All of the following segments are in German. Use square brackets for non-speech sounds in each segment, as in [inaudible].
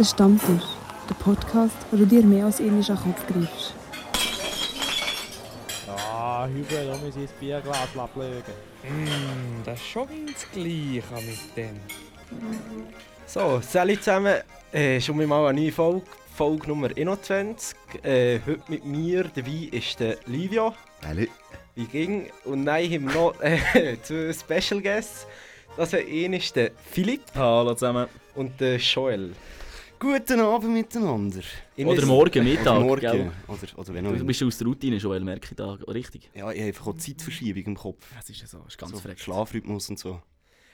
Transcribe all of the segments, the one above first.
Der Stammtisch. Der Podcast, wo du dir mehr als einmal an den Kopf greifst. Ah, Hübel, da muss ich ins Bierglas ablegen. Mm, das ist schon ganz gleich mit dem. So, salut zusammen. Äh, schon mal eine neue Folge, Folge Nummer 21. Äh, heute mit mir dabei ist der Livio. Hallo. Wie ging? Und nein, haben wir noch äh, [laughs] zwei Special Guests. Das ist der Philipp Hallo zusammen. und der Joel. Guten Abend miteinander. Oder morgen, Mittag. Oder morgen. Gell? Oder, oder wenn auch Du bist aus der Routine, Joel, merke ich da. Richtig. Ja, ich habe einfach auch Zeitverschiebung im Kopf. Das ist ja so, das ist ganz so verreckt. Schlafrhythmus und so.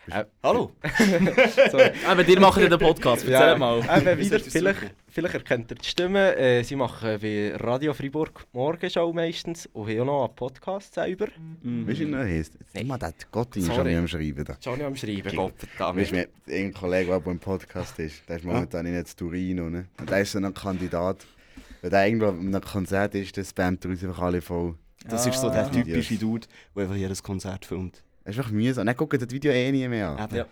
Äh, Hallo. [laughs] [laughs] Sorry. Aber dir machen ja den Podcast, erzähl Ja, mal. Eben wieder, vielleicht, suchen? Vielleicht erkennt ihr die Stimme. Äh, sie machen bei Radio Freiburg Morgenshow meistens und haben auch noch einen Podcast selber. Mhm. Weißt du, wie er heisst? Mal den Gott in Sorry. schon am Schreiben. Da. Johnny am Schreiben, Gott Weißt du, ein Kollege, der im Podcast ist, der ist momentan in jetzt Turino. Ne? Und der ist so ein Kandidat. Wenn der irgendwo an einem Konzert ist, dann spammt er uns einfach alle voll. Das ist so der Ah. typische Dude, der einfach jedes Konzert filmt. Das ist einfach mühsam. Dann guckt das Video [laughs] eh nie mehr an. Eben. Ja.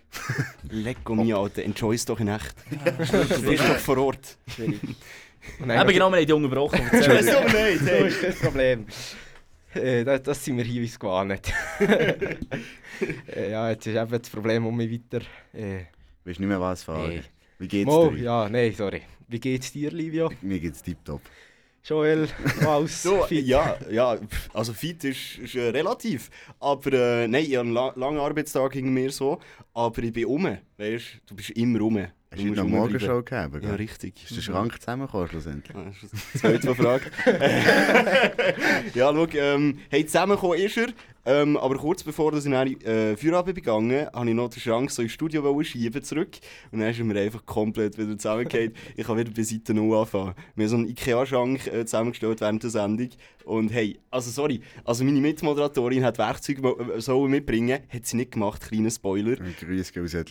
Lecco Alter. Enjoy es doch in echt. Du bist doch vor Ort. Schwierig. Eben genau, wir haben die unterbrochen. Erzähl. so nicht, So ist das Problem. Äh, das, das sind wir hier uns gewohnt. äh, ja, jetzt ist eben das Problem um mich weiter. Äh, Weißt nicht mehr was fragen. Nee. Wie geht's Mo, dir? ja, nein, sorry. Wie geht's dir, Livio? Mir geht's tipptopp. Joel, Maus, [laughs] So, Fit? ja, ja, also fit ist, ist äh, relativ. Aber äh, nein, ich habe einen la langen Arbeitstag hinter mir so. Aber ich bin um. Weißt du, bist immer um. Hast Du du noch rumbleiben. Morgenshow gegeben? Ja, richtig. Ist der Schrank zusammengekommen schlussendlich? Ah, Das ist die zweite Frage. [laughs] [laughs] ja, schau, ähm, hey, zusammengekommen ist er. Ähm, aber kurz bevor dass ich dann äh, Feierabend begangen habe ich noch den Schrank so ins Studio schieben zurück. Und dann ist er mir einfach komplett wieder zusammengefallen. [laughs] ich kann wieder bei Seite 0 anfangen. Wir haben so einen Ikea-Schrank äh, zusammengestellt während der Sendung. Und hey, also sorry, also meine Mitmoderatorin hat Werkzeuge äh, sollen mitbringen, hat sie nicht gemacht, kleiner Spoiler. Grüß geht aus.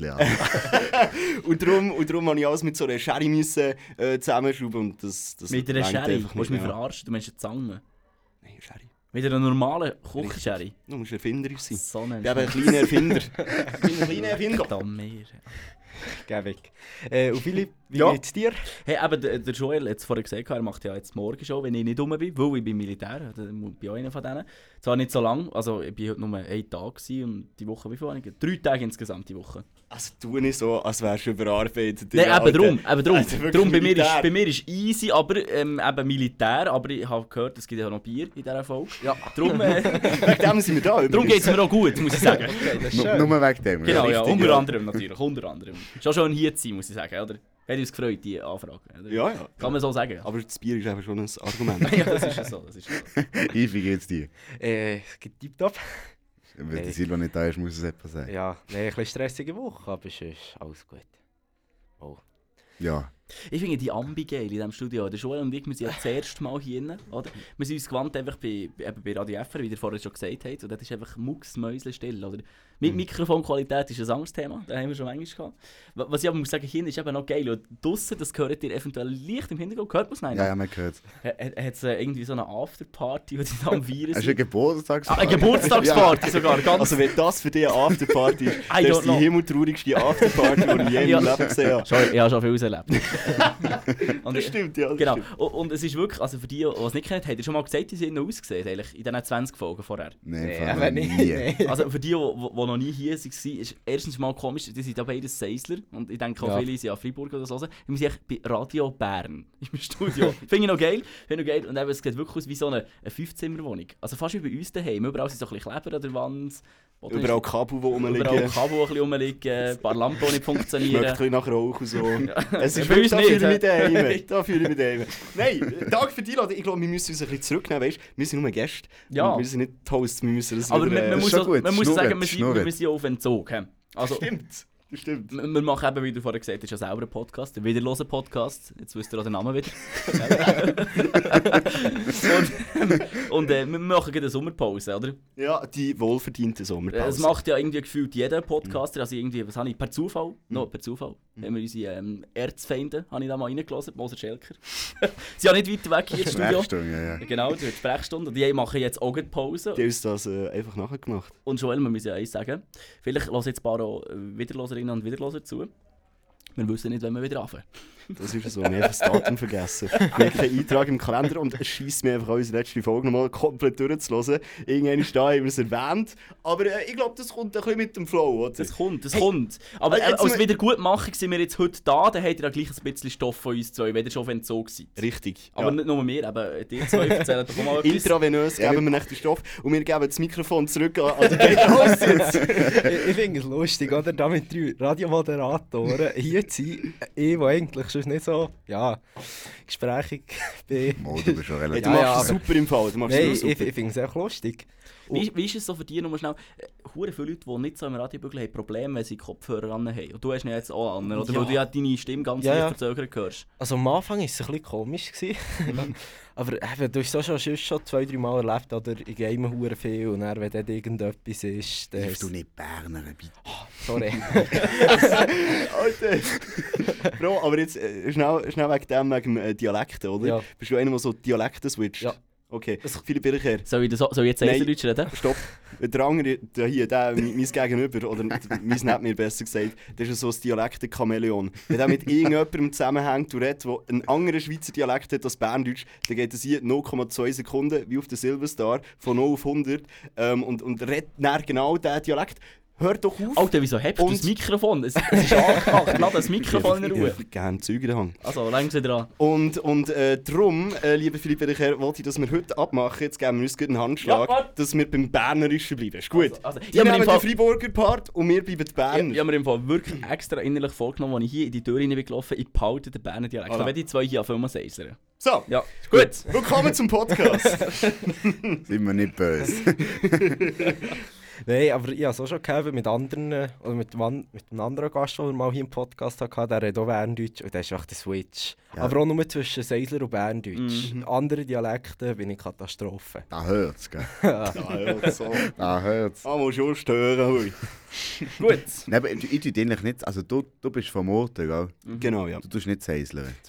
Und darum, und darum musste ich alles mit so einer Schere müssen, äh, zusammenschrauben. Und das, das Mit einer Schere. einfach Du musst mich verarschen, du meinst eine Zange. Mit einer normalen Küchenschere. Du musst erfinderisch sein. So [laughs] ein Ich bin ein kleiner Erfinder. ich bin ein kleiner Erfinder. Da mehr. Geh weg. Äh, und Philipp, wie Ja. geht's dir? Hey, eben, der, Joel hat es vorher gesagt, er macht ja jetzt morgen schon, wenn ich nicht rum bin, weil ich bin Militär, dann bin auch einer von denen. Zwar nicht so lang, also ich war heute nur einen Tag und die Woche, wie viel habe ich? Drei Tage insgesamt die Woche. Also tu nicht so, als wärst du überarbeitet. Nein, eben drum, eben drum. Also drum bei, mir ist, bei mir ist easy, aber ähm, eben Militär, aber ich habe gehört, es gibt ja noch Bier in dieser Folge. Ja. Darum, [laughs] äh, Wegen dem sind wir da. darum übrigens. geht es mir auch gut, muss ich [laughs] sagen. Okay, das ist Nur schön. nur wegen dem. genau, ja, richtig, unter ja. anderem natürlich, unter anderem. Schon schön hier zu sein, muss ich sagen, oder? Hat uns gefreut, die Anfrage. Oder? Ja, ja. Kann man so sagen. Aber das Bier ist eben schon ein Argument. [laughs] ja, das ist ja so, das ist so. [laughs] Yves, wie geht's dir? Äh, es geht tiptop. Wenn Hey. der Silva nicht da ist, muss es etwas sagen. Ja, nee, ein bisschen stressige Woche, aber es ist alles gut. Oh. Ja. Ich finde die Ambi geil in diesem Studio. Der Joel und ich, wir sind ja das erste Mal hier drin, oder? Wir sind uns gewandt einfach bei, eben bei Radio FR, wie ihr vorher schon gesagt habt. Und das ist einfach mucksmäusle still, oder? Mit Mikrofonqualität ist ein anderes Thema, da haben wir schon manchmal gehabt. Wa- Was ich aber muss sagen, hier ist eben noch geil. Und draussen, das hört ihr eventuell leicht im Hintergrund, hört man es nein? Ja, ja, man hört Hat es äh, irgendwie so eine Afterparty, die da am [laughs] Viren Hast du eine sind? Geburtstagsfeier? Ah, eine Geburtstagsparty [laughs] sogar, ganz... Also wenn das für dich eine Afterparty ist, [laughs] das ist die himmeltraurigste Afterparty, die ich je in Ja. meinem Leben gesehen habe. Schon, ich habe schon vieles erlebt. Und Das stimmt, ja. Das Genau. Stimmt. Und, und es ist wirklich, also für die, die es nicht kennen, habt ihr schon mal gesagt, wie sie innen ausgesehen, eigentlich, in diesen 20 Folgen vorher. Nein, Nee, nee, nicht. nie. Also für die, die, die noch nie hier waren, ist erstens mal komisch, die sind ja beide Seisler und ich denke auch Ja. viele sind ja Freiburg oder so. Wir sind echt bei Radio Bern [laughs] im Studio. Finde ich noch geil, finde ich noch geil. Und eben, es sieht wirklich aus wie so eine, eine Fünfzimmerwohnung. Also fast wie bei uns daheim. Überall sind so ein bisschen Kleber an der Wand. Ist- Überall Kabel, die Überall rumliegen. Kabel, die ein rumliegen, ein paar Lampen, die nicht ein funktionieren. bisschen nach Rauch und so. Es ist wirklich, uns da nicht, fühle ich mich daheim. [laughs] Da fühle ich mich daheim. Nein, Tag für die Leute. Ich glaube, wir müssen uns ein bisschen zurücknehmen. Weißt? Wir sind nur Gäste. Ja. Wir sind nicht Hosts. Wir müssen das Aber wieder, man, man muss, auch- man muss sagen, wir sind, wir sind ja auf Entzug. Also, Stimmt. Das stimmt. Wir wir machen eben, wie du vorher gesagt hast, ja selber einen Podcast, einen wiederlosen Podcast. Jetzt wisst ihr auch den Namen wieder. [laughs] und [laughs] und äh, wir machen eine Sommerpause, oder? Ja, die wohlverdiente Sommerpause. Es macht ja irgendwie gefühlt jeder Podcaster. Also irgendwie, was habe ich, per Zufall, no, per Zufall, haben wir unsere ähm, Erzfeinde, habe ich da mal reingelassen, Moser Schelker. [laughs] Sie sind ja nicht weit weg hier im Studio. Ja, ja. Genau, die Sprechstunde. Und die machen jetzt auch gerade Pause. Die haben uns das äh, einfach nachgemacht. Und Joel, wir müssen ja eins sagen. Vielleicht hören jetzt ein paar auch äh, Wiederloserinnen und Wiederloser zu. Wir wissen nicht, wenn wir wieder anfangen. Das ist so. Wir haben einfach das Datum vergessen. Wir haben keinen Eintrag im Kalender und es schießt mir einfach unsere letzte Folge nochmal komplett durchzuhören. Irgendwann ist da, haben wir es erwähnt. Aber äh, ich glaube, das kommt ein bisschen mit dem Flow, oder? Das kommt, das Hey, kommt. Aber äh, äh, als Wiedergutmachung sind wir jetzt heute da, dann habt ihr ja gleich ein bisschen Stoff von uns zwei, wenn ihr schon auf Entzug seid. Richtig. Aber ja. nicht nur wir, eben die zwei erzählen doch mal etwas. Intravenös geben wir nicht den Stoff und wir geben das Mikrofon zurück an an [laughs] den ich [laughs] ich finde es lustig, oder? Da mit drei Radiomoderatoren hier zu sein. Ich, der eigentlich schon nicht so, ja, gesprächig [laughs] bin. Mo, du bist schon relativ... du Ja, machst ja, es super im Fall. Du machst Nein, es ich, super. ich finde es echt lustig. Wie, wie ist es so für dich, nur schnell, äh, hure viele Leute, die nicht so im Radiobügel haben, Probleme, wenn sie Kopfhörer ran haben. Und du hast ihn jetzt auch an, oder? Ja. Weil du ja deine Stimme ganz Ja, leicht ja. verzögert hörst. Also am Anfang war es ein bisschen komisch. Mhm. [laughs] Aber eben, du hast es schon, schon zwei, drei Mal erlebt, oder ich game hure viel und dann, wenn dort irgendetwas ist, dann... Du nicht Berner, bitte? Sorry. [laughs] Alter. Bro, aber jetzt äh, schnell, schnell wegen dem, wegen dem äh, Dialekten, oder? Ja. Bist du einer, der so Dialekte switcht? Ja. Okay, Philipp Bircher, Soll ich, das, soll ich jetzt. Eisendeutsch reden? stopp. Der andere, der hier, der, mein Gegenüber, oder mein nicht mir besser gesagt, das ist so ein Dialekten-Chamäleon. Wenn der mit irgendjemandem zusammenhängt und redet, der einen anderen Schweizer Dialekt hat als Berndeutsch, dann geht es hier 0,2 Sekunden, wie auf der Silverstar, von 0 auf 100 ähm, und, und redet genau diesen Dialekt. Hör doch auf! Alter, wieso hast du Und- das Mikrofon? Es, es ist [laughs] angepackt, lass das Mikrofon in Ich Ruhe. hätte gerne Züge in der Hand. Also, langsam dran. Und, und äh, darum, äh, lieber Philipp Bircher, wollte ich, dass wir heute abmachen. Jetzt geben wir uns einen Handschlag, Ja, dass wir beim Bernerischen bleiben. Ist gut. Also, ich Die habe mir nehmen im Fall- den Freiburger Part und wir bleiben die Ich, ich habe mir im Fall wirklich extra innerlich vorgenommen, als ich hier in die Tür rein bin gelaufen ich behalte den Berner Dialekt. Da werde die zwei hier auf einmal seisern. So, Ja, gut. willkommen zum Podcast. [laughs] Sind wir nicht böse. [laughs] Nein, aber ich habe es auch schon gehabt mit anderen, oder mit, mit einem anderen Gast, den wir mal hier im Podcast hatten, der redet auch Berndeutsch und das ist echt der Switch. Ja. Aber auch nur zwischen Seisler und Berndeutsch. Mhm. Andere Dialekte bin ich Katastrophe. Da hört's, gell? [laughs] ja, ja, so. Da hört's. Ah, muss schon stören. Hui. [laughs] Gut. Nein, aber ich tue eigentlich nicht... Also du, du bist vom Murten, gell? Genau, ja. Du tust nicht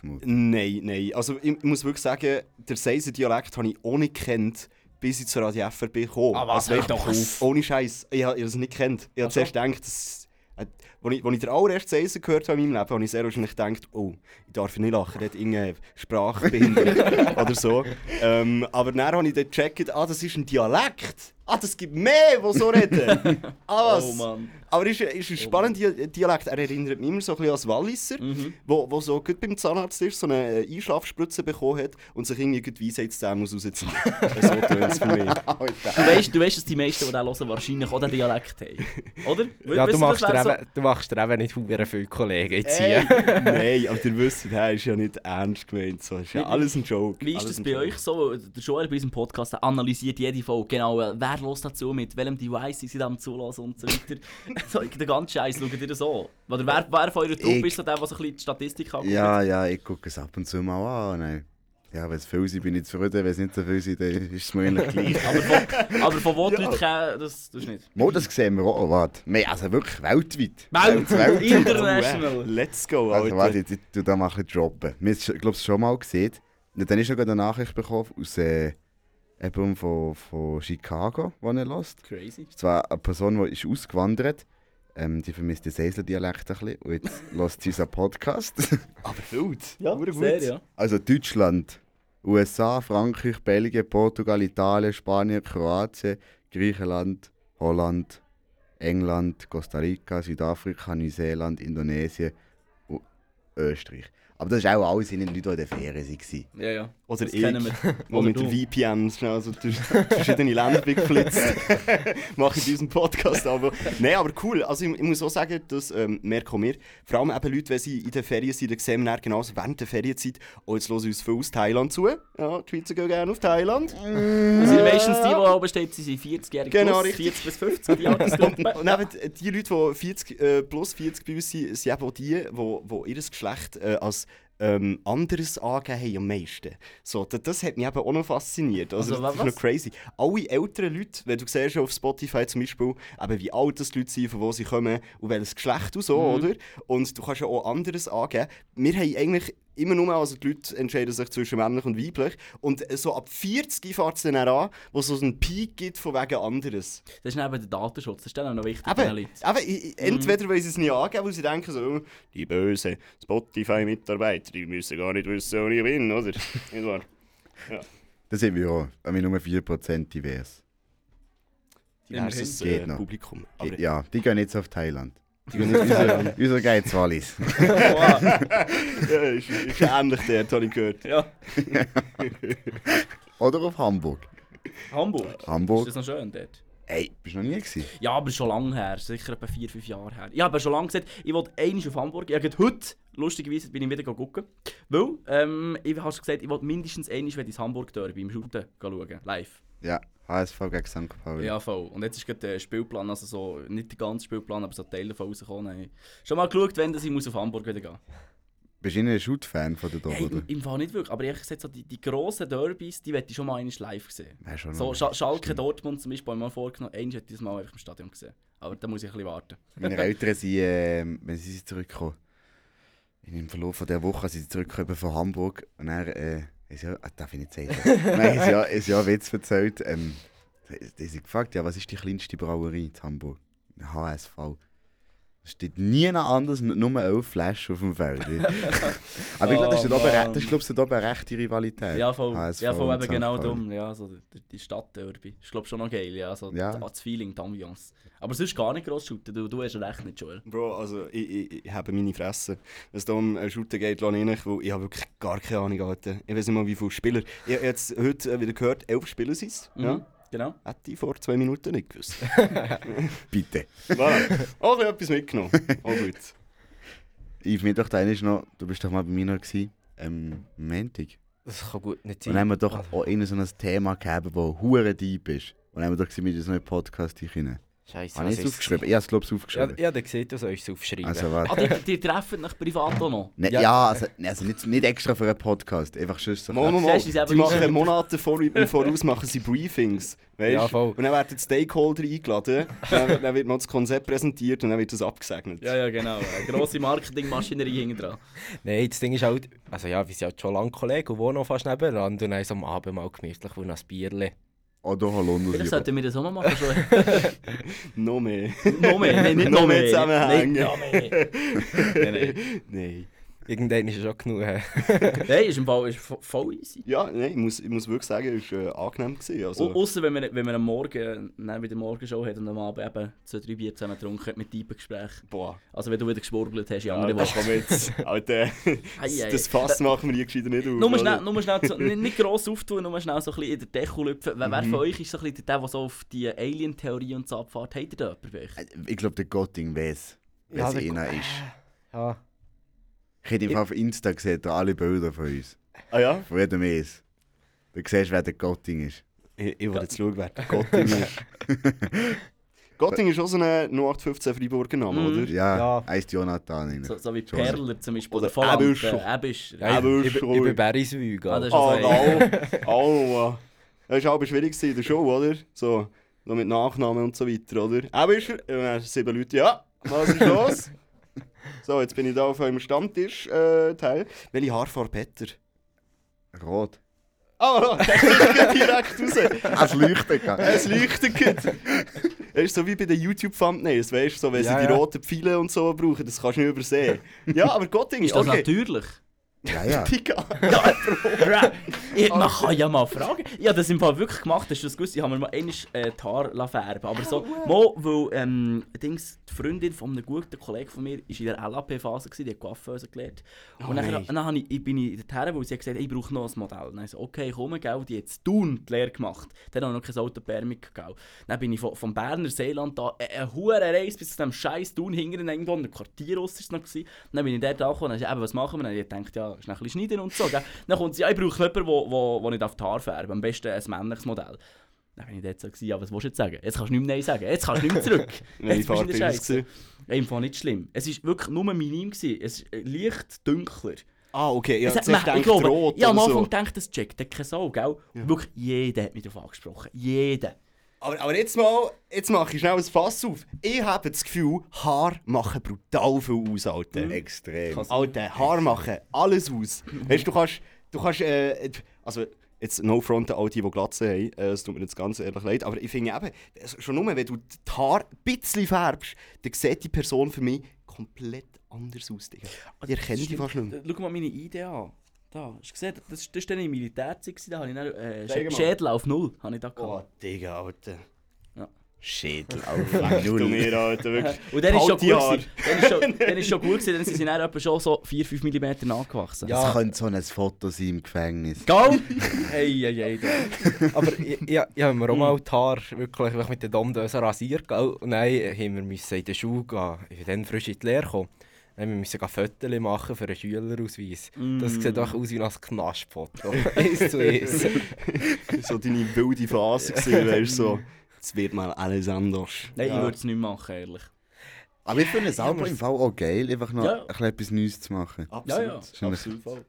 Murten. Nein, nein. Also ich muss wirklich sagen, der Seiser Dialekt habe ich auch nicht gekannt, bis ich zur Radio FRB kam. Was? Also, Hör doch auf. Ohne Scheiß. Ich habe es nicht gekannt. Ich habe so. zuerst gedacht, dass, äh, als ich, als ich den allerersten Seiser gehört habe in meinem Leben, habe ich sehr wahrscheinlich gedacht, oh, ich darf nicht lachen, der hat irgendeine Sprachbehinderung [laughs] oder so. Ähm, aber dann habe ich dann gecheckt, ah, das ist ein Dialekt. Ah, das gibt mehr, die so reden. [laughs] Ah, was? Oh Mann. Aber es ist, ist ein spannender Di- Dialekt. Er erinnert mich immer so ein bisschen an das Walliser, Mhm. wo, wo so gut beim Zahnarzt ist, so eine äh, Einschlafspritze bekommen hat und sich irgendwie gut Weisheitszähne muss rausziehen muss. [laughs] so tönt es für mich. [laughs] Du weißt, du weißt, dass die meisten, die den hören, wahrscheinlich auch den Dialekt haben. Oder? Ja, du machst, das dir wär eben, du machst dir eben nicht hure viele Kollegen jetzt hier. Nein, aber ihr wisst, das ist ja nicht ernst gemeint. So, ist ja alles ein Joke. Wie ist das bei Joke. euch so? Der Joel bei unserem Podcast analysiert jede Folge genau, äh, wer los dazu, mit welchem Device sie am zulassen und so weiter. [laughs] so, den ganzen Scheiß schaut ihr das an? Oder wer, wer von eurer Truppe ist so der, der so ein bisschen die Statistik anguckt? Ja, ja, ich gucke es ab und zu mal an. Nein. Ja, wenn es viel sind, bin ich zufrieden. Wenn es nicht so viel sind, dann ist es mir eigentlich gleich. Aber von, [laughs] aber von wo die Leute kommen, das tust du nicht. Mo, das sehen wir auch. Warte. Wir- Also wirklich weltweit. Welt, Welt- [laughs] international. Let's go, Also Alter. warte, ich, ich tu da mal ein bisschen droppen. Wir haben es, glaube ich, schon mal gesehen. Und dann ist sogar eine Nachricht bekommen aus äh, eben von, von Chicago, die er lässt. Crazy. Es war eine Person, die ist ausgewandert ähm, Die vermisst den Seisler-Dialekt ein bisschen. Und jetzt [laughs] lässt sie unseren Podcast. [laughs] Aber wild. Ja, gut. sehr, ja. Also Deutschland, USA, Frankreich, Belgien, Portugal, Italien, Spanien, Kroatien, Griechenland, Holland, England, Costa Rica, Südafrika, Neuseeland, Indonesien und Österreich. Aber das ist auch alles in den Leuten, die in der Ferien waren. Ja, ja. Oder Das ich, kennen wir. [laughs] wo Oder mit du. der VPN schnell so durch [laughs] verschiedene Länder bin geflitzt. [laughs] Mache ich diesen Podcast aber. Nein, aber cool. Also ich, ich muss auch sagen, das ähm, merken wir. Vor allem eben Leute, wenn sie in den Ferien sind, dann sehen wir dann genauso während der Ferienzeit, oh, jetzt hören uns viel aus Thailand zu. Ja, die Schweizer gehen gerne auf Thailand. Das sind meistens die, die oben stehen, sie sind 40-jährige Genau, plus, richtig. 40 bis 50, die Altersgruppe. Und eben die Leute, die 40, äh, plus 40 bei uns sind, sind eben auch die, die, die ihr Geschlecht äh, als ähm, anderes angeben haben am meisten. So, das, das hat mich eben auch noch fasziniert. Also, Also, das ist was? noch crazy. Alle älteren Leute, wenn du siehst auf Spotify zum Beispiel, eben wie alt das die Leute sind, von wo sie kommen und welches Geschlecht und so, Mhm. oder? Und du kannst ja auch anderes angeben. Wir haben eigentlich immer nur, also die Leute entscheiden sich zwischen männlich und weiblich. Und so ab 40 fährt es dann auch an, wo es so einen Peak gibt von wegen anderes. Das ist eben der Datenschutz, das ist dann auch noch wichtig. Eben, Leuten. eben, entweder weil sie es nicht angeben, weil sie denken so, oh, die bösen Spotify-Mitarbeiter, die müssen gar nicht wissen, wo ich bin, oder? [laughs] Nicht wahr? Das sind wir auch. Wir haben nur 4% divers. Diverses Geht äh, noch. Publikum. Aber Ja, die gehen jetzt auf Thailand. [laughs] Unser, unser geht zu Wallis. ja, ist, ist ähnlich dort, habe ich gehört. Ja, [laughs] Oder auf Hamburg. Hamburg. Ist Hamburg. das noch schön dort? Ey, bist du noch nie gewesen? Ja, aber schon lange her. Sicher etwa 4, 5 Jahre her. Ich habe schon lange gesagt, ich wollte einmal auf Hamburg. Ich habe heute, lustigerweise, bin ich wieder gucken. Weil, ähm, ich habe gesagt, ich wollte mindestens einmal ins Hamburg Derby im Shooten schauen. Live. Ja, HSV gegen St. Pauli. Ja, voll. Und jetzt ist gerade der Spielplan, also so, nicht der ganze Spielplan, aber so Teile davon rausgekommen. Ich habe schon mal geschaut, wenn ich muss auf Hamburg wieder gehen Bist du ein Shoot-Fan von der Hey, oder? im, Im Fall nicht wirklich, aber ehrlich gesagt, so die, die grossen Derbys, die möchte ich schon mal einmal live sehen. Ja, schon So. Sch Schalke Stimmt. Dortmund zum Beispiel, ich mal vorgenommen, einmal hätte ich das mal einfach im Stadion gesehen. Aber da muss ich ein bisschen warten. Meine Eltern sind, ähm, wenn sie zurückkommen, im Verlauf von der Woche sind sie zurückgekommen von Hamburg und dann, äh, ist ja, ah, darf ich nicht sagen. [laughs] Nein, ist ja, ist ja Witz erzählt. Ähm, die sind gefragt, ja, was ist die kleinste Brauerei in Hamburg? HSV. Es steht nie noch anders, n- nur elf Flaschen auf dem Feld. [laughs] Aber ich glaube, das ist, Oh, das ist glaub, ich, dort oben eine rechte Rivalität. Ja, voll, HSV ja, voll eben genau dumm. Ja, so die, die Stadt-Derby. Ist glaube schon noch geil, ja. So Ja. Das Feeling, die Ambiance. Aber sonst gar nicht gross shooten, du, du hast recht nicht, Joel. Bro, also ich, ich, ich habe meine Fresse. Wenn es um einen Shooter geht, lasse ich nicht, weil ich habe wirklich gar keine Ahnung. Alter. Ich weiß nicht mal, wie viele Spieler. Ich habe jetzt heute äh, wieder gehört, elf Spieler sind es. Mhm. Ja? Genau. Hätte ich vor zwei Minuten nicht gewusst. [laughs] Bitte. voilà. Auch ein etwas mitgenommen. Auch gut. Yves, mir doch der ist noch, du bist doch mal bei mir noch gewesen, ähm, am Montag. Das kann gut nicht Und dann haben wir doch auch immer so ein Thema gegeben, das hure deep ist. Und dann haben wir doch gesehen, wir das in den Podcast hinein. Scheiße, Habe ich es aufgeschrieben? Ich habe es, glaube ich, Ja, aufgeschrieben. ja, dann seht ihr, soll ich es aufschreiben. Also, Ah, die, die treffen dich privat auch noch. Ne, Ja. ja, also, ne, also nicht, nicht extra für einen Podcast, einfach schon so. Mal, mal, mal. Die machen Monate vor, Voraus machen sie Briefings. Weißt? Ja, voll. Und dann werden die Stakeholder eingeladen, dann, dann wird noch das Konzept präsentiert und dann wird das abgesegnet. Ja, ja, genau. Eine grosse Marketingmaschinerie hinten dran. Nein, das Ding ist halt, also ja, wir sind halt schon lange Kollegen und wohnen auch fast nebenan und dann haben am Abend mal gemütlich und ein Bierle. Oder Holland Vielleicht sollten wir das auch mal machen. Schon. [laughs] Noch mehr. noch mehr, [laughs] nein, nicht Noch noch mehr mehr. Zusammenhänge. Nein, noch mehr. nein, nein. Nein. Irgendwann ist schon genug. Nein, [laughs] ist im Fall ist vo- voll easy. Ja, nein, ich muss, ich muss wirklich sagen, es war äh, angenehm. Gewesen. Also, Also. Außer wenn man, wenn man am Morgen dann wieder Morgenshow hat und am Abend eben zwei, drei Bier zusammen getrunken hat mit tiefen Gesprächen. boah. Also wenn du wieder geschwurbelt hast, in Ja, andere [laughs] das Woche. komm jetzt. Alter, das, das Fass machen wir hier gescheiter nicht auf. Nur schnell, nur schnell so, nicht, nicht gross auftun, nur schnell so ein bisschen in der Deko lüpfen. Wer, wer Mhm. von euch ist so ein bisschen der, der so auf die Alien-Theorie und so abfährt? Habt ihr da jemanden? Ich glaube, der Gotting weiß, wer Ja, es einer ist. Ja. Ich hätte einfach auf Insta gesehen, da alle Bilder von uns. Ah ja? Von jedem eins. Du siehst, wer der Gotting ist. Ich, ich will jetzt schauen, wer der [laughs] Gotting ist. [laughs] Gotting ist auch so ein 0815 Freiburger Name, Mhm. oder? Ja, Ja. heisst Jonathan. rein. So, so wie Schon. Perler zum Beispiel. Oder. Ebischer. äh, Ebischer. Ja, Aber ich, ich, schon. ich bin Beriswüg. Ah, das ist Oh, also- wow. Oh, das war aber schwierig in der Show, oder? So, so mit Nachnamen und so weiter, oder? Er. Und dann sieben Leute, ja, was ist los? [laughs] so, jetzt bin ich da auf eurem Stammtisch-Teil. Welche Haarfarbe hat er? Rot. Ah, [laughs] der sticht direkt raus. [laughs] [laughs] Es leuchtet. Es leuchtet. Es ist so wie bei den YouTube-Thumbnails, weißt du, so, wenn Ja, sie die ja. roten Pfeile und so brauchen, das kannst du nicht übersehen. Ja, aber Gotting, Ist das okay. natürlich? Ja, ja. [laughs] Digga. Bra, ich, man kann ja mal fragen. Ich habe das im Fall wirklich gemacht. Hast du das gewusst? Ich habe mir mal einmal äh, die Haare lassen färben Aber so, mal, weil ähm, Dings, die Freundin von einem guten Kollegen von mir war in der LAP-Phase, die hat Coiffeuse gelernt. Und Oh dann, nein. dann habe ich, ich bin ich dorthin, weil sie hat gesagt ich brauche noch ein Modell. Und dann so, okay, komm, gell, die hat es tun, die Lehre gemacht. Dann habe ich noch kein Autopermik, gell. Dann bin ich von, vom Berner Seeland da, äh, eine hohe Reise bis zu diesem scheiß Tun, hinten irgendwo, in einem Quartier raus ist es noch gewesen. Dann bin ich dort angekommen und dann eben, was machen wir? Dann habe ich gedacht, ja, schnell ein bisschen schneiden und so, gell. Dann kommt sie, ja, ich brauche jemanden, der wo, wo nicht auf die Haare färben Am besten ein männliches Modell. Dann bin ich dort so, gewesen, ja, was willst du jetzt sagen? Jetzt kannst du nicht mehr Nein sagen. Jetzt kannst du nicht mehr zurück. Welche [laughs] Jetzt bist du? Scheiße. Ja, Im Fall nicht schlimm. Es war wirklich nur minim. Gewesen. Es ist äh, leicht dunkler. Ah, okay. Ja, es hat, man, ich gedacht, glaube, rot ja, am oder Anfang so. gedacht, das checkt keine Sau, gell? Wirklich, jeder hat mich darauf angesprochen. Jeder. Aber, aber jetzt mal, jetzt mache ich schnell ein Fass auf. Ich habe das Gefühl, Haar machen brutal viel aus, Alter. Extrem. Alter, Haar machen alles aus. Weißt du, du kannst, du kannst, äh, also jetzt no front an all die, die Glatze haben, äh, es tut mir jetzt ganz ehrlich leid, aber ich finde eben, schon nur, wenn du die Haare ein bisschen färbst, dann sieht die Person für mich komplett anders aus, Digga. Ich erkenne die fast nicht mehr. Schau mal meine Idee an. Da, hast du gesehen, das, das war dann im gewesen, da habe ich dann, äh, Sch-. Schädel auf Null, habe ich da Oh, gehabt. Digga, Alter. Ja. Schädel [laughs] auf Du mir, Alter, wirklich. [laughs] Und dann ist schon die gut gewesen. Dann ist schon, dann ist schon gut gewesen, dann sind sie dann etwa schon so 4-5 mm nachgewachsen. Ja. Das könnte so ein Foto sein im Gefängnis. Gau! Hey, hey, hey, da. Aber ich, ich, ich habe mir auch mal die Haare wirklich mit der Domdöse rasiert. Gell? Und dann haben wir müssen in der Schule gehen. Ich bin dann frisch in die Lehre gekommen. Haben wir müssen Fotos machen für einen Schülerausweis. Das sieht doch aus wie ein Knastfoto. [laughs] eins zu eins. so deine wilde Phase gesehen, [laughs] weißt du, so. Es wird mal alles anders. Nein, Ja. ich würde es nicht machen, ehrlich. Aber ich finde es Ja, selber aber im Fall auch geil, einfach noch Ja. etwas Neues zu machen. Absolut. Ja, ja. Absolut.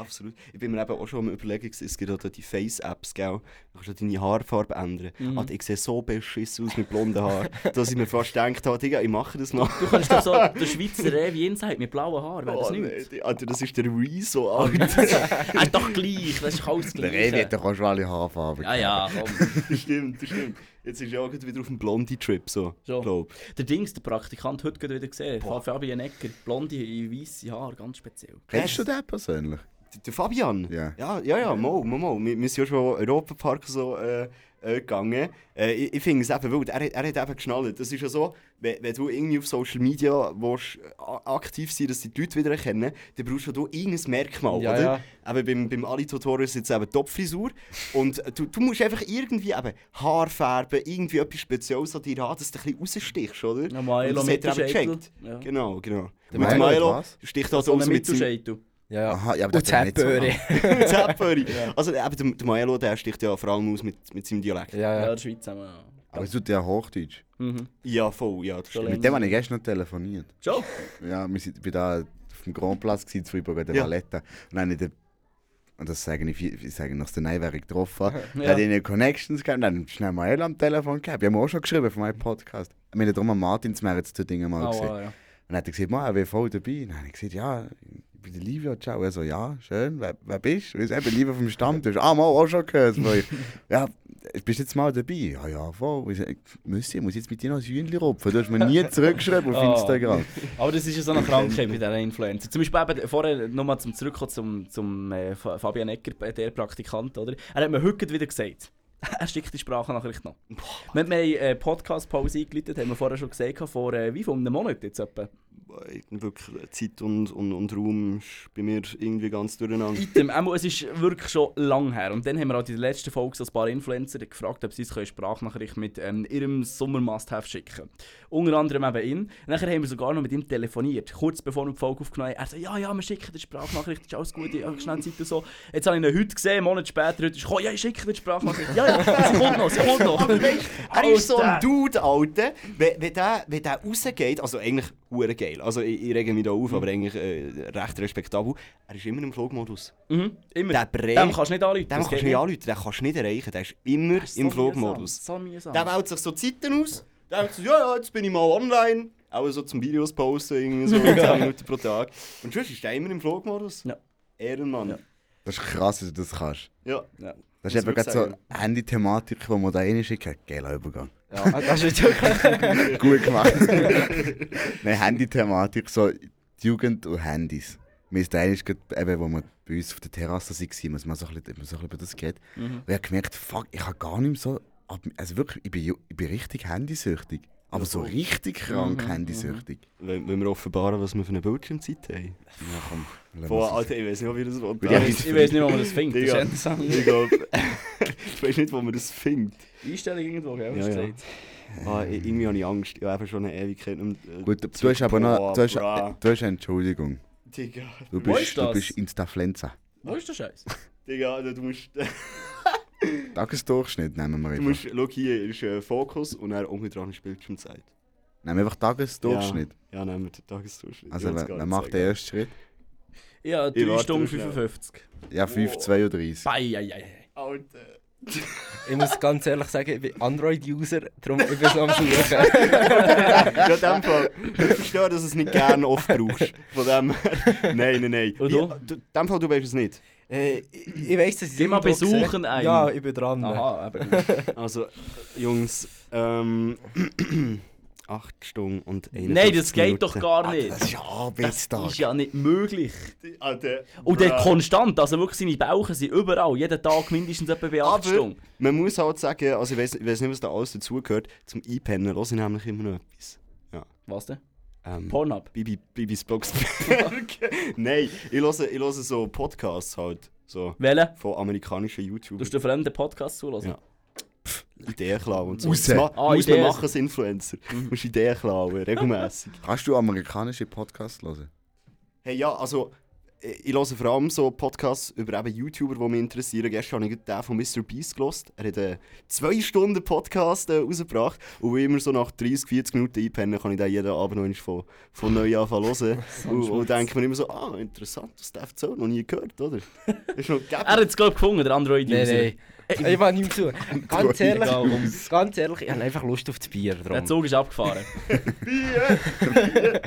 Absolut. Ich bin mir eben auch schon am überlegen, es gibt auch die Face-Apps, gell? Du kannst auch deine Haarfarbe ändern. Mhm. Alter, ich sehe so beschissen aus mit blonden Haaren, [laughs] dass ich mir fast gedacht habe, Digga, ich mache das mal. Du kannst doch so [laughs] der Schweizer Revi Inside mit blauen Haaren, wäre das Oh, nicht? nee, Alter, das ist der Rezo, Alter. Er ist doch gleich, das ist alles Der Revi gleich. hat doch auch schon alle Haarfarben. Ja, ja, komm. das [laughs] stimmt, das stimmt. Jetzt ist ja auch wieder auf dem Blondie-Trip, so, So. glaub. Der Dings, der Praktikant, heute gerade wieder gesehen. Fabian Ecker, blonde, weiße Haare, ganz speziell. Kennst du den persönlich? Der- Der Fabian? Ja. Ja, ja, ja, mal, mal, mal. Wir, wir sind ja schon Europapark so äh, äh, gegangen. Äh, ich ich finde es eben wild. Er, hat- er hat eben geschnallt. Das ist ja so, wenn, wenn du irgendwie auf Social Media willst, aktiv sein dass die Leute wieder erkennen, dann brauchst du irgendein Merkmal, Ja, oder? ja. Eben beim, beim Ali Totoro ist jetzt eben Topfrisur. Und du, du musst einfach irgendwie eben Haar färben, irgendwie etwas Spezielles an dir haben, dass du ein bisschen rausstichst, oder? Ja, Und Maelo das hat er eben gecheckt. Ja. Genau, genau. Der Und Maelo was? sticht also aus mit seinem... Ja, ja. Aha, ja, aber Und das Zäpföhre. an. Zäpföri. Also eben, der, der Maelo, der sticht ja vor allem aus mit, mit seinem Dialekt. Ja, Ja, ja. der Schweiz haben wir. Aber es tut ja Hochdeutsch. Mhm. Ja, voll, ja, das. Mit dem habe ich gestern noch telefoniert. Schon? Ja, wir sind, ich da auf dem Grand Platz zu Freiburg an der Ja. Valletta. Und dann habe ich den, und das sage ich, ich sage nach der Neiwährung getroffen. [laughs] Ja. Ja. Hat ihnen Connections gegeben, dann schnell mal am Telefon gehabt. Wir haben auch schon geschrieben von meinem Podcast. Wir haben darum am Martinsmeer jetzt zu Dingen mal Oh, gesehen. ja. Und dann hat er gesagt, «Ma, er wäre voll dabei. Und dann habe ich gesagt, ja, bin der Livio, ciao. Er so, ja, schön, wer, wer bist du? Ich eben Livio vom Stammtisch. Ah, mal auch schon gehört. euch. [laughs] ja, bist du jetzt mal dabei? Ja, ja, voll. Ich so, Müssi, ich muss jetzt mit dir noch ein Hühnchen rupfen. Du hast mir nie zurückgeschrieben auf [laughs] Oh. Instagram. [laughs] Aber das ist ja so eine Krankheit bei diesen Influencer. Zum Beispiel eben, vorher nochmal zum Zurückkommen zum, zum äh, Fa- Fabian Ecker, äh, der Praktikant, oder? Er hat mir heute wieder gesagt, er schickt die Sprachnachricht noch. Wir, wir haben eine Podcast-Pause eingeleitet, haben wir vorher schon gesagt, vor äh, wie vor einem Monat jetzt etwa. Wirklich, Zeit und, und, und Raum ist bei mir irgendwie ganz durcheinander. [laughs] Item, es ist wirklich schon lang her. Und dann haben wir auch in der letzten Folge so ein paar Influencer gefragt, ob sie uns eine Sprachnachricht mit ähm, ihrem Sommer-Must-Have schicken können. Unter anderem eben ihn. Nachher haben wir sogar noch mit ihm telefoniert. Kurz bevor wir die Folge aufgenommen haben. Er so, ja, ja, wir schicken die Sprachnachricht, ist alles gut, ich habe schnell Zeit und so. Jetzt habe ich ihn heute gesehen, einen Monat später, heute ist er gekommen, ja, ich schicke die Sprachnachricht. Ja, ja, sie kommt noch, sie kommt noch. Er ist so ein. Dude, Alter. Wenn, wenn, der, wenn der rausgeht, also eigentlich hure geil. Also ich, ich rege mich da auf, aber eigentlich äh, recht respektabel. Er ist immer im Flugmodus. Mhm, immer. Der Bre, Dem kannst du nicht anrufen. das kannst du nicht anrufen, den kannst du nicht erreichen. Der ist immer ist so im Flugmodus. So. Der wählt sich so Zeiten aus. Der denkt so, ja, ja, jetzt bin ich mal online. Auch so zum Videos posten, irgendwie so [laughs] 10 Minuten pro Tag. Und sonst ist der immer im Flugmodus. Ja. Ehrenmann. Ja. Das ist krass, dass du das kannst. Ja. Ja. Das ist eben man gerade so. Handy-Thematik, die man da reinschicken. Geiler Übergang. ja. Das ist wirklich... [laughs] Gut gemacht. [laughs] Nein, Handy-Thematik, so die Jugend und Handys. Mir ist eigentlich gerade, eben, wo wir bei uns auf der Terrasse waren, muss man so ein bisschen, wir so ein bisschen über das geredet. Mhm. Und ich habe gemerkt, fuck, ich habe gar nicht mehr so. Also wirklich, ich bin, ich bin richtig handysüchtig. Aber so richtig krank Mhm, handysüchtig. Wenn, wenn wir offenbaren, was wir für eine Bildschirmzeit haben. Ja, komm. Boah. Alter, ich weiß nicht, wie das will. Ja, Ich weiß nicht, wo man das findet. [laughs] Das ist. Ich [laughs] weiß nicht, wo man das findet. Einstellung irgendwo, gell? Ja, ja. gesagt. Ah, irgendwie habe ich Angst. Ich habe einfach schon eine Ewigkeit äh, Gut, du hast aber noch. Du hast, du hast eine Entschuldigung. Digga, Du bist, ist du bist Instaflenza. Wo ist der Scheiß? Digga, du musst... [laughs] Tagesdurchschnitt nehmen wir Du einfach. musst... Schau, hier ist äh, Fokus und dann unten dran ist Bildschirmzeit. Nehmen wir einfach Tagesdurchschnitt. Ja, nehmen wir den Tagesdurchschnitt. Also, wer, macht den ersten Schritt? Ja, Ich 3 warte Stunden schnell. 55. Ja, 5,32. Ei, ei, ei, ei. Alter. Ich muss ganz ehrlich sagen, ich bin Android-User, darum ich bin so am Suchen. [laughs] ja, in dem Fall. Ich verstehe, dass du es nicht gerne oft brauchst. Von dem her. Nein, nein, nein. Und du? du? In dem Fall, du weißt es nicht. Äh, ich, ich weiss, dass ich Geh mal besuchen einen. Ja, ich bin dran. Aha, aber [laughs] Also, Jungs, ähm. [clears throat] 8 Stunden und 51 Nein, das geht Minuten. doch gar nicht. Das ist ja Das Arbeitstag. ist ja nicht möglich. Alter, Und der konstant, also wirklich seine Bauchen sind überall, jeden Tag mindestens etwa bei 8 Aber Stunden. man muss halt sagen, also ich weiß ich nicht, was da alles dazugehört, zum Einpennen höre ich nämlich immer noch etwas. Was denn? Ähm, Pornhub? Bibi, Bibis [laughs] Blocksberg. Nein, ich höre, ich höre so Podcasts halt, so Welchen? von amerikanischen Du YouTubern. hast den fremden Podcast zulassen? Ja. Ideen klauen und so. Raus. Das ma Ah, muss Ideen. man machen als Influencer. Du musst Ideen klauen, regelmäßig. Kannst du amerikanische Podcasts hören? Hey, ja, also ich höre vor allem so Podcasts über eben YouTuber, die mich interessieren. Gestern habe ich den von Mr. Beast gelost. Er hat einen 2 Stunden Podcast äh, rausgebracht. Und wie immer so nach 30, 40 Minuten einpennen, kann ich den jeden Abend noch von, von neu anfangen hören. [laughs] und, und denke mir immer so, ah, interessant, das darf so noch nie gehört, oder? [laughs] Er hat es glaube ich gefunden, der Android-User. Nein, nein. Ich war nicht zu. Ganz ehrlich, ganz ehrlich, ich habe einfach Lust auf das Bier. Der Drum. Zug ist abgefahren. [laughs]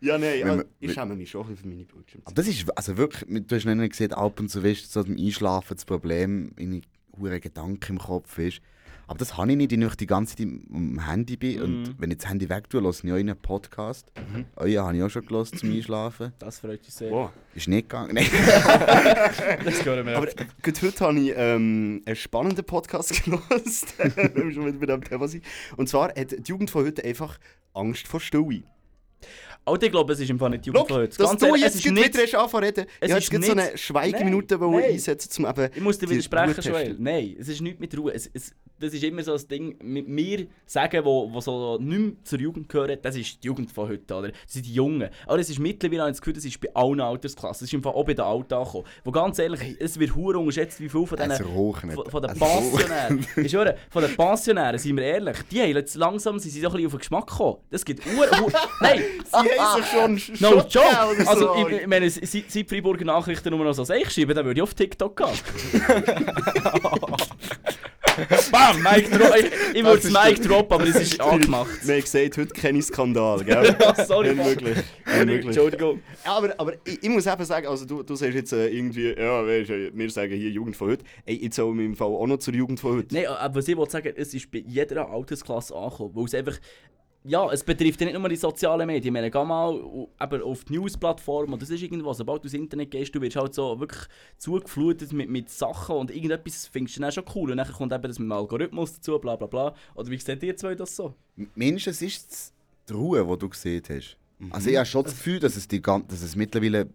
Ja, nein, also, ich schäme mich schon ein bisschen für meine Bildschirme. Aber das ist, also wirklich, du hast nicht gesehen, ab und zu weißt, so beim Einschlafen das Problem, in hure Gedanken im Kopf ist. Aber das habe ich nicht, wenn ich die ganze Zeit am Handy bin. Mhm. Und wenn ich das Handy weg tue, höre ich einen Podcast. Mhm. Euren habe ich auch schon gehört zum Einschlafen. Das freut uns sehr. Wow. Ist nicht gegangen. Nein. [laughs] Das hören wir. Aber gut, heute habe ich ähm, einen spannenden Podcast [laughs] gelost, wenn [laughs] wir schon wieder bei diesem Thema sind. Und zwar hat die Jugend von heute einfach Angst vor Stille. Alter, ich glaube, es ist im Fall nicht die Jugend von heute. dass du jetzt nicht... wieder hast angefangen zu reden. es Ich ist jetzt so eine Schweigeminute wollen nein. einsetzen, um eben... Ich muss dir die widersprechen. Joel. Nein, es ist nichts mit Ruhe. Es, es, das ist immer so ein Ding, mit mir sagen, wo, wo so nicht mehr zur Jugend gehören, das ist die Jugend von heute, oder? Das sind die Jungen. Aber es ist mittlerweile, habe ich das Gefühl, das ist bei allen Altersklassen. Das ist im Fall auch bei den Alten angekommen. Wo ganz ehrlich, es wird hure unterschätzt, wie viel von diesen... Von, von den. Pensionären. Ich von den Pensionären, sind wir ehrlich, die haben jetzt langsam sind sie so ein bisschen auf den Geschmack gekommen. Das gibt hure... [laughs] Nein! Sie haben sich schon sch- No joke! Also, so. ich, ich meine, seit die Freiburger Nachrichten nur noch so «Seich» schreiben, dann würde ich auf TikTok gehen. [laughs] [laughs] Bam! Mic drop! Ich, ich würde das Mic drop, aber es ist [laughs] angemacht. Wir haben gesagt, heute keine Skandal, gell? [laughs] Sorry, Unmöglich. Unmöglich. Entschuldigung. Aber, aber ich, ich muss eben sagen, also du, du sagst jetzt äh, irgendwie, ja, weißt, wir sagen hier Jugend von heute. Ey, jetzt soll wir im Fall auch noch zur Jugend von heute. Nein, aber was ich wollte sagen, es ist bei jeder Altersklasse angekommen, weil es einfach... Ja, es betrifft ja nicht nur die sozialen Medien. Ich meine, geh mal eben auf die News-Plattform und das ist irgendwas. Sobald du ins Internet gehst, du wirst halt so wirklich zugeflutet mit, mit Sachen und irgendetwas findest du dann schon cool. Und dann kommt eben das mit dem Algorithmus dazu, bla bla bla. Oder wie seht ihr zwei das so? Mindestens ist es die Ruhe, die du gesehen hast. Mhm. Also ich habe schon das Gefühl, dass es, die, gan- dass es mittlerweile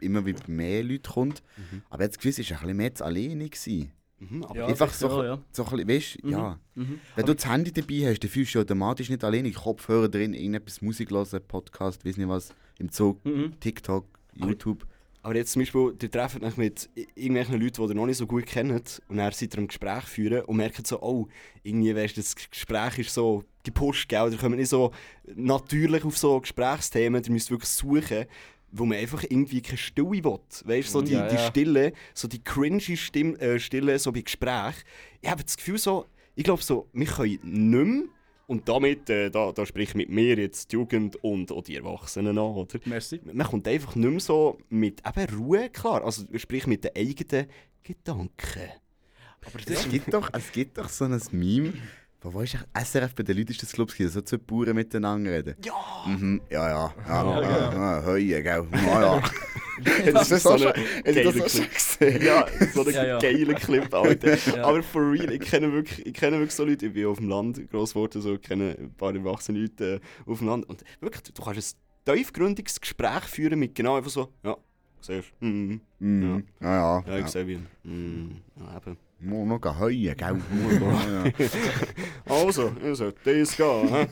immer wieder mehr Leute kommt. Mhm. Aber jetzt gewiss, es war ein bisschen mehr alleine. Gewesen. Mhm, aber Ja, Einfach so, auch, ja. so ein bisschen, weißt Mhm. ja. Mhm. Wenn du das Handy dabei hast, dann fühlst du automatisch nicht alleine. Kopfhörer drin, irgendetwas Musik hören, Podcast, weiß nicht was, im Zug, Mhm. TikTok, YouTube. Aber jetzt zum Beispiel, ihr trefft euch mit irgendwelchen Leuten, die ihr noch nicht so gut kennt und dann seid ihr im Gespräch führen und merkt so, oh, irgendwie weißt, du, das Gespräch ist so gepusht, gell? Ihr kommt nicht so natürlich auf so Gesprächsthemen, ihr müsst wirklich suchen, wo man einfach irgendwie keine Stille will. Weißt du, so die, Ja, die ja. Stille, so die cringy Stimm, äh, Stille, so bei Gespräch. Ich habe das Gefühl so, ich glaube so, wir können nicht mehr und damit, äh, da, da spricht mit mir jetzt die Jugend und auch die Erwachsenen an, oder? Merci. man kommt einfach nicht mehr so mit eben Ruhe klar. Also sprich mit den eigenen Gedanken. Aber es, gibt doch, es gibt doch so ein Meme, wo wo ist echt- SRF bei den Leuten ist das Club, so zwei Bauern miteinander reden. Ja! Mhm, ja, ja, ja, Ja, ja, ja, Heue, gell, ja, ja. [laughs] Das ist so schon Clip. gesehen? Ja, so ein Ja, ja. geiler Clip, Alter. [laughs] Ja. Aber for real, ich kenne, wirklich, ich kenne wirklich so Leute, ich bin auf dem Land gross geworden, so, ich kenne ein paar erwachsene Leute äh, auf dem Land. Und wirklich, du kannst ein tiefgründiges Gespräch führen mit genau einfach so, ja, siehst du, mhm, Mhm, ja, ja. ja, ich ja. sehe wie, mhm, ja, eben. Muss noch gehen heuen, gell. Also, also, das gehen, hä?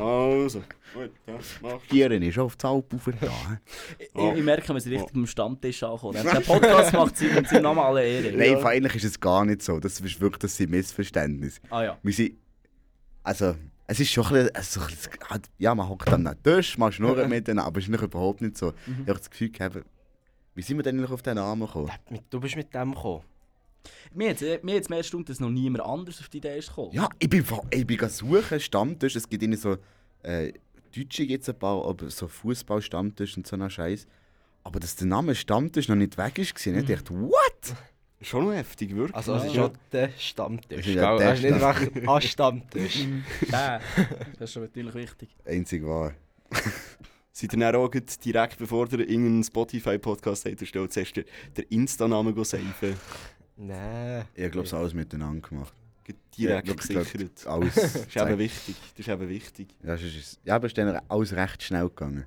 Also, gut, ja, machst Tieren ist auf die Alp hä? Ich, ich merke, wir sind richtig am Stammtisch angekommen. Der Podcast macht seinen seinen Namen alle Ehre. Nein, ja. eigentlich ist es gar nicht so. Das ist wirklich das sind Missverständnis. Ah ja. Wir sind, also, es ist schon ein bisschen, also, ja, man hockt am Tisch, man schnurrt miteinander, aber es ist nicht überhaupt nicht so. Ich habe das Gefühl gehabt, wie sind wir denn eigentlich auf den Namen gekommen? Du bist mit dem gekommen. Mir hat es mir hat's mehr Stunden, dass noch niemand anders auf die Idee ist gekommen. Ja, ich bin, ich bin suchen, Stammtisch. Es gibt irgendwie so, äh, Deutsche es ein paar, aber so Fußball-Stammtisch und so ein Scheiß. Aber dass der Name Stammtisch noch nicht weg ist, mhm. ich dachte, what? Schon heftig, wirklich. Also, es ist Ja. schon der Stammtisch. Das ist ja der Das ist nicht einfach ein Stammtisch. [laughs] Der. Das ist schon natürlich wichtig. Einzig wahr. [laughs] Seid ihr dann auch direkt, bevor ihr irgendeinen Spotify-Podcast habt erstellt, zuerst den, Insta-Namen saven? Nein. Ich glaube, es alles miteinander gemacht. Direkt Ja, ich gesichert. Alles. Das [laughs] ist eben wichtig. Das ist eben wichtig. Ja, es ist, ja, aber es ist dann alles recht schnell gegangen.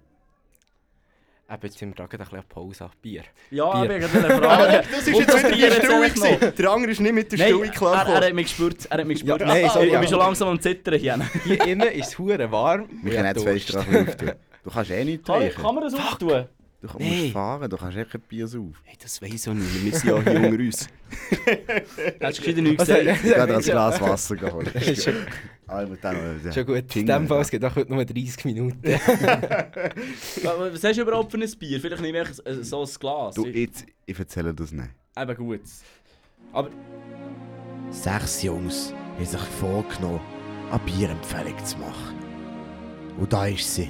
Eben, jetzt sind wir gerade ein bisschen auf Pause. Bier. Ja, Bier. ich habe eine Frage. [laughs] Das das Bier jetzt Stille. eigentlich noch. gewesen. Der andere ist nicht mit der Nein, Stille er, klar er hat mich gespürt. Er hat mich gespürt. Ja, nein, sorry, ich, ich bin schon langsam am Zittern hier. [laughs] Hier innen ist es warm. Wir Ich können jetzt fest drauf auftun. Du kannst eh nicht trinken. kann man das auftun? Du kannst Nee. musst fahren, du kannst echt ein Bier saufen. Hey, das weiss auch nicht. Wir sind ja hier unter uns. [laughs] Hast du gescheiter nichts gesagt? Ich habe ein Glas Wasser geholt. [laughs] Schon, Ah, ich schon gut. In dem Fall, es geht auch heute nur 30 Minuten. [laughs] Was hast du überhaupt für ein Bier? Vielleicht nehme ich so ein Glas. Du, jetzt, ich erzähle das nicht. Eben gut. Sechs Jungs haben sich vorgenommen, eine Bierempfehlung zu machen. Und da ist sie.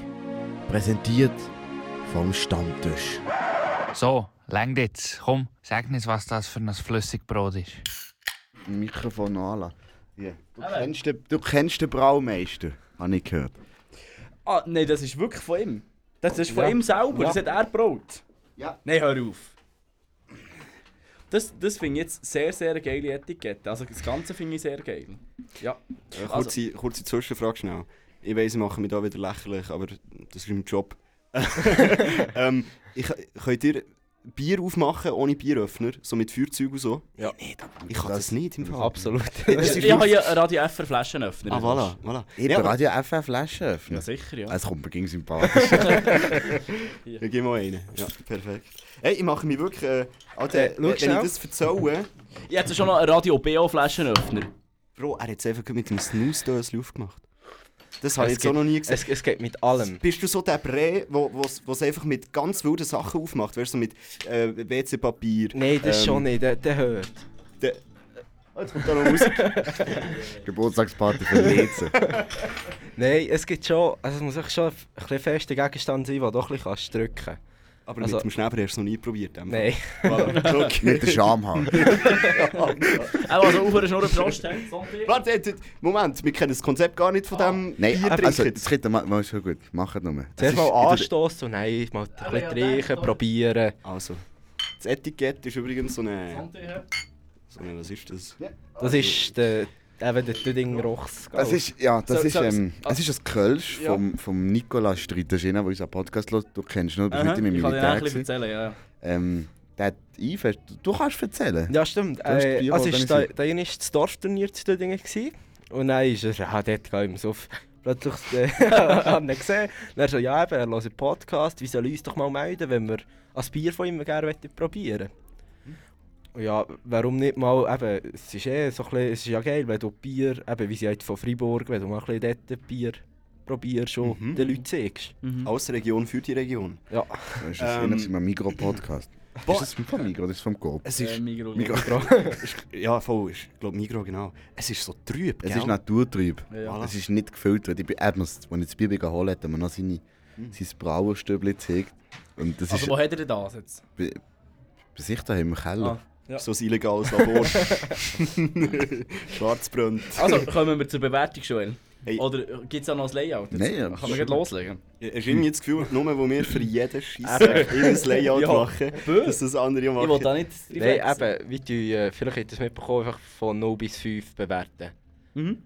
Präsentiert vom Stammtisch. So, längt jetzt. Komm, sag uns, was das für ein Flüssigbrot ist. Ein Mikrofon anlassen. Ja. Du, Aber- kennst den, du kennst den Braumeister, habe ich gehört. Ah, nein, das ist wirklich von ihm. Das ist von Ja. ihm selber. Ja. Das hat er gebraut. Ja. Nein, hör auf. Das, das finde ich jetzt sehr, sehr geile Etikette. Also das Ganze finde ich sehr geil. Ja. Äh, kurze, kurze Zwischenfrage schnell. Ich weiss, ich mache mich da wieder lächerlich, aber das ist mein Job. [laughs] ähm, ich, könnt ihr Bier aufmachen ohne Bieröffner? So mit Feuerzeug und so? Ja. Ich kann das, nicht im Fall. Absolut. [laughs] Das ist Ich habe ja Radio FR Flaschenöffner. Ah, voilà, voilà. Ich Ja, Radio FF Flaschen öffnen. Ja, sicher, ja. Es kommt mir gegen sympathisch. [laughs] Ja, gib mal einen. Ja, perfekt. Hey, ich mache mich wirklich... Äh, Alter, Äh, schau wenn ich schnell. das erzähle... Ich hätte schon noch einen Radio BO Flaschenöffner. Bro, er hat es einfach mit dem Snooze-Dösel aufgemacht. Das habe ich Es jetzt auch geht- noch nie gesehen. Es, es geht mit allem. Bist du so der Brä, wo es einfach mit ganz wilden Sachen aufmacht? Weißt du, so mit äh, WC-Papier? Nein, das ähm, schon nicht. Der, der hört. Der, oh, jetzt kommt da noch Musik. [laughs] Geburtstagsparty für Lezen. Nein, es gibt schon. Also es muss schon ein bisschen fester Gegenstand sein, den du doch ein bisschen kannst drücken Aber Also- mit dem Schneeber hast du es noch nie probiert. Emma. Nein. [laughs] Voilà. [laughs] Okay. Mit der Scham haben. [laughs] Auch also aufhören, nur Prost. Warte, äh, Moment, wir kennen das Konzept gar nicht von dem Nein, Bier also, trinken. das Mal, mal schon gut. Macht nur. Zuerst mal anstoßen und nein, mal ein bisschen trinken, probieren. Also, das Etikett ist übrigens so eine... So eine was ist das? Das ist der, eben der Ding Rochs. Das ist, ja, das So- ist, so- ähm, so- es ist ein Kölsch Ja. vom, vom Nicolas einer, der unseren Podcast hört. Du kennst ihn, du bist Aha, mit ihm im ich kann dir Militär. ein bisschen erzählen, ja. Ähm, der hat Einfest. Du kannst erzählen. Ja, stimmt. Äh, also ist da, da war das Dorfturnier zu den Dingen. gewesen. Und dann ist er, ja, dort gehen wir so auf. Plötzlich äh, [laughs] haben ihn gesehen. Er so, ja, eben, er hört Podcast. Wie soll uns doch mal melden, wenn wir ein Bier von ihm gerne wollen probieren Und Ja, warum nicht mal, eben, es ist eh so ein bisschen, es ist ja geil, wenn du Bier, eben wie sie halt von Freiburg, wenn du mal ein bisschen dort Bier probierst und Mhm. den Leuten zeigst. Mhm. Aus der Region für die Region. Ja, Das ist das Ähm, immer Migro-Podcast. Ist das vom Migro oder ist das vom Coop? Es Äh, ist... Migros. Migro. ist ja, voll, ist, glaube Migro, genau. Es ist so trüb, Es gell? ist naturtrüb. Ja. Voilà. Es ist nicht gefiltert. Ich bin, äh, als ich das Bier geholt hat, hat man noch seine, sein Brauerstübli gezeigt. Und das Also ist wo hat er denn das jetzt? bei, bei sich da im Keller. Ja. So ein illegales Labor. [laughs] Schwarzbrennt. Also kommen wir zur Bewertung, Joel. Hey. Oder gibt es auch noch ein Layout? jetzt? Nein, ja, Kann man gleich loslegen? Hast du irgendwie das Gefühl, nur wo wir für jeden Scheissdreck ein [laughs] Layout Ja. machen, dass das andere Ich will machen? da nicht Nein, eben, wie du, äh, vielleicht habt ihr es mitbekommen, einfach von 0 bis 5 bewerten. Mhm.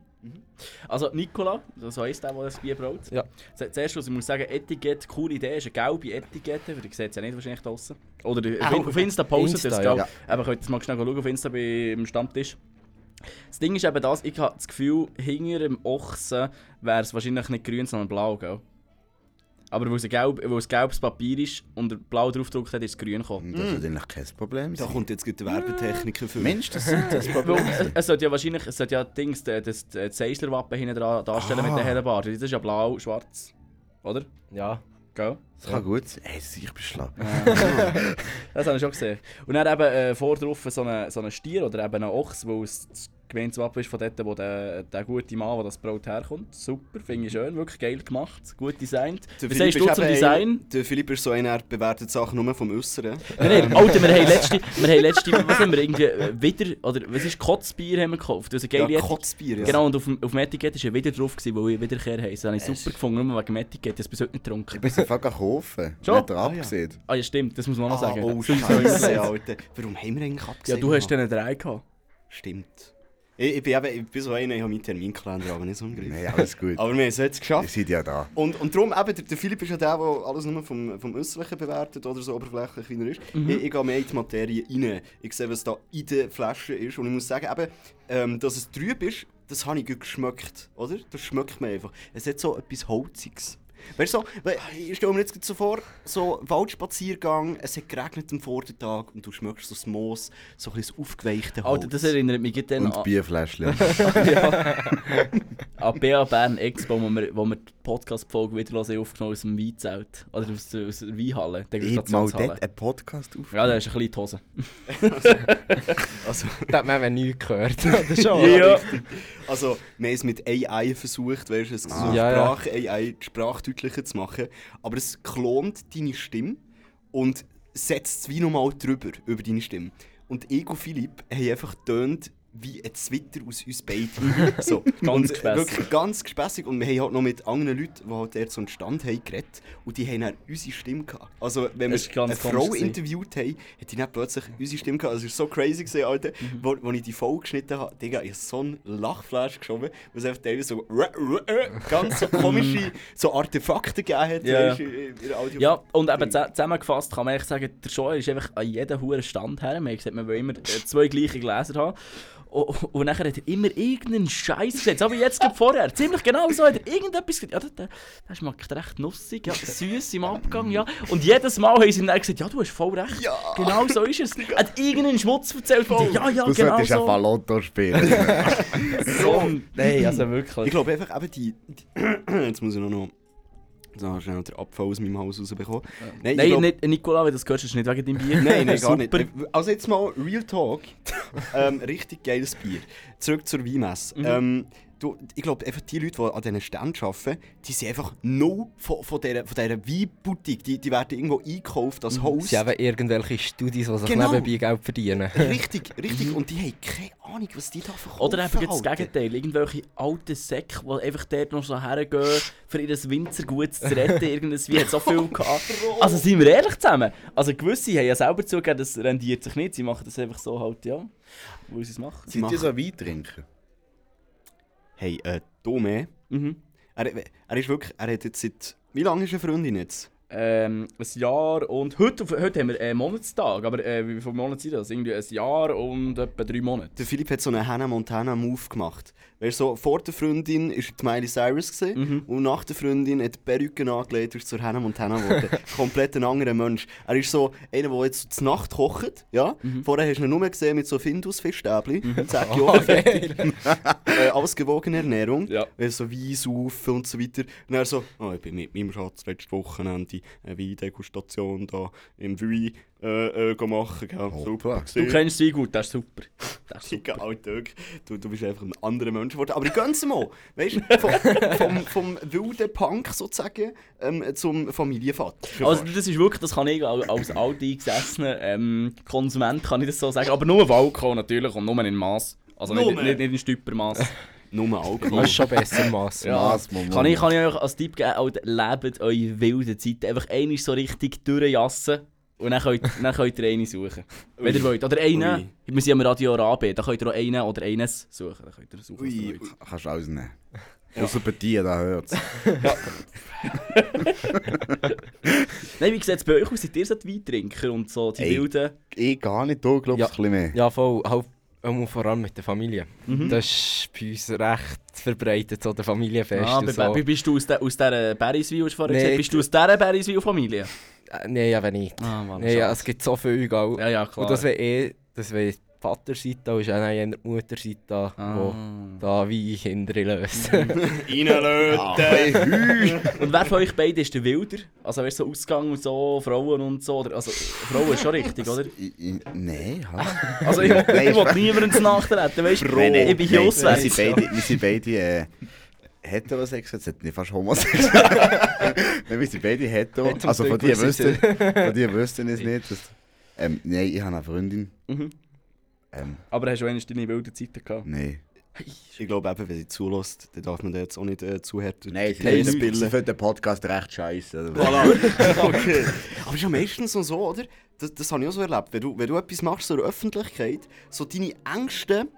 Also Nicola, so heisst der, der das Bier braut. Ja. Zuerst, was ich muss sagen, Etikette, coole Idee, ist eine gelbe Etikette, weil ihr seht es ja nicht wahrscheinlich draußen. Oder auf, Au. auf Insta postet Insta, es, ja. Aber könnt ihr mal schnell schauen auf Insta beim Stammtisch. Das Ding ist eben das, ich habe das Gefühl, hinter dem Ochsen wäre es wahrscheinlich nicht grün, sondern blau, gell? Aber weil es, ein gelb, weil es gelbes Papier ist und er blau drauf gedruckt hat, ist es grün gekommen. Das wird eigentlich kein Problem Da sein. kommt jetzt der Werbetechniker für. Mensch, [laughs] das sind das Problem. Weil, es, es sollte ja wahrscheinlich es sollte ja Dings, das, das, das Seisler-Wappen hinten dran darstellen mit Ah. den Herrenbart. Das ist ja blau, schwarz. Oder? Ja. Gell? Das kann gut sein. Ey, ich bin schlau. [laughs] das habe ich schon gesehen. Und dann eben äh, vor drauf so ein so eine Stier oder eben ein Ochs, wo es das Gemeinswappen ist von dort, wo der, der gute Mann, der das Brot herkommt. Super, finde ich schön, wirklich geil gemacht, gut designt. Der Wie Philipp sagst du zum Design? Einer, der Philipp ist so einer, er bewertet Sachen nur vom Äußeren. Nein, nein, Alter, wir haben letzte, wir haben letzte, was haben wir irgendwie, äh, wieder, oder was ist, Kotzbier haben wir gekauft. Also geile Ja, Kotzbier, ja. Genau, und auf dem, auf dem Etikett war ein wieder drauf, gewesen, wo ich Wiederkehr heisst. Das habe ich super gefunden, nur wegen dem Etikett, ich habe es bis heute nicht getrunken. Ich bin sie einfach kaufen. Schon? Nicht Ah, ja. abgesehen. Ah ja, stimmt, das muss man auch noch Ah, sagen. oh, Das so Scheiße, so. Alter. Warum haben wir eigentlich Ja, abgesehen? du hast den drei gehabt. Stimmt. Ich, ich, bin eben, ich bin so einer, ich habe meinen Terminkalender aber nicht so im Griff. Nein, alles gut. Aber wir haben es jetzt Ihr geschafft. seid ja da. Und, und darum, eben, der, der Philipp ist ja der, der alles nur vom, vom Äußerlichen bewertet oder so oberflächlich, wie er ist. Mhm. Ich, ich gehe mehr in die Materie rein. Ich sehe, was da in der Flasche ist. Und ich muss sagen, eben, ähm, dass es trüb ist, das habe ich gut geschmeckt. Oder? Das schmeckt mir einfach. Es hat so etwas Holziges. Weißt du, so, weil ich stelle mir jetzt gerade so vor, so Waldspaziergang, es hat geregnet am Vortag und du schmeckst so das Moos, so ein bisschen das aufgeweichte Holz. Alter, das erinnert mich dann Und an, Bierfläschchen. [laughs] [laughs] ja, an BA Bern Expo, wo wir, wo wir die Podcast-Folge wieder hören, aufgenommen aus dem Weinzelt. Oder aus, der- aus der Weinhalle, der Ich mal Degustationshalle. dort einen Podcast auf. Ja, da ist ein bisschen die Hose. [laughs] also, Da hat man eben nichts gehört. Oder schon? Ja. Also, wir haben es mit AI versucht, weißt du, es so Ah. Ja, ja. Sprach-AI, die Sprache deutlicher zu machen. Aber es klont deine Stimme und setzt es wie nochmal drüber, über deine Stimme. Und und Philipp haben einfach tönt wie ein Twitter aus uns beiden. [laughs] so. Ganz und, äh. Wirklich ganz gespässig. Und wir haben halt noch mit anderen Leuten, die halt dort so einen Stand haben, geredet. Und die haben dann unsere Stimme gehabt. Also, wenn wir eine Frau interviewt haben, hat die dann plötzlich unsere Stimme gehabt. Also, es war so crazy, gewesen, Alter. Mhm. Wo, wo ich die Folge geschnitten habe, Digga, ich habe so einen Lachflash geschoben, wo es einfach teilweise so ganz so komische [laughs] so Artefakte gegeben hat. In der Audio Ja, und eben zus- zusammengefasst kann man eigentlich sagen, der Show ist einfach an jeden hohen Stand her. Man hat gesagt, man will immer äh, zwei gleiche Gläser haben. Und, und nachher hat er immer irgendeinen Scheiß gesetzt. Aber jetzt gerade vorher, ziemlich genau so, hat er irgendetwas gesagt. Ja, der, der, der schmeckt recht nussig, ja, süß im Abgang, ja. Und jedes Mal haben sie ihm dann gesagt, ja, du hast voll recht. Ja. Genau so ist es. Er hat irgendeinen Schmutz erzählt. Und die, ja, ja, Du genau solltest ein so. Lotto spielen. [laughs] so. Nein, also [laughs] wirklich. Ich glaube einfach eben die, die [clears throat] Jetzt muss ich noch, noch so schnell den Abfall aus meinem Haus rausbekommen. Nein, ich Nein, glaub- nicht, Nicola, wenn du das hörst, ist nicht wegen deinem Bier. Nein, nein, [laughs] gar nicht. Also jetzt mal Real Talk. ähm, richtig geiles Bier. Zurück zur Weinmesse. Ähm, du, ich glaube, einfach die Leute, die an diesen Ständen arbeiten, die sind einfach no von, von dieser, von dieser Weinboutique. Die, die werden irgendwo eingekauft als Host. Es sind eben irgendwelche Studis, die sich Genau. nebenbei Geld verdienen. [laughs] Richtig, richtig. Und die haben keine Ahnung, was die da verkaufen. Oder eben das. Gegenteil, irgendwelche alten Säcke, die einfach dort noch so hergehen, für ihr Winzergut zu retten. [laughs] Irgendwas, wie hat so viel gehabt. Also seien wir ehrlich zusammen. Also gewisse haben ja selber zugegeben, das rendiert sich nicht. Sie machen das einfach so halt, ja, wo sie es machen. Sie ihr machen... so Wein trinken? Hey, äh, Dome. Mhm. Er, er ist wirklich... Er hat jetzt seit... Wie lange ist eine Freundin jetzt? Ähm, ein Jahr und heute, heute haben wir einen Monatstag, aber äh, wie viele Monate sind das? Irgendwie ein Jahr und etwa drei Monate. Der Philipp hat so einen Hannah Montana Move gemacht. Weißt, so, vor der Freundin war die Miley Cyrus gewesen, Mhm. und nach der Freundin hat die Perücke angelegt und ist zur Hannah Montana geworden. [laughs] Komplett ein anderer Mensch. Er ist so einer, der jetzt zur Nacht kocht. Ja? Mhm. Vorher hast du ihn nur gesehen mit so Findus-Fischstäbchen. Zack, ja, fertig. [laughs] äh, ausgewogene Ernährung. Ja. Äh, so Wein saufen und so weiter. Und er so, oh, ich bin mit meinem Schatz letztes Wochenende eine Weindegustation da im Wui äh, äh, machen. Gell? Super Du kennst sie gut, das ist super. Das ist super. Alter, du, du bist einfach ein anderer Mensch geworden. Aber ich gönn's mal. Weißt du, vom, vom, vom wilden Punk sozusagen ähm, zum Familienvater. Also das ist wirklich, das kann ich als alteingesessener ähm, Konsument kann ich das so sagen. Aber nur Alkohol natürlich und nur in Maß. Also nicht, Nur. nicht, nicht in Stüppermaß. Nur Alkohol. Das ist schon besser, Mass. Ja. Mass, kann, ich, kann ich euch als Tipp geben, lebt eure wilde Zeit. Einfach einmal so richtig durchjassen und dann könnt, dann könnt ihr eine suchen. Wenn ihr wollt. Oder einen. Ui. Wir sind ja am Radio Rabe, da könnt ihr auch einen oder eines suchen. Dann könnt ihr suchen, Ui. Kannst du ausnehmen. Außer bei dir, da hört's. Nein, wie sieht es bei euch aus? Seid ihr so die Weintrinker und so die Ey. wilden? Ich gar nicht, du glaubst Ja. ein bisschen mehr. Ja, voll. Halt, ähm, vor allem mit der Familie. Mhm. Das ist bei uns recht verbreitet, so der Familienfest. Ah, und so. bist du aus, der, aus dieser Berriswil, vorher Nee, gesagt? Bist du aus dieser Berriswil-Familie? Äh, Nein, aber nicht. Ah, Mann, Nee, ja, es gibt so viel, gell? Ja, ja, klar. Und das wäre eh, das wäre Vaterseite und ist auch die Mutterseite, Ah. wo da wie Kinder löst. [laughs] Reinlöten! [laughs] Und wer von euch beiden ist der Wilder? Also wer ist so Ausgang und so, Frauen und so? Oder, also Frauen ist schon richtig, oder? I- I- Nein, hallo. [laughs] Also ich, ich will niemandem zu nachtreten, weißt du? Ich bin hier auswärts. Wir sind beide, wir sind beide äh, heterosexuell, jetzt nicht fast homosexuell. nein, wir sind beide hetero. Also von dir wissen wüssten, von dir wüssten es nicht. Dass, ähm, nein, ich habe eine Freundin. Mhm. Ähm, Aber hast du eigentlich deine wilden Zeiten gehabt? nein. Ich glaube eben, wenn sie zulässt, dann darf man da jetzt auch nicht äh, zu hart Nein, sie findet den Podcast recht scheiße. Voilà. [laughs] okay. Aber es ist ja meistens so, oder? Das, das habe ich auch so erlebt. Wenn du, wenn du etwas machst so in der Öffentlichkeit, so deine engsten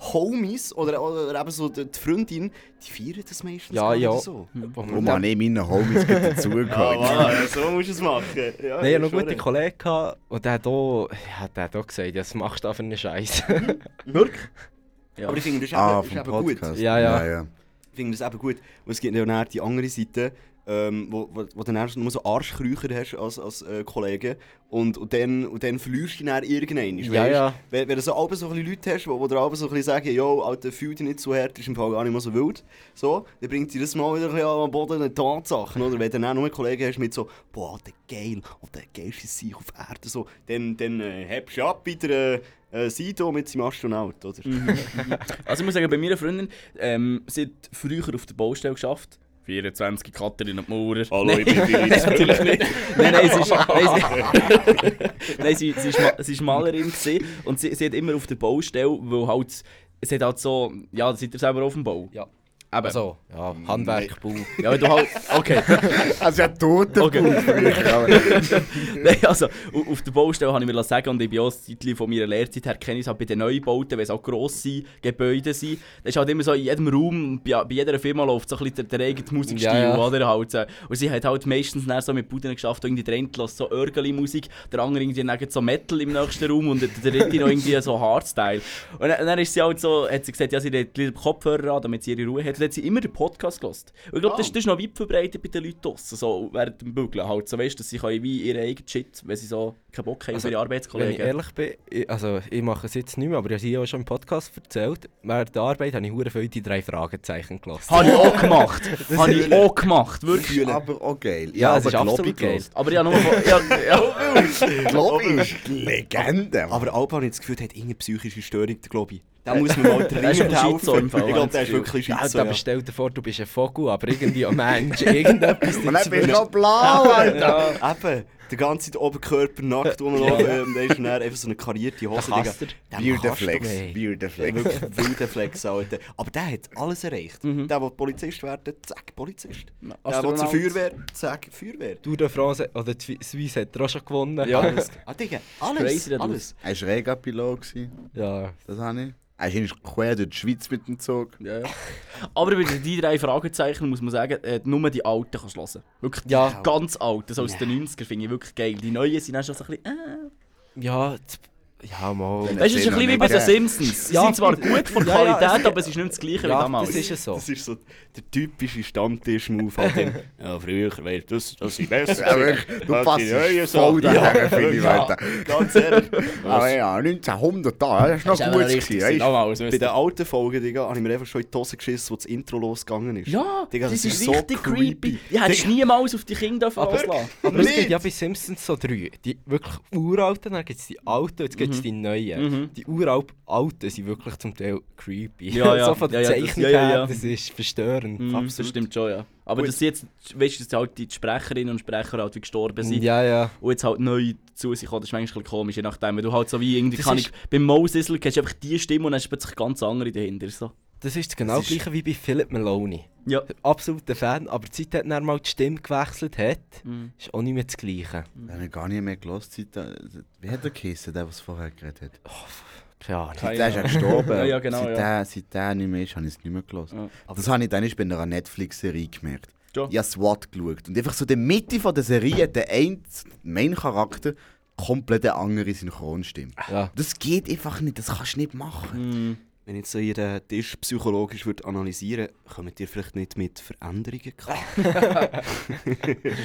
Homies oder, oder eben so die Freundin, die feiern das meistens Ja, gar ja. nicht so. Wir Warum dann- habe ich meinen Homies gerade [laughs] Ja, voilà, so musst du es machen. Ja, Nein, ich hatte noch schon gute recht. Kollegen gehabt, und der hat auch, ja, der hat auch gesagt, was machst du für einen Scheiß? Wirklich? [laughs] Ja. Aber ich finde, das ist Ah, eben, ist eben gut. Podcast. Ja, ja. ja, ja. Ich finde das eben gut. Und es gibt ja dann die andere Seite, ähm, wo, wo, wo du dann erst nur so Arschkrücher hast als, als äh, Kollege und, und, dann, und dann verlierst du dich dann irgendwann. Ja, ja. Wenn, wenn du so so ein Leute hast, die dir alle so ein bisschen sagen, «Jo, Alter, fühl dich nicht so hart, ist im Fall gar nicht mehr so wild», so, dann bringt sie das mal wieder ein bisschen am Boden der Tatsachen, oder? Wenn du dann auch nur einen Kollegen hast mit so «Boah, der geil, oh, der geilste Sieg auf Erde», so, dann, dann äh, hebst du ab bei der äh, Sido mit seinem Astronaut, oder? [laughs] Also ich muss sagen, bei meiner Freundin, ähm, sie hat früher auf der Baustelle geschafft. 24 Katrin und Maurer. Hallo, Nein. ich bin Felix. Natürlich nicht. Nein, nein, sie ist, [laughs] nein, sie, [laughs] nein, sie, sie, ist, sie ist Malerin gewesen und sie, sie hat immer auf der Baustelle, weil halt, es hat halt so, ja, seid ihr selber auf dem Bau? Ja. Eben. Also, ja, Handwerk, Bau. Ja, du halt, okay. [laughs] Also ja, toter Okay. Aber- [laughs] Nein, also, au- auf der Baustelle habe ich mir sagen und ich bin auch Zeitchen von meiner Lehrzeit her kenne ich es halt bei den Neubauten, wenn es auch grosse Gebäude sind, dann ist halt immer so in jedem Raum, bei, bei jeder Firma läuft so ein bisschen der, der eigene Musikstil, ja. oder? Halt, so. und sie hat halt meistens so mit Buden geschafft, irgendwie der eine lässt so Örgeli-Musik, der andere irgendwie so Metal im nächsten Raum und der, dritte noch irgendwie so Hardstyle. Und dann, dann ist sie halt so, hat sie gesagt, ja, sie hat Kopfhörer an, damit sie ihre Ruhe hat. Hat sie immer den Podcast gehört. Und ich glaube, das, das ist noch weit verbreitet bei den Leuten draussen, so während dem Bügeln halt. So, weißt, dass sie können wie ihre eigenen Shit, wenn sie so keinen Bock haben Also, auf ihre Wenn ich Arbeitskollegen. ehrlich bin, ich, also ich mache es jetzt nicht mehr, aber ich habe es hier auch schon im Podcast erzählt. Während der Arbeit habe ich hure viel die drei Fragezeichen gelassen. Habe ich auch [laughs] gemacht. Habe ich auch gemacht, wirklich. aber auch geil. Ja, Ja, es ist aber absolut geil. Aber ich habe nur von... Ja, [laughs] ja. Globby ist [laughs] Legende. Aber Alba ich das Gefühl, hat irgendeine psychische Störung, der Globi. Da muss man mal [laughs] dringend helfen. Ich glaube, der ist habe ich wirklich Schizo, aber ja. stell dir vor, du bist ein Vogel, aber irgendwie ein Mensch. [laughs] Irgendetwas Und dann bist du blau, Alter. Eben, der ganze Zeit Oberkörper nackt rumlaufen und dann ist dann einfach so eine karierte Hose. Der. Der du Flex. Der Flex. wirklich wilder Flex, Alter. Aber der hat alles erreicht. Mhm. Der, der Polizist werden, zack, Polizist. Der, der Astronaut. zur Feuerwehr, zack, Feuerwehr. Tour de France oder die Swiss hat er auch schon gewonnen. Ja. Alles. Ah, Digga, alles. Der alles. Er war Rega-Pilot, ja. das habe ich. Er ist eigentlich quer durch die Schweiz mit dem Zug. Ja, ja. [laughs] Aber bei den drei Fragezeichen muss man sagen, äh, nur die alten kannst du hören. Wirklich die Ja. ganz alten, so aus den 90ern, finde ich wirklich geil. Die neuen sind dann schon so ein bisschen... Äh. Ja, ja, mal. Weißt du, es ist ein bisschen wie bei den Simpsons. Sie Ja. sind zwar gut von Ja, ja, Qualität, es- aber es ist nicht das gleiche wie Ja, damals. das ist es so. Das ist so der typische Stammtisch-Move halt. [laughs] den- ja, früher, du, das, das sind besser. Ja, wirklich, du Ja, passt die neuen voll Sachen. daher, finde ich, ja. Ganz ehrlich. Aber ja, 1900 da, das ist noch Das ist gut gewesen. weißt damals, Bei den alten Folgen, Digga, habe ich mir einfach schon in die Hose geschissen, wo das Intro losgegangen ist. Ja, Digga, das, das ist ist so richtig creepy. creepy. Ich hätte niemals auf die Kinder loslassen Aber es gibt ja bei Simpsons so drei. Die wirklich uralten, dann gibt es die alten, jetzt gibt es die neuen. Mhm. Die uralten sind wirklich zum Teil creepy. Ja, ja. [laughs] so von der Ja, das- Zeichnung ja, her, das ist verstörend. Mhm, das stimmt schon, ja. Aber Gut. dass jetzt, weißt du, dass halt die Sprecherinnen und Sprecher halt wie gestorben sind Ja, ja. und jetzt halt neu dazu sind, gekommen, das ist manchmal komisch, je nachdem. Wenn du halt so wie irgendwie, Das kann ich, beim Mosisl kennst du einfach die Stimme und dann ist plötzlich ganz andere dahinter. So. Das ist genau das gleiche wie bei Philip Maloney. Ja. Absoluter Fan, aber die Zeit, er mal die Stimme gewechselt hat, Mhm. ist auch nicht mehr das Gleiche. Den habe ich gar nicht mehr gehört. seit der- Wie hat er geheißen, der, was vorher geredet hat? Keine Ahnung. Keine Der ist ja Ahnung. gestorben. [laughs] Ja, ja, genau, Seit, ja. Der, seit der nicht mehr ist, habe ich es nicht mehr gehört. Ja. Das habe ich dann erst bei einer Netflix-Serie gemerkt. Ja. Ich habe SWAT geschaut. Und einfach so in der Mitte von der Serie hat der eine Main-Charakter komplett eine andere Synchronstimme. Ja. Das geht einfach nicht, das kannst du nicht machen. Mhm. Wenn jetzt so ihr Tisch psychologisch würd analysieren kommt ihr vielleicht nicht mit Veränderungen klar?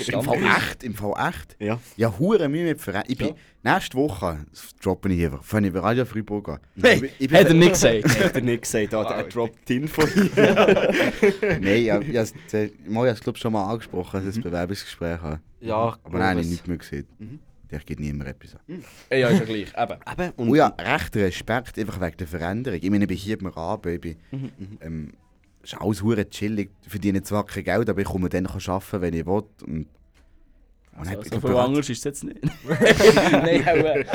Im Fall echt, im Fall echt. Ja. Ja, hure Mühe mit Verein. Ich bin, nächste Woche, das droppe ich hier, fange ich bei Radio Freiburg an. Hey, Ich bin- hat er nicht gesagt. [laughs] Hat er nicht gesagt, ah, er droppt die Info hier. [laughs] Nein, ja, ich habe es glaube schon mal angesprochen, dass ich ein Bewerbungsgespräch habe. Ja, Aber nein, ich habe es. nichts mehr gesehen. Der gibt niemand etwas an. ja, ist ja gleich. Eben. Eben, Und ja, recht Respekt einfach wegen der Veränderung. Ich meine, ich bin hier beim Raben, ich bin, Mhm, ähm, ist alles hure chillig. Ich verdiene zwar kein Geld, aber ich komme dann arbeiten, wenn ich will. Und, und Also, so ich viel anders ist es jetzt nicht. [laughs] Nein, auch, äh,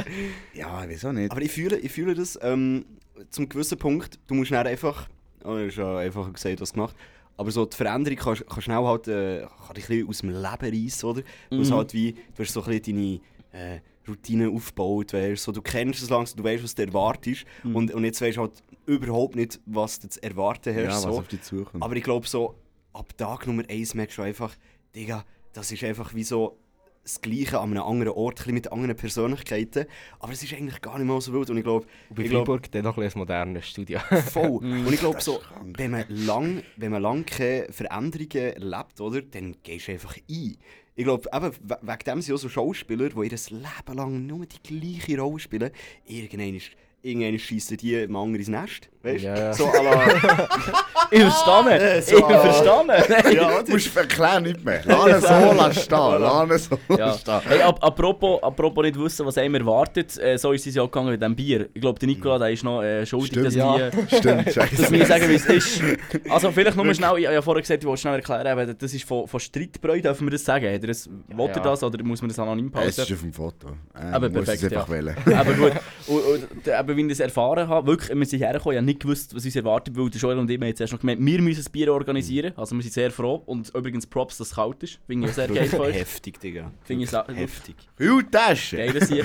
Ja, wieso nicht? Aber ich fühle, ich fühle das ähm, zum gewissen Punkt. Du musst dann einfach, oh, ist ja einfach gesagt, was gemacht. Aber so die Veränderung kann, kann schnell halt, äh, kann dich ein bisschen aus dem Leben reissen, oder? Mhm. Mhm. halt wie, du hast so ein bisschen deine äh, Routine aufgebaut, weißt, so, du kennst es langsam, du weißt, was du erwartest. Mhm. Und, und jetzt weißt du halt überhaupt nicht, was du zu erwarten hast. ja, was so. auf dich zukommt. Aber ich glaube so, ab Tag Nummer 1 merkst du einfach, Digga, das ist einfach wie so das Gleiche an einem anderen Ort, ein mit anderen Persönlichkeiten. Aber es ist eigentlich gar nicht mal so wild. Und ich glaube, Und bei Freiburg dann noch ein modernes Studio. [laughs] voll. [laughs] Mhm. Und ich glaube so, wenn man lang, wenn man lang keine Veränderungen erlebt, oder, dann gehst du einfach ein. Ich glaube, eben, we- wegen dem sind auch so Schauspieler, die ihr Leben lang nur die gleiche Rolle spielen, irgendwann, irgendwann schiessen die im anderen ins Nest. Weißt du? Ja, ja. So à la, [laughs] Ich verstehe. Äh, Ich so, äh, verstehe. ja, Du musst erklären nicht mehr. Lass es so lass stehen. Lass es so Ja. stehen. Hey, ap apropos, apropos nicht wissen, was einem erwartet, äh, so ist es ja auch gegangen mit dem Bier. Ich glaube, der Nikola der ist noch äh, schuldig, Stimmt. dass Ja. die... Stimmt, [laughs] Dass wir sagen, wie es ist. Also vielleicht nur schnell, ich habe ja vorher gesagt, ich wollte schnell erklären, das ist von, von Streitbräu, dürfen wir das sagen? Hat er das, will er Ja. das oder muss man das anonym Es pausen? ist auf dem Foto. Äh, Aber muss es perfekt, einfach ja. wählen. aber gut, [laughs] und, und, eben, wie ich das erfahren habe, wirklich, wir sind hergekommen, ich habe nicht gewusst, was uns erwartet, weil der Joel und ich haben jetzt erst noch gemeint, wir müssen das Bier organisieren, also wir sind sehr froh und übrigens Props, dass es kalt ist, finde ich auch sehr geil von euch. heftig, Digga. Finde ich heftig.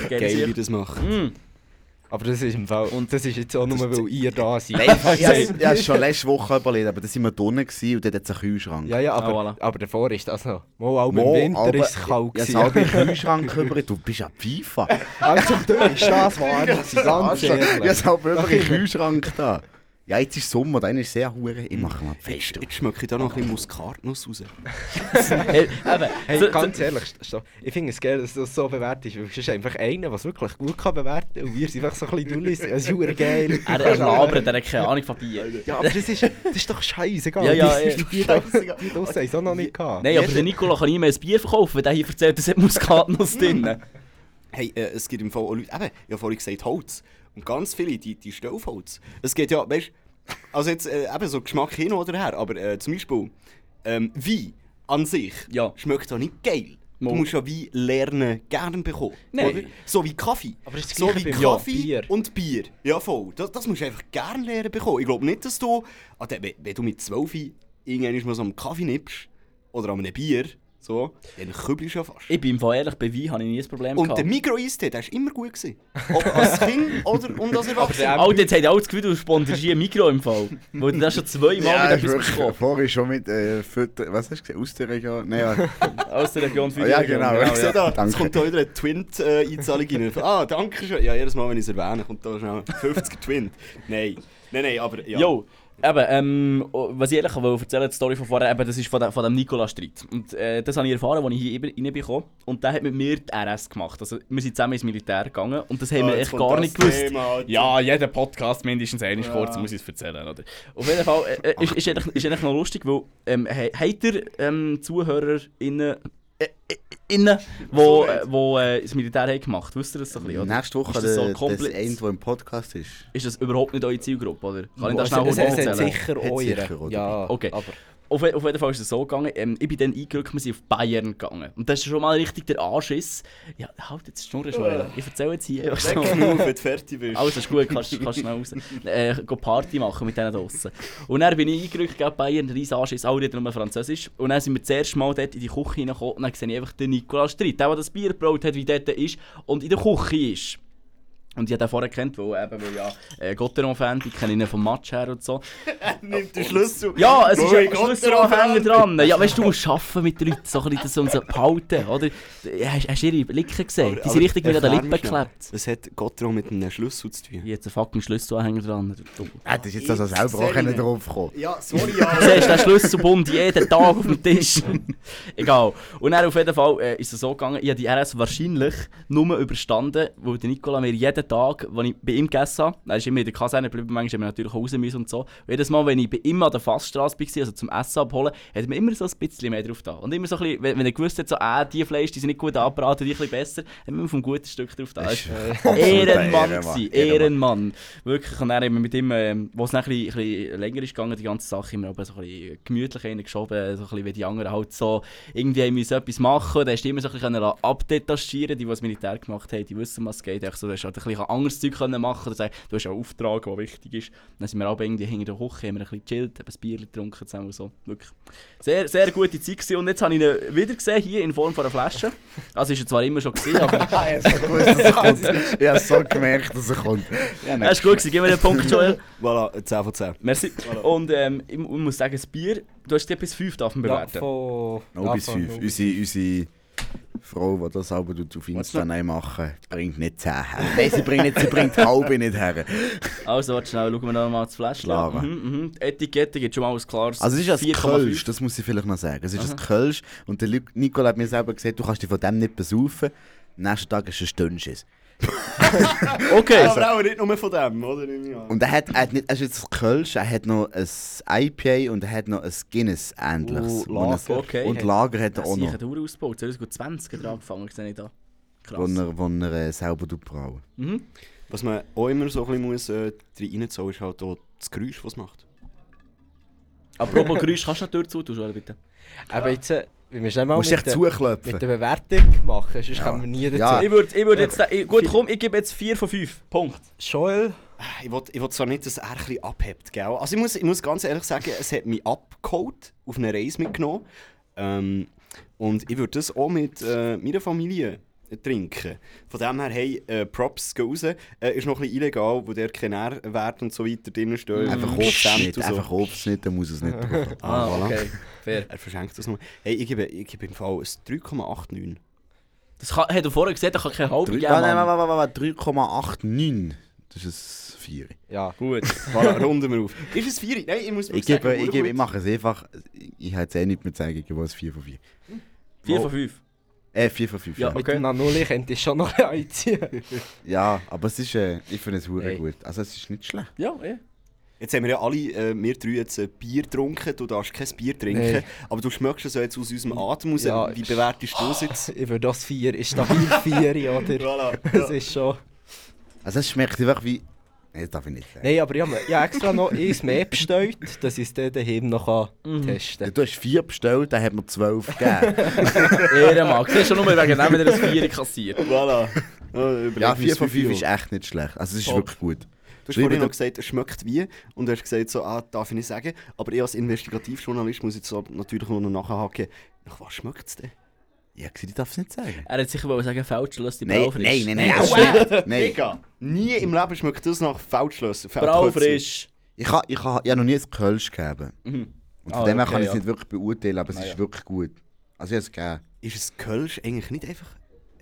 Geile Geil, wie Sicht. das macht. Mm. Aber das ist im Fall. Und das ist jetzt auch nur, weil ihr da seid. Nein, ich habe [laughs] es schon letzte Woche überlegt, aber da waren wir drinnen und dort hat es einen Kühlschrank. Ja, ja, aber, Ah, voilà. aber davor ist das noch. Mal auch im Winter ist es kalt. Ja, gewesen. es halbe [laughs] Kühlschrank über. Du bist ja FIFA. Also, du ist das wahr. Das ist [laughs] ganz Ja, ehrlich. es halbe über den Kühlschrank da. Ja, jetzt ist Sommer, dann ist sehr hure. Ich mache mal Jetzt, fest. jetzt schmecke ich da noch ein bisschen Muskatnuss raus. Hey, eben, Hey, so- so- ganz ehrlich, so, ich finde es geil, dass du das so bewertest, weil es ist einfach einer, der es wirklich gut kann bewerten kann und wir sind einfach so ein bisschen Dullis. Es ist verdammt geil. Er, er labert, er hat keine Ahnung von Bier. Ja, aber das ist, das ist doch scheißegal. Ja, ja, ja. die, die, die, die draussen haben es auch noch nicht gehabt. Nein, aber der Nikola kann nie mehr ein Bier verkaufen, wenn der hier erzählt, es hat Muskatnuss drin. Hey, äh, es gibt im Fall auch Leute, eben, ich habe vorhin gesagt Holz. Und ganz viele, die, die stehen auf Holz. Es geht ja, weißt also jetzt äh, eben so Geschmack hin oder her, aber äh, zum Beispiel ähm, Wein an sich Ja. schmeckt doch nicht geil. Mo. Du musst ja Wein lernen, gerne bekommen. Nein. Oder? So wie Kaffee. Aber das so wie Kaffee Bier. und Bier. Ja, voll. Das, das musst du einfach gerne lernen bekommen. Ich glaube nicht, dass du, ah, wenn du mit 12 irgendwann mal so einen Kaffee nimmst oder an einem Bier, so, dann kübelst du ja fast. Ich bin im Fall ehrlich, bei Wein habe ich nie ein Problem Und der gehabt. Migro-Eistee, der war immer gut. Gewesen. Ob als Kind oder und als Erwachsener. Alter, jetzt haben alle das Gefühl, du sponsorst hier ein Mikro im Fall. Weil du das schon zweimal Ja, mit ist etwas wirklich, bekommen vorhin schon mit äh, Fütter, was hast du gesagt, aus der Region? Nein, ja. [laughs] Aus der Region für die ja, genau. Ich sehe da, jetzt Danke. kommt da wieder eine Twint-Einzahlung rein. Ah, danke schön. Ja, jedes Mal, wenn ich es erwähne, kommt da schnell 50er Twint. Nein, nein, nein, aber ja. Jo, eben, ähm, oh, was ich ehrlich wollte erzählen, die Story von vorher, eben, das ist von, de, von dem Nikola-Streit. Und äh, das habe ich erfahren, als ich hier eben reinbekommen Und der hat mit mir die RS gemacht. Also, wir sind zusammen ins Militär gegangen und das haben Ah, wir jetzt echt gar nicht gewusst. Thema, ja, jeder Podcast mindestens einmal kurz muss ich es erzählen. Oder? Auf jeden Fall äh, äh, ist, ist, eigentlich, ist eigentlich noch lustig, weil ähm, habt ihr ähm, ZuhörerInnen, innen, wo, äh, wo äh, das Militär haben gemacht Wisst ihr das so ein bisschen? Oder? Nächste Woche Ist das so komplett- das eine, der im Podcast ist. Ist das überhaupt nicht eure Zielgruppe? Oder? Kann ich das schnell es, kurz es hat erzählen? sicher Hat oder? Ja, Okay. aber Auf, auf jeden Fall ist es so gegangen, ähm, ich bin dann eingerückt, wir sind auf Bayern gegangen. Und das ist schon mal richtig der Anschiss. Ja, halt jetzt die Schnurren schon. Ich erzähle jetzt hier einfach so. Genug, wenn du fertig bist. Alles ist gut, kannst, kannst schnell raus. Äh, go Party machen mit denen draussen. Und dann bin ich eingerückt, gell, Bayern, riesen Anschiss, alle reden nur Französisch. Und dann sind wir das erste Mal dort in die Küche hineingekommen und dann sehe ich einfach den Nikolaus Streit, der, der das Bier gebraut hat, wie dort ist und in der Küche ist. Und ich habe den vorher kennt, weil, eben, weil ja äh, Gotteron-Fan, ich kenne ihn vom Match her und so. [laughs] Nimmt den Schlüssel. Ja, es ist ja Schlüsselanhänger dran. Ja, weißt du, du musst arbeiten mit den Leuten, so ein bisschen das um sie behalten, oder? Hast, hast du ihre Blicke gesehen? Aber- Die sind richtig wieder an den Lippen geklebt. Was hat Gottro mit einem Schlüssel zu tun? Hat einen fucking Schlüsselanhänger dran. Du- Hättest jetzt also selber auch können drauf kommen Ja, sorry, [laughs] Du siehst den Schlüsselbund jeden Tag auf dem Tisch. [laughs] Egal. Und dann auf jeden Fall äh, ist es so gegangen, ich habe die RS wahrscheinlich nur überstanden, weil der Nicola mir jeden Tag, wenn ich bei ihm gegessen habe, er ist immer in der Kaserne geblieben, manchmal haben wir natürlich auch raus müssen und so. Und jedes Mal, wenn ich bei ihm an der Fassstraße war, also zum Essen abholen, hat er mir immer so ein bisschen mehr drauf da. Und immer so ein bisschen, wenn, wenn er gewusst hat, so, äh, die Fleisch, die sind nicht gut angebraten, die ein bisschen besser, hat er mir vom guten Stück drauf da. Das ist Ehrenmann Ehrenmann. Ehrenmann. Wirklich. Und dann haben wir mit ihm, ähm, wo es dann ein bisschen, ein bisschen länger ist gegangen, die ganze Sache, immer aber so ein bisschen gemütlich reingeschoben, so ein bisschen wie die anderen halt so irgendwie müssen etwas machen. Da hast du immer so ein bisschen abdetachieren die, die das Militär gemacht haben, die wissen, was es geht. So, du hast halt ein bisschen anderes Zeug können machen oder sagen, du hast einen Auftrag, der wichtig ist. Dann sind wir aber irgendwie hinter der Küche, haben wir ein bisschen gechillt, haben ein Bier getrunken zusammen und so. Wirklich. Sehr, sehr gute Zeit gewesen. Und jetzt habe ich ihn wieder gesehen, hier in Form von einer Flasche. Also ist er zwar immer schon gesehen, [laughs] aber... Ich habe so [laughs] gemerkt, dass er kommt. Ja, Ja, ist gut gewesen. Gib mir den Punkt, Joel. Voilà, 10 von 10. Merci. Und ähm, ich, mu- muss sagen, das Bier, du hast dir bis 5 darf man Ja, bewerten. von... Noch ja, bis von 5. null. Unsere, unsere Frau, die das aber auf Insta machen, bringt nicht 10 her. Nein, sie bringt, nicht, sie bringt halbe nicht her. Also, warte schnell, schauen wir noch mal das Fläschchen. An. Mhm, mhm. Die Etikette gibt schon mal ein klares Also es ist ein 4,5. Kölsch, das muss ich vielleicht noch sagen. Es ist ein Kölsch und der Nicole hat mir selber gesagt, du kannst dich von dem nicht besaufen. Am nächsten Tag ist es ein Stündschiss. [laughs] Okay. Aber auch nicht nur von dem, oder? Ich. Und er hat, er hat nicht, er ist jetzt ein Kölsch, er hat noch ein IPA und er hat noch ein Guinness ähnliches. Oh, Und Lager. ein- Okay. Und Lager hat er Das auch noch, ein Dauer ausgebaut. 2020 dran angefangen, sehe ich da. wo Krass. er, wo er äh, selber brauen. Mhm. Was man auch immer so ein bisschen muss, äh, reinzahlen ist halt auch das Geräusch, was es macht. Apropos Geräusch, kannst du noch die Tür zutun, bitte? Aber jetzt, äh, wir schnell mal Musst mit, zuklopfen. mit der Bewertung machen, sonst Ja. kommen wir nie dazu. Ja. Ich würde ich würd jetzt... Ich, gut, komm, ich gebe jetzt 4 von 5. Punkt. Joel, Ich will, ich will zwar nicht, dass er ein bisschen abhebt, gell? Also ich muss, ich muss ganz ehrlich sagen, es hat mich abgeholt, auf eine Reise mitgenommen. Ähm, und ich würde das auch mit äh, meiner Familie trinken. Von dem her, hey, äh, Props gehen raus. Äh, ist noch ein bisschen illegal, wo der kein Nährwert und so weiter drin stehen. Einfach Bestimmt Obstschnitt, und so. einfach Obstschnitt, dann muss es nicht [laughs] bekommen. Ah, voilà. okay. Fair. Er verschenkt das noch. Hey, ich gebe, ich gebe im Fall ein 3,89. Das kann, hat er vorher gesagt, er kann keine halbe geben, Ah, nein, warte, warte, 3,89. Das ist ein 4. ja. Gut. [laughs] Runden wir auf. Ist es 4? Nein, ich muss Ich, sagen, gebe, ich, gut. gebe, ich mache es einfach. Ich habe jetzt eh nicht mehr zu sagen, ich gebe es 4 von 4. 4 von 5. Äh, 4 von 5. Ja, Ja, Mit Okay. dem könnte ich schon noch [laughs] einziehen. ja aber es ist, äh, ich finde es Hey. gut. Also es ist nicht schlecht. Ja, ja. Jetzt haben wir ja alle, äh, wir drei jetzt ein Bier getrunken. Du darfst kein Bier trinken. Nee. Aber du schmeckst es ja jetzt aus unserem Atem raus. Ja. Wie bewertest du es jetzt? [laughs] Ich würde das 4, ist stabil 4, [laughs] oder? voilà. Das ist schon... Also es schmeckt einfach wie... Nein, das darf ich nicht sagen. Nein, aber ich habe ich habe extra noch eins mehr bestellt, dass ich es dann daheim noch Mhm. testen kann. Du hast 4 bestellt, dann hat man 12 gegeben. [laughs] Ehrenmann. Du siehst schon nur wegen dem wieder das 4 kassiert. voilà. Ja, überleg ja, mir 4 das von 5 Fünfe ist echt nicht schlecht. Also es ist Top. wirklich gut. Du hast vorhin mir- noch gesagt, es schmeckt wie. Und du hast gesagt, so, ah, darf ich nicht sagen. Aber ich als Investigativjournalist muss jetzt so natürlich nur noch nachhaken. Nach was schmeckt es denn? Ja, ich darf es nicht sagen. Er hat sicher wollen sagen, Feldschluss, die Nein, Braufrisch. nein, nein, nein, das stimmt. Nein. Nie im Leben schmeckt das nach Feldschlösser. Braufrisch. Ich habe ich ha, ich ha noch nie ein Kölsch gegeben. Mhm. Und von Ah, dem her okay, kann ich es ja. nicht wirklich beurteilen, aber es Ah, ist ja. wirklich gut. Also ich habe es gegeben. Ist es Kölsch eigentlich nicht einfach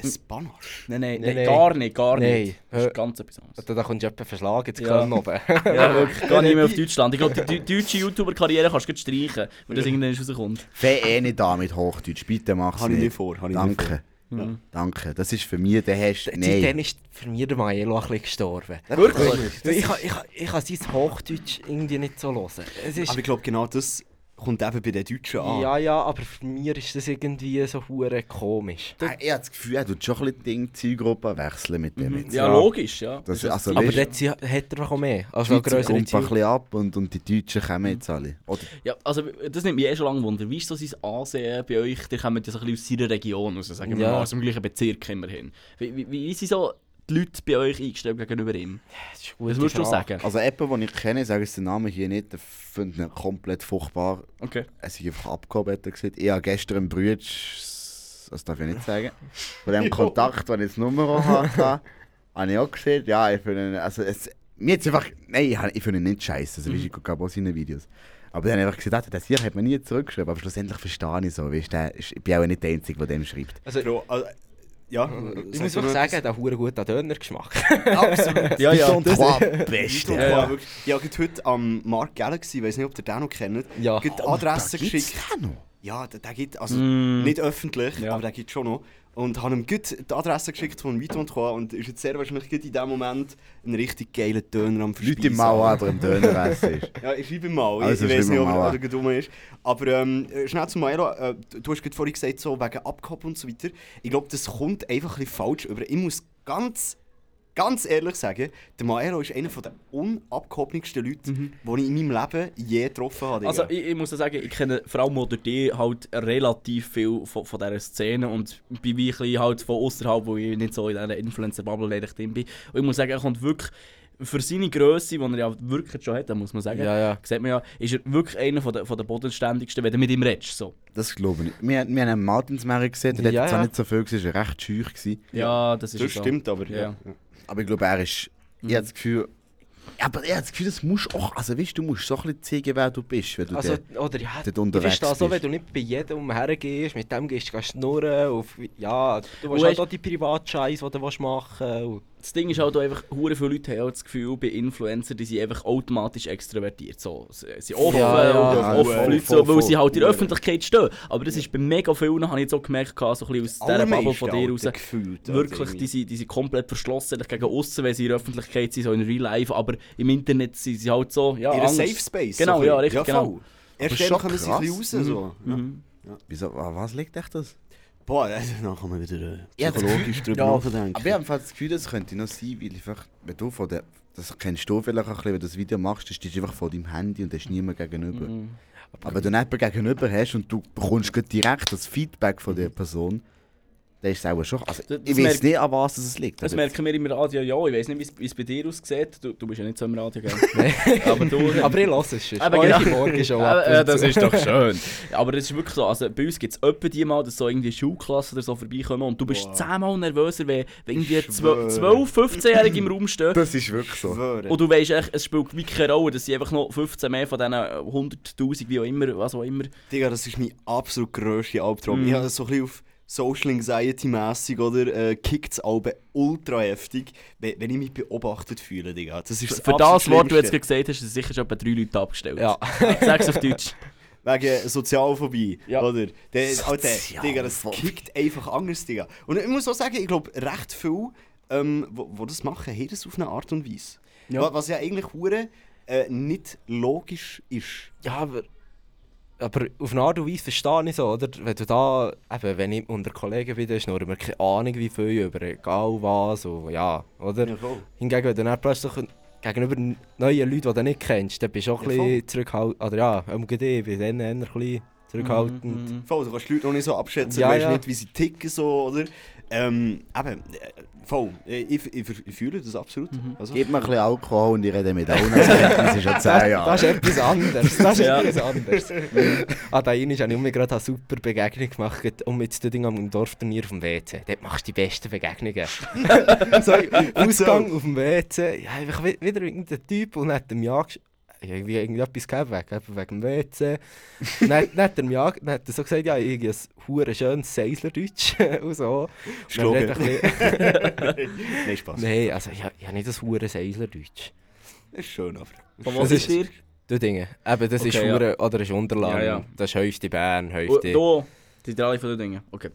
ein Panache? Nein, nein, Nein, nein, nein. gar nicht, gar Nein. nicht. Das ist ganz etwas anderes. Da, da kommst du jemanden verschlagen zu. Köln oben. [laughs] Ja, wirklich. Geh nicht mehr auf [laughs] Deutschland. Ich glaube, die, deutsche YouTuber-Karriere kannst du streichen, wenn das irgendwann rauskommt. Fäh eh nicht da mit Hochdeutsch, bitte mach's Habe ich nicht vor. Habe ich nicht Danke, Mhm. danke. Das ist für mich der. Dann Nein. ist für mich der Maelo ein bisschen gestorben. Wirklich? Ich ich, kann, ich kann sein Hochdeutsch irgendwie nicht so hören. Aber ich glaube, genau das kommt eben bei den Deutschen an. ja, ja, aber für mich ist das irgendwie so hure komisch. Ah, Ich habe das Gefühl, er tut schon ein bisschen Ding Zielgruppe wechseln mit dem jetzt. Ja, logisch, ja. Das, ist also, Aber sie- hat er noch mehr. die Also eine Schweizer kommt ein bisschen ab und, und die Deutschen kommen jetzt alle. Oder, Ja, also das nimmt mich eh schon lange Wunder. Wie ist so sein Ansehen bei euch? Die kommen ja so ein bisschen aus seiner Region, also sagen wir Ja. mal, aus dem gleichen Bezirk immerhin. Wie, wie, wie sind so die Leute bei euch eingestellt gegenüber ihm? Das ist Was würdest du sagen? also jemand, den ich kenne, sage ich den Namen hier nicht, der findet ihn komplett furchtbar. Okay. Er ist einfach abgehoben, hat er gesagt. Ich habe gestern einen Brütsch, das darf ich nicht sagen, von dem [laughs] Kontakt, den ich das Nummer [laughs] hatte. Habe ich auch gesehen, ja, ich finde ihn, also es, mir jetzt einfach, nein, ich, finde ihn nicht scheiße, also mhm. ich gucke auch seine Videos. Aber dann habe ich einfach gesagt, das hier hat man nie zurückgeschrieben, aber schlussendlich verstehe ich so, weißt, der, ich bin auch nicht der Einzige, der dem schreibt. Also, also, ja, ich muss wirklich sagen, der hat einen guten Dönergeschmack. Absolut. [laughs] Ja, ja. Und zwar beste. Ja, ja. wirklich. Ich war heute am Mark Galaxy, ich weiß nicht, ob ihr den noch kennt. Ja. Gibt Oh, Adresse gibt's geschickt. Ja, der, der gibt, also Mm. nicht öffentlich, Ja. aber der gibt schon noch. Und habe ihm gut die Adresse geschickt von Vito und ist jetzt sehr wahrscheinlich in dem Moment ein richtig geiler Döner am Leute im Verspeisen. Mau, aber im Döner essen ist. [laughs] Ja, ich schreibe mal. Also ich weiß nicht, ob er dumm ist. Aber ähm, äh, schnell zu Maelo. Äh, du hast gerade vorhin gesagt, so wegen Abgehoben und so weiter. Ich glaube, das kommt einfach ein bisschen falsch über. Ich muss ganz, ganz ehrlich sagen, der Maelo ist einer der unabgehobensten Leute, die ich in meinem Leben je getroffen habe. Mhm. Also ich, ich muss sagen, ich kenne vor allem oder die halt relativ viel von, von dieser Szene und bin wie ein halt von außerhalb, wo ich nicht so in dieser Influencer-Bubble leider drin bin. Und ich muss sagen, er kommt wirklich für seine Größe, die er ja wirklich schon hat, muss man sagen, Ja, ja. sieht man ja, ist er wirklich einer von der, von der bodenständigsten, wenn du mit ihm redest. So. Das glaube ich nicht. Wir, wir haben einen Martinsmeer gesehen, der Ja, hat zwar ja. nicht so viel gesehen, er war recht scheu. Gewesen. Ja, das ist das so. stimmt, aber Ja. ja. Aber ich glaube, er ist. Ich habe das Gefühl. Ja, aber ich habe das Gefühl, das musst auch. Also weißt du, du musst so ein bisschen zeigen, wer du bist, wenn du Also, der- oder ja, dort du unterwegs bist da so, bist. wenn du nicht bei jedem hergehst, mit dem gehst du schnurren, auf, ja, du Und willst halt weißt- auch die Privatscheiße, die du machen willst. Das Ding ist halt auch einfach, hure viele Leute haben das Gefühl, bei Influencern, die sind einfach automatisch extrovertiert. So, sie sind offen, Ja, ja, ja, offen voll, Leute, voll, so, weil voll. sie halt in der. Öffentlichkeit stehen. Aber das ist bei mega vielen, habe ich jetzt auch gemerkt, so ein bisschen aus dieser Bubble von dir raus. Gefühlt, Wirklich, die sind, die sind komplett verschlossen gegen außen, wenn sie in der Öffentlichkeit sind, so in Real Life. Aber im Internet sind sie halt so, ja, In. Safe Space. Genau, so ja, richtig, genau. voll. Erst dann kommen sie ein bisschen raus. So. Ja. Mhm. Wieso, an was liegt echt das? Boah, also, dann kann man wieder äh, Ja, das psychologisch drüber Ja, nachdenken. Aber ich habe das Gefühl, das könnte noch sein, weil einfach, wenn du von der. Das kennst du vielleicht auch ein bisschen, wenn du das Video machst, dann stehst du einfach vor deinem Handy und hast niemand gegenüber. Mhm. Aber wenn du jemanden gegenüber hast und du bekommst direkt das Feedback von der Person, dann ist es auch schon. Also, Das- ich das weiß merkt- nicht, an was es liegt. Das aber- merken wir im Radio ja. Ich weiß nicht, wie es- wie es bei dir aussieht. Du, du bist ja nicht so im Radio, gell? [laughs] [laughs] Aber du. Aber ich lasse es schon. Aber genau. [laughs] Morgenshow Ja, ab äh, und das ist doch schön. Aber es ist wirklich so, also bei uns gibt es öppe die mal, dass so irgendwie Schulklassen oder so vorbeikommen und du bist Wow. zehnmal nervöser, wenn, wenn irgendwie Ich 12, schwöre. 15-Jährige im Raum stehen. Das ist wirklich so. Und du weißt echt, es spielt wirklich keine Rolle, dass sie einfach noch 15 mehr von diesen 100'000, wie auch immer, was auch immer. Digga, das ist mein absolut grösster Albtraum. Mhm. Ich habe das so ein bisschen auf Social Anxiety-mässig oder äh, kickt es Alben ultra heftig, wenn, wenn ich mich beobachtet fühle, Digga. Das ist das Für das, was du jetzt gesagt hast, sind sicher schon etwa drei Leute abgestellt. Ja. [laughs] Sag's auf Deutsch. [laughs] Wegen Sozialphobie, Ja. oder? Der, Alter. Digga, das kickt einfach anders, Digga. Und ich muss auch sagen, ich glaube, recht viele, ähm, wo, wo das machen, haben das auf eine Art und Weise. Ja. Wa- Was ja eigentlich hure äh, nicht logisch ist. Ja, aber, aber auf eine Art und Weise verstehe ich so, oder? Wenn du da, eben, wenn ich unter Kollegen bin, dann schnurren wir keine Ahnung wie viel über egal was, und ja, oder? voll. Hingegen, wenn du dann plötzlich gegenüber neuen Leuten, die du nicht kennst, dann bist du auch ein Ja, bisschen zurückhaltend, oder ja, um GD, ich bin dann eher ein bisschen zurückhaltend. Mhm. Voll, du kannst die Leute noch nicht so abschätzen, Ja, du weißt ja. nicht, wie sie ticken, so, oder? Ähm, eben, äh, voll, ich, ich, ich, ich fühle das absolut. Mhm. Also, Gib mir ein bisschen Alkohol und ich rede mit allen. [laughs] Das ist schon 10 Jahre. Das ist etwas anderes. Das ist Ja. etwas anderes. [laughs] ah, da einmal habe ich mir gerade eine super Begegnung gemacht, um jetzt Ding am Dorfturnier auf dem WC. Dort machst du die besten Begegnungen. [laughs] so, Ausgang auf dem WC, ja, einfach wi- wieder irgendein Typ und hat ihm ja gesch- ja, irgendwie irgendetwas gegeben, wegen, wegen dem WC. dann, dann hat er mir ja, dann hat er so gesagt, ja, irgendwie ein hure schönes Seislerdeutsch [laughs] und so. Ist bisschen- [laughs] Nein, Spaß. Nein, also ich, ich habe nicht das hure Seislerdeutsch. Das ist schön, aber. Von Das was ist ist- dir? Du Dinge. Eben, das ist Okay, ja. hure, oder ist Unterland. Ja, ja. Das ist Häufte Bern, Häufte. Da, die drei von den Dingen. Okay.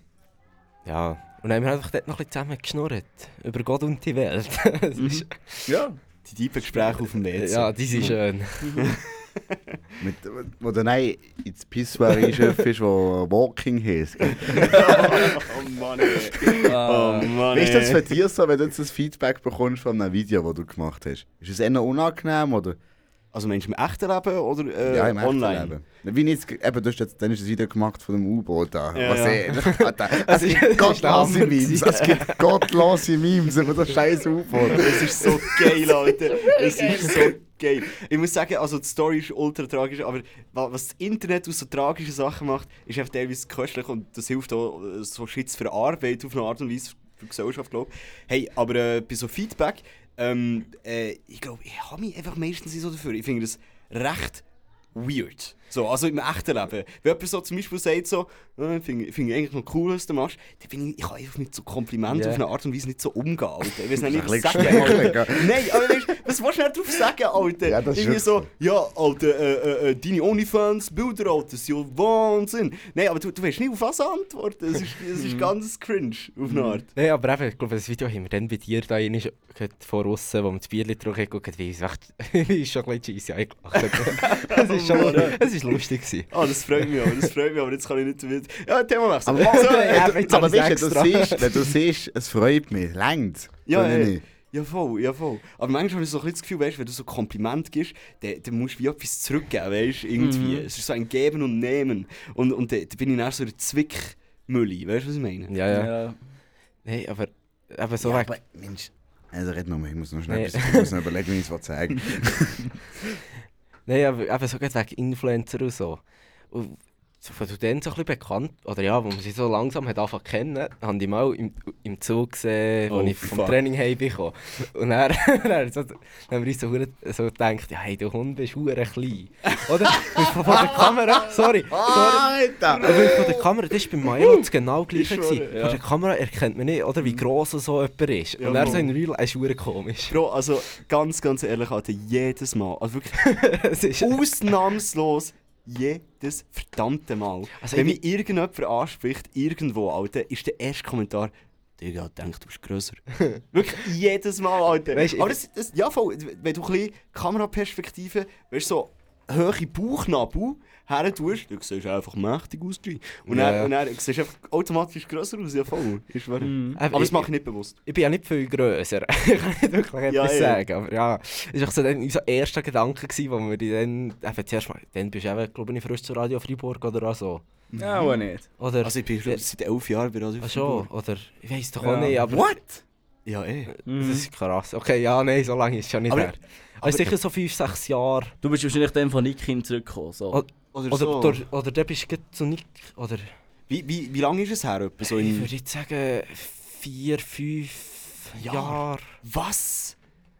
Ja. Und dann haben wir einfach dort noch ein bisschen zusammen geschnurrt. Über Gott und die Welt. [laughs] Mhm. ist, Ja. Die tiefen Gespräche auf dem WC. ja, die sind schön. [laughs] Mit, wo dann ein ins Pissoir einschöpft ist, wo Walking heisst. [laughs] oh Mann, ey. Ah. Oh Mann, Wie ist das für dich so, wenn du jetzt das Feedback bekommst von einem Video, das du gemacht hast? Ist es eher unangenehm oder Also meinst du im echten Leben oder äh, ja, im online? Leben? Wie jetzt, eben, du hast jetzt, dann du ein Video gemacht von dem U-Boot da. Ja, was ja. eh- [laughs] [laughs] es ist- gibt das ist gottlose Memes. Es gibt gottlose Memes über das scheiß U-Boot. Es ist so geil, Alter. Es ist so geil. Ich muss sagen, also die Story ist ultra tragisch, aber wa- was das Internet aus so tragischen Sachen macht, ist einfach teilweise köstlich und das hilft auch, äh, so Shit zu verarbeiten auf eine Art und Weise. für die Gesellschaft, glaube ich. Hey, aber äh, bei so Feedback, ähm, äh, ich glaube, ich habe mich einfach meistens so dafür. Ich finde das recht weird. So, also im echten Leben. Wenn jemand so zum Beispiel sagt, so, äh, finde find ich eigentlich noch cool, was du machst, dann bin ich, ich kann einfach mit so Komplimenten Ja. auf eine Art und Weise nicht so umgehen, Alter. Ich weiß nicht, was bisschen sagen, Alter. Nein, aber weißt, du, was willst du nicht drauf sagen, Alter? Ja, das ist Irgendwie so, ja, Alter, äh, äh, äh, deine OnlyFans-Bilder, Alter, sind ja Wahnsinn. Nein, aber du, du weißt nicht, auf was antworten. Es ist, es ist ganz cringe, auf eine Art. Nein, aber eben, ich glaube, das Video haben wir dann bei dir da rein, vor Russen, wo wir das Bier getrunken haben, und wie es echt, wie ist schon ein bisschen cheesy angelacht. Es [laughs] ist schon, es ist lustig gewesen. [laughs] Ah, das freut mich aber, das freut mich aber, jetzt kann ich nicht damit... Ja, Thema wechseln. Aber, So, [laughs] ja, du- jetzt aber weißt du, wenn du siehst, wenn du siehst, es freut mich, längt. Ja, ja. nicht? Ja, voll, ja, voll. Aber manchmal habe ich so ein das Gefühl, weißt, wenn du so Kompliment gibst, dann, dann musst du wie etwas zurückgeben, weißt irgendwie. Es ist so ein Geben und Nehmen. Und, und dann, dann bin ich dann so eine Zwickmülle, weißt du, was ich meine? Ja, ja. Ja. Nein, aber eben so ja, weg. aber Mensch, also red noch, ich muss noch schnell Nee. etwas- ich muss noch überlegen, wie ich es sagen [laughs] Aber eben so wegen Influencer und so. Und so, du dann so ein bisschen bekannt, oder ja, wo man sie so langsam hat angefangen kennen, habe ich mal im, im Zug gesehen, wo Oh, ich vom fuck. Training heimgekommen Und dann, [laughs] dann, so, dann haben wir uns so, so gedacht, ja, hey, du Hund bist hure klein. Oder? Von, von der Kamera, sorry, sorry. Alter! Aber von der Kamera, das war bei Milo das genau gleiche. Ich schwöre, ja. Von der Kamera erkennt man nicht, oder, wie gross so jemand ist. Ja, Und er so in Real ist hure komisch. Bro, also ganz, ganz ehrlich, Alter, jedes Mal, also wirklich [laughs] es ist, ausnahmslos jedes verdammte Mal. Also Wenn ich- mich irgendjemand anspricht, irgendwo, Alter, ist der erste Kommentar, Digga, denk, du bist grösser. [laughs] Wirklich jedes Mal, Alter. Weisst, Aber das, das, ja, voll, wenn du ein bisschen Kameraperspektive, weißt du, so hohe Bauchnabel her tust, dann siehst du einfach mächtig aus. Und, Ja, dann, und dann siehst du einfach automatisch grösser aus, ja voll. Ist wahr. Mhm. Aber Aber das ich- mache ich nicht bewusst. ich bin ja nicht viel grösser. [laughs] ich kann nicht wirklich etwas Ja, ja. sagen. Aber ja, das war so dann unser erster Gedanke, gewesen, wo wir dann, eben zuerst mal, dann bist du eben, glaube ich, frisch zu Radio Freiburg oder so. Ja, auch nicht. Oder, Also ich bin schon seit elf Jahren bei Radio ah, schon, Freiburg. oder, ich weiß doch Ja. auch nicht, aber... What? Ja, eh. Das ist krass. Okay, ja, nein, so lange ist es schon nicht Aber- her. Aber sicher so 5, 6 Jahre. Du bist wahrscheinlich dann von Nikin zurückgekommen. So. Oder, Oder, so. oder, oder dann bist du zu Nick, oder... Wie, wie, wie lange ist es her? Etwa so ich in... würde jetzt sagen, 4, 5 Ja. Jahre. Was?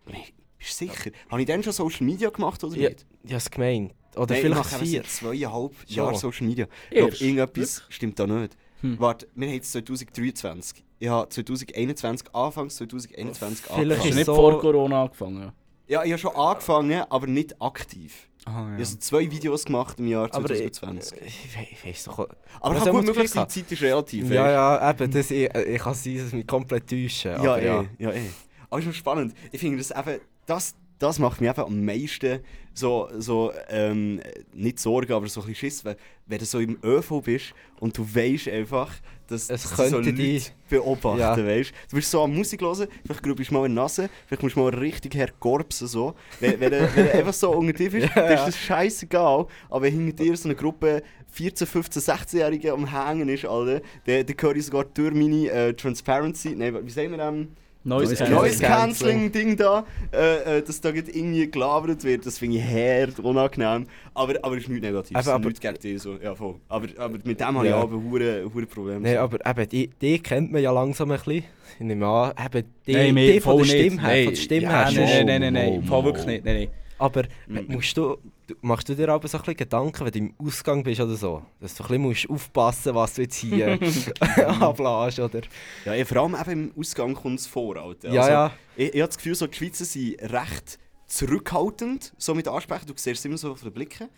Nee, bist du sicher? Habe ich dann schon Social Media gemacht oder Ja, nicht? ich habe es gemeint. Oder Nein, vielleicht ich mache eben 4. seit zweieinhalb. Jahren Social Media. Ich glaube, irgendetwas stimmt da nicht. Hm. Warte, wir haben jetzt 2023. Ich habe 2021, Anfangs 2021 Vielleicht Hast du angefangen. ist nicht so- vor Corona angefangen? Ja, ich habe schon angefangen, aber nicht aktiv. Ah, Ich habe zwei Videos gemacht im Jahr Aber ich, 2020. ich, ich weiß doch... aber kann soll gut möglich die Zeit ist relativ. Ja, ja, eben, das, ich, ich kann sein, dass es mich komplett täuschen. Ja, aber eh, ja. ja, eh. Aber ist noch spannend. Ich finde das eben, das, das macht mich einfach am meisten so, so ähm, nicht Sorgen, aber so ein bisschen Schiss, wenn, wenn du so im ÖV bist und du weißt einfach, dass, Es dass so Leute dich- beobachten, Ja. weißt du? bist so am Musik hören, vielleicht grübst du mal in die Nase, vielleicht musst du mal richtig herkorpsen, so. Wenn, wenn, du, wenn du einfach so unter dir bist, [laughs] Ja, dann ist das scheißegal, aber wenn hinter dir so eine Gruppe 14, 15, 16-Jährige am Hängen ist, Alter, dann, dann höre ich sogar durch meine äh, Transparency, nein, wie sagen wir das? Noise Noise Cancelling. Noise Cancelling Ding da, äh, äh, dass da irgendwie gelabert wird, das finde ich hart unangenehm. Aber, aber es ist nichts Negatives, Aber- aber- nichts gegen dich. So. Ja, voll. Aber, aber mit dem habe ich Ja. aber hure hure Probleme. Nein, aber eben, die, die kennt man ja langsam ein bisschen. Ich nehme an, eben, die, Nein, die mir von der Stimme nicht. her, Nein, von der Stimme ja, her nein, nein, nein, nein, wirklich nicht. Nein, nein. Aber Mhm. musst du, du, machst du dir aber so ein bisschen Gedanken, wenn du im Ausgang bist oder so, dass du ein bisschen musst aufpassen was du jetzt hier [laughs] [laughs] ablässt, oder? Ja, ja, vor allem eben im Ausgang kommt es vor. Alter. Ja, also, ja. Ich, ich habe das Gefühl, so, die Schweizer sind recht zurückhaltend so mit Ansprechen. Du siehst es immer so auf den Blicken.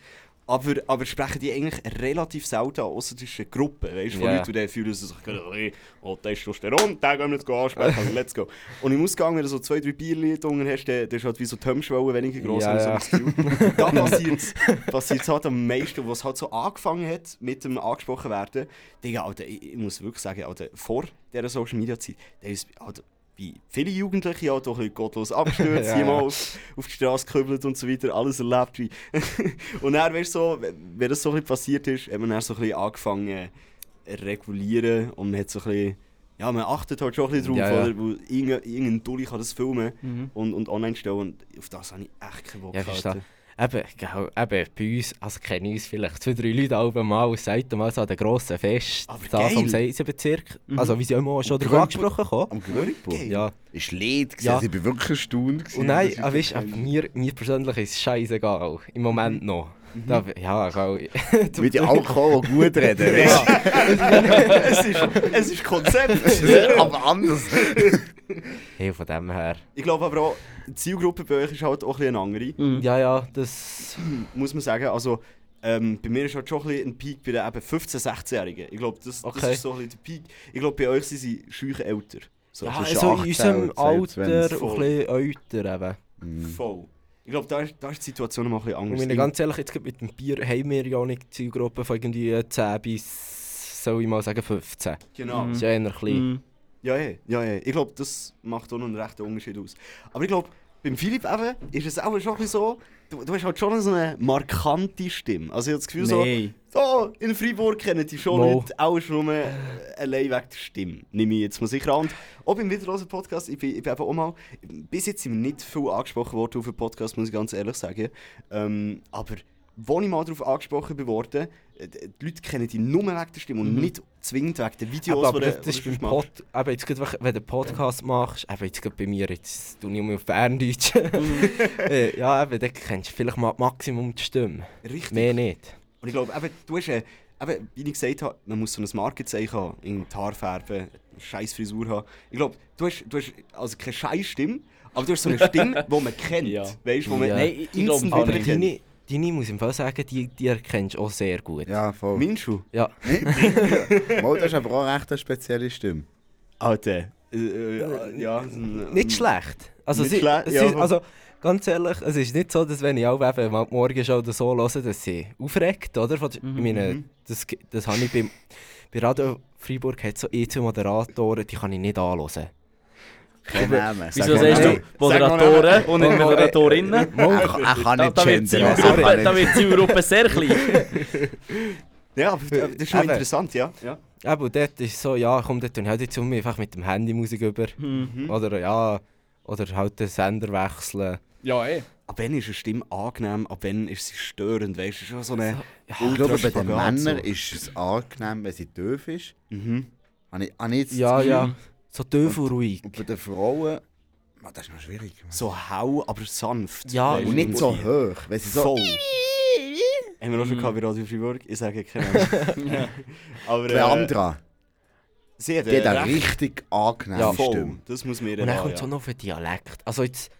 Aber, aber sprechen die eigentlich relativ selten an, außer zwischen Gruppen. Weißt du, von Ja. Leuten, die fühlen sich, oh, Testosteron, den gehen wir jetzt ansprechen, also let's go. Und im Ausgang, wenn du so zwei, drei Bierchen drunter hast, dann, dann ist halt wie so die Hemmschwelle weniger gross. Ich ja. so [laughs] da passiert es halt am meisten, wo es halt so angefangen hat mit dem angesprochen werden. Digga, Alter, ich, ich muss wirklich sagen, Alter, vor dieser Social Media Zeit, da ist Alter, wie viele Jugendliche auch bisschen gottlos abgestürzt, [laughs] Ja, ja. mal auf, auf die Straße gekübelt und so weiter, alles erlebt. Wie. [laughs] und dann, weißt du, so, wenn- das so ein bisschen passiert ist, hat man dann so ein bisschen angefangen äh, regulieren und man hat so ein bisschen, ja, man achtet halt schon ein bisschen drauf, Ja, ja. oder? Weil irgendein, irgendein Dulli kann das filmen Mhm. und, und online stellen und auf das habe ich echt keinen Bock Ja. Eben, eben, bei uns, also kennen uns vielleicht zwei, drei Leute alle mal, seit mal so an den grossen Fest, Aber da vom. Seisenbezirk. Mhm. Also wie sie immer schon Grünput- angesprochen haben. Am Grünput? Ja. Ist gewesen, Ja. ich bin wirklich erstaunt. gewesen, Und nein, aber weißt, mir, mir persönlich ist es scheißegal. Im Moment Mhm. noch. Da, ja. Wie [laughs] [laughs] die Alkohol gut reden, weißt [laughs] es, ist, es ist Konzept. aber anders. hey, von dem her. ich glaube aber auch, die Zielgruppe bei euch ist halt auch ein bisschen eine andere. Mhm. Ja, ja, das. Muss man sagen. Also, ähm, bei mir ist halt schon ein bisschen ein Peak bei den eben 15-, 16-Jährigen. Ich glaube, das, das Okay. ist so ein bisschen der Peak. Ich glaube, bei euch sind sie schüch älter. So, Ja, also in 18 unserem Alter 22. und ein bisschen älter eben. Mhm. Voll. Ich glaube, da ist, da ist die Situation noch ein bisschen Und anders. wenn ich ganz ehrlich, jetzt mit dem Bier haben wir ja nicht die Zielgruppe von irgendwie 10 bis, soll ich mal sagen, 15. Genau. Mhm. Das ist ja eher klein. Mhm. Ja, ja, ja, ja. Ich glaube, das macht auch noch einen rechten Unterschied aus. Aber ich glaube, beim Philipp eben ist es auch schon so, du, du hast halt schon so eine markante Stimme. Also ich habe das Gefühl Nein. so, so, in Freiburg kennen die schon Mo. Leute auch schon nur äh, allein wegen der Stimme. Nehme ich jetzt mal sicher an. Und auch beim Wiederlosen Podcast, ich bin, ich bin eben auch mal, bis jetzt sind wir nicht viel angesprochen worden auf den Podcast, muss ich ganz ehrlich sagen. Ähm, aber wo ich mal darauf angesprochen bin worden, äh, die Leute kennen die nur wegen der Stimme und Mhm. nicht zwingend wegen den Videos, aber die das, ist beim. Pod, eben jetzt gerade, wenn du einen Podcast machst, eben jetzt gerade bei mir, jetzt tu ich immer auf Berndeutsch. Mhm. [laughs] Äh, ja, eben, dann kennst du vielleicht mal Maximum die Stimme. Richtig. Mehr nicht. Und ich glaube, eben, du hast, äh, eben, wie ich gesagt habe, man muss so ein Markenzeichen haben, in die Haare färben, eine scheiß Frisur haben. Ich glaube, du hast, du hast also keine scheiß Stimme, aber du hast so eine Stimme, [laughs] die man kennt. Ja. Weißt du, wo man Ja. Nein, ich- ich instant deine, muss ich im Fall sagen, die, die erkennst du auch sehr gut. Ja, voll. Meinst du? Ja. [laughs] Mo, das ist aber auch recht eine spezielle Stimme. Alter. Äh, äh, ja. Nicht schlecht. Also, Nicht sie, schlecht, es ja, also ganz ehrlich, es ist nicht so, dass wenn ich auch eben mal Morgenshow oder so höre, dass sie aufregt, oder? Von, Mhm, ich meine, mhm. das, das habe ich beim, bei Radio Freiburg hat so eh zwei Moderatoren, die kann ich nicht anhören. Kein Name. Wieso Sag sagst du. Moderatoren und nicht Moderatorinnen? Er, kann- nicht gendern. er da wird die Zielgruppe sehr klein. [laughs] Ja, aber das ist schon interessant, ja. ja. Und dort ist so, ja, komm, dort ich halt um mich einfach mit dem Handy Musik über. Mhm. Oder ja, oder halt den Sender wechseln. Ja, eh. Ab wann ist eine Stimme angenehm, ab wann ist sie störend, weißt du? Schon so eine Ich glaube, bei den Ultraspagat so. Männern ist es angenehm, wenn sie tief ist. Mhm. Habe ich, habe ich jetzt das Ja, Gefühl. ja. So tief und ruhig. Und bei den Frauen, ah, das ist noch schwierig. So hau, aber sanft. Ja, Und nicht so hoch. Wenn sie so, Voll. [laughs] Haben wir auch schon gehabt bei Radio Freiburg? Ich sage keine [laughs] Ahnung. Aber äh, Leandra, sie hat die hat eine richtig angenehme Ja, voll. Stimme. Das muss mir Und dann kommt es ja. auch noch auf den Dialekt. Also jetzt,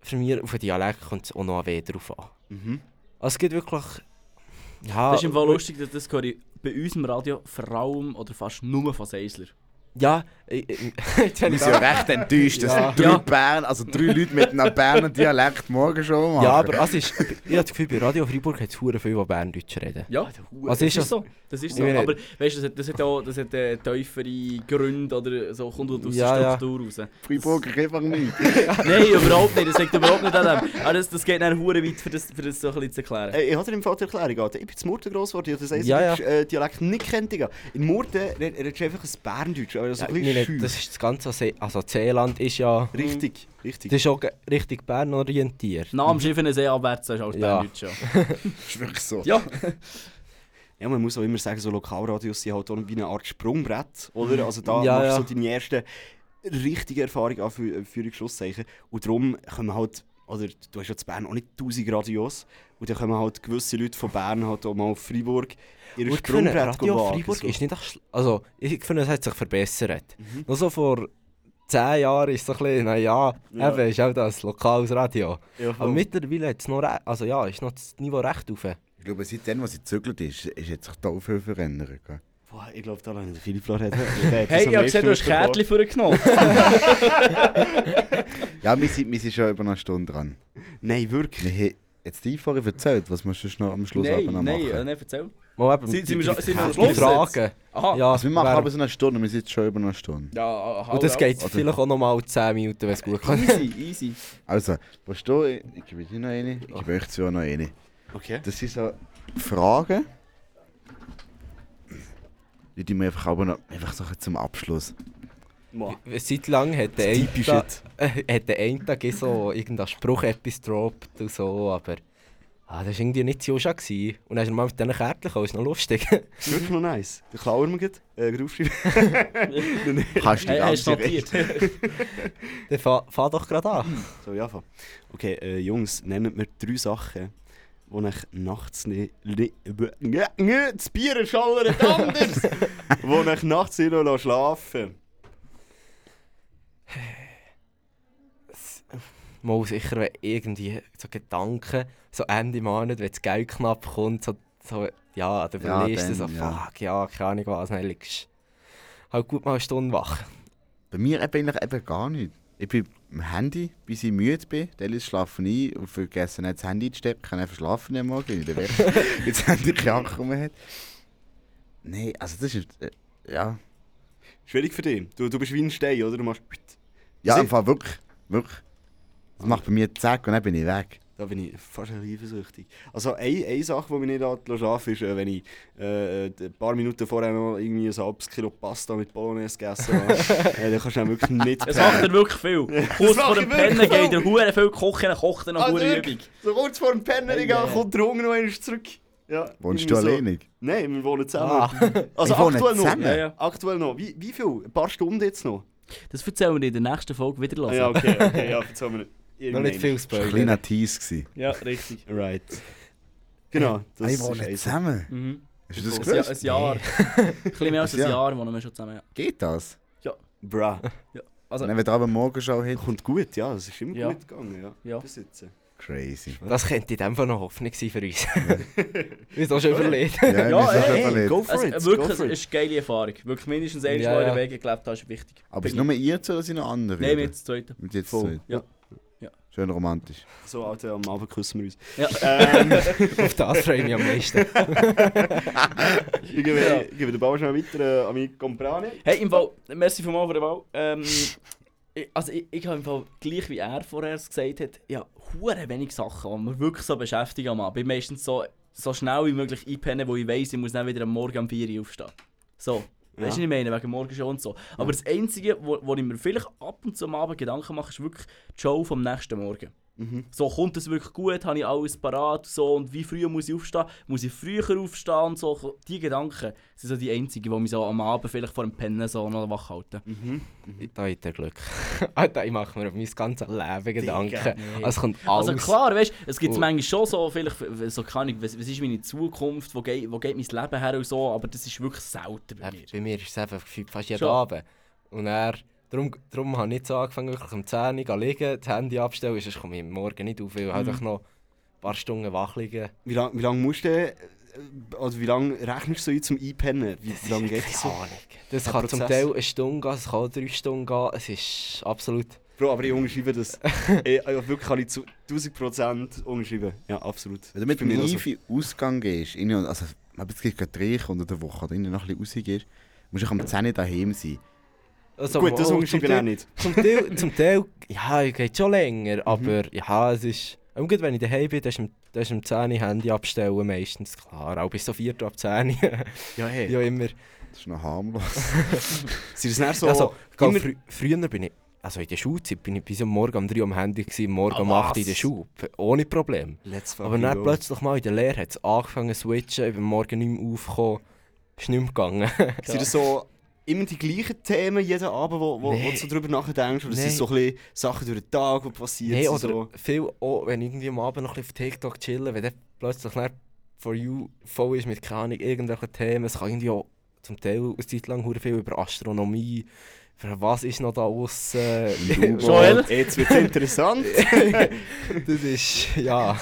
für mich auf den Dialekt kommt es auch noch weh drauf an. Mhm. Also es gibt wirklich... Ja, Das ist im Fall lustig, dass das höre ich bei uns im Radio vor allem oder fast nur von Seisler. Ja, [laughs] ich, ich, jetzt wenn Wir ich sind ja recht enttäuscht, dass Ja. drei Ja. Bern, also drei Leute mit einem Berner Dialekt morgen schon machen. ja, aber also ist, ich habe das Gefühl, bei Radio Freiburg hat es viele, die Berndeutsch reden. Ja, das ist ist das? so. Das ist so. Ich meine- Aber weißt du, das hat, das hat auch das hat, äh, tiefere Gründe oder so, kommt aus Ja, der ja. Struktur raus. Freiburg einfach nicht. [laughs] Nein, überhaupt nicht. Das liegt überhaupt nicht an dem. Aber das, das geht dann hure weit, für das, für das so ein bisschen zu erklären. Äh, Ich hatte im Fall die Erklärung, Alter. ich bin in Murten gross geworden, ich habe das Ja, ja. ja, Dialekt nicht kennt. In Murten red- redest du einfach ein Berndeutsch, so Ja, ein ich bisschen meine, das ist das ganze Se also das Seeland ist ja... Richtig, richtig. Das ist auch richtig Bern orientiert. Na, am Schiff in den See abwärts ist als Ja. Berndeutsch, ja. Das [laughs] ist wirklich so. Ja. [laughs] Ja, man muss auch immer sagen, so Lokalradios sind halt auch wie eine Art Sprungbrett, oder? Also da Ja, machst du ja. so deine erste richtige Erfahrung an für, für Schlusszeichen. Und darum können halt, oder du hast ja zu Bern auch nicht 1000 Radios, und dann kommen halt gewisse Leute von Bern halt auch mal auf Freiburg ihr Und ich finde, Sprungbrett Radio wagen, Freiburg so. ist nicht... Also, ich finde, es hat sich verbessert. Mhm. Nur so vor 10 Jahren ist es so ein bisschen, naja, Ja. eben, ist auch das lokales Radio. Ja, Aber mittlerweile hat es noch... Also ja, ist noch das Niveau recht auf. Ich glaube, seitdem, als sie gezögert ist, ist jetzt sich da viel verändert. gell? Boah, ich glaube, da ich den Philipp reden. Hey, ich habe gesehen, du hast Kärtchen vorgenommen. [laughs] Ja, wir sind, wir sind schon über eine Stunde dran. Nein, wirklich. Wir haben jetzt die vorhin erzählt, was musst du noch am Schluss Nein, noch nein, machen? äh, nein, erzähl. Mal eben, Sind- sind wir schon- sind wir am Schluss Fragen. Aha. Ja, Also wir machen aber so eine Stunde, wir sind jetzt schon über eine Stunde. Ja, hau Und das raus. geht Oder- vielleicht auch noch mal 10 Minuten, wenn es gut kommt. Easy, easy. [laughs] Also, willst du, ich gebe dir noch eine, ich gebe euch zwei noch eine. Okay. Das sind so Fragen, die die mir einfach, aber noch, einfach so zum Abschluss. Seit lang [laughs] hat der eine, hat der eine Tag eh so irgendeinen Spruch etwas gedroppt und so, aber ah, das war irgendwie nicht so schon. gewesen. Und dann ist er mal mit diesen Kärtchen gekommen, ist noch lustig. Das [laughs] ist wirklich noch nice. Den klauen wir gleich. Äh, gleich aufschreiben. [laughs] Kannst du du notiert? Dann fahr, fahr doch gerade an. So, ja, fahr. Okay, äh, Jungs, nennt mir drei Sachen, die ich nachts nicht... Das Bier ist anders! Wo ich nachts nicht [laughs] noch schlafen Mal sicher, wenn irgendwie so Gedanken, so Ende Monat, wenn das Geld knapp kommt, so, so ja, dann überlegst du so, fuck, ja, keine Ahnung was, dann liegst halt gut mal eine Stunde wach. Bei mir eben eigentlich eben gar nicht. Ich bin am Handy, bis ich müde bin. Dann schlafe ich ein und vergesse nicht das Handy zu stecken. Verschlafe ich am Morgen. Jetzt das Handy keinen Akku mehr hat. Nein, also das ist... Äh, ja. Schwierig für dich. Du, du bist wie ein Stein, oder? Du machst... Ja, im Fall wirklich. Wirklich. Das macht bei mir Zack und dann bin ich weg. Da bin ich fast eifersüchtig. Also eine, eine Sache, die mich nicht anlässt ist, äh, wenn ich äh, ein paar Minuten vorher noch irgendwie ein halbes Kilo Pasta mit Bolognese gegessen habe. [laughs] äh, dann kannst du dann wirklich nicht Es macht er wirklich viel. [laughs] Kurz vor dem Pennen viel. geht er hure viel kochen, dann kocht er noch Ah, hure wirklich? Übung. So kurz vor dem Pennen, Hey, yeah. kommt der Hunger noch einmal zurück. Ja, Wohnst du so. alleinig? Nein, wir wohnen zusammen. Ah. Also Wir wohnen aktuell noch. zusammen? Ja, ja. Aktuell noch. Wie, wie viel? Ein paar Stunden jetzt noch? Das erzählen wir in der nächsten Folge wieder. Ah, ja, okay, okay, ja, erzähl mir Noch nicht viel Das war ein Spoiler. kleiner Tease. gewesen. Ja, richtig. Right. Genau, das Hey, ist wohnen easy. zusammen. Mhm. Hast du das Ein, Jahr, gewusst? ein Jahr. ein bisschen mehr als ein Ja. Jahr wohnen wir schon zusammen. Ja. Geht das? Bruh. Also, Und wenn wir da am Morgenschau hat? Kommt gut, ja, es ist immer Ja. gut gegangen, ja. Ja. Bis jetzt. Crazy. Das könnte in dem Fall noch Hoffnung sein für uns. Wir sind auch schon überlegt. Ja, Ja, wir sind ey, schon Hey, überlegt. go for also, it, wirklich, go es for it. ist eine geile Erfahrung. Wirklich mindestens einmal Ja, mal in ja. Wege gelebt hast, ist wichtig. Aber ist Bin nur ihr zu oder sind noch andere? Nein, wir jetzt zweite. Mit jetzt Voll. zwei. Ja. Schön romantisch. So, Alter, am Abend küssen wir uns. Ja. Ähm, [laughs] Auf das freue ich mich am meisten. [laughs] ich gebe, ich gebe den Ball schnell weiter äh, an meine Comprane. Hey, im Fall, merci vom für den Ball. Ähm, ich, also ich, ich habe im Fall, gleich wie er vorher es gesagt hat, ja, hure wenig Sachen, die mich wirklich so beschäftigen am Abend. Ich meistens so, so schnell wie möglich einpennen, wo ich weiss, ich muss dann wieder am Morgen um 4 Uhr aufstehen. So. Weißt du, was ich meine? Wegen morgen schon und so. Aber das Einzige, wo, wo ich mir vielleicht ab und zu am Abend Gedanken mache, ist wirklich die Show vom nächsten Morgen. Mhm. So, kommt es wirklich gut? Habe ich alles parat? So, und wie früh muss ich aufstehen? Muss ich früher aufstehen? Und so. Die Gedanken sind so die einzigen, die mich so am Abend vielleicht vor dem Pennen so noch wach halten. Mhm. Da hat er Glück. [laughs] Alter, ich mache mir auf mein ganzes Leben Gedanken. Also, es kommt alles. Also klar, weißt es gibt Oh. manchmal schon so, vielleicht, so keine Ahnung, was, was ist meine Zukunft, wo geht, wo geht mein Leben her und so, aber das ist wirklich selten bei Ja, mir. bei mir ist es einfach gefühlt fast jeden Schon. Abend. Und er, darum, darum habe ich nicht so angefangen, wirklich um 10 Uhr zu liegen, das Handy abstellen, sonst komme ich morgen nicht auf, weil Mhm. halt noch ein paar Stunden wach liegen. Wie lange wie lang musst du äh, also wie lange rechnest du so zum Einpennen? Wie, wie lange geht das so? Das kann zum Prozess. Teil eine Stunde gehen, es kann auch drei Stunden gehen. Es ist absolut... Bro, aber ich unterschreibe das. [laughs] ich, ich hab wirklich alle zu 1000% unterschreiben. Ja, absolut. Wenn du mit Bei mir dem auch so. Eifel ausgegangen gehst, also wenn es gerade reinkommt unter der Woche oder innen noch ein bisschen rausgehst, musst du am 10 Uhr daheim sein. Also, Gut, das oh, unterschreibe ich auch nicht. Zum Teil, zum Teil, ja, es geht schon länger, aber ja, es ist... Und gut, wenn ich daheim bin, dann ist um- ist um 10 Uhr Handy abstellen meistens, klar. Auch bis so 4 Uhr ab 10 Uhr. [laughs] Ja, hey. ja, immer. Das ist noch harmlos. [laughs] Sind das nicht so... also, immer- frü früher bin ich... Also in der Schulzeit bin ich bis am Morgen um 3 Uhr am Handy, gewesen, morgen Ah, um 8 Uhr in der Schule. Ohne Problem. Let's Aber dann go. plötzlich mal in der Lehre hat es angefangen zu switchen, ich bin morgen nicht mehr aufgekommen. Ist nicht mehr gegangen. Sind das so immer die gleichen Themen jeden Abend, wo, wo, wo Nee. du so drüber nachdenkst? Oder sind Nee. es so ein bisschen Sachen durch den Tag, die passieren? Nee, sind oder so? viel auch, wenn ich irgendwie am Abend noch ein bisschen auf TikTok chillen, wenn dann plötzlich dann For You voll ist mit keine Ahnung, irgendwelchen Themen. Es kann irgendwie auch zum Teil eine Zeit lang viel über Astronomie, was ist noch da außen. [laughs] Joel? Jetzt wird es interessant. [laughs] das ist, ja.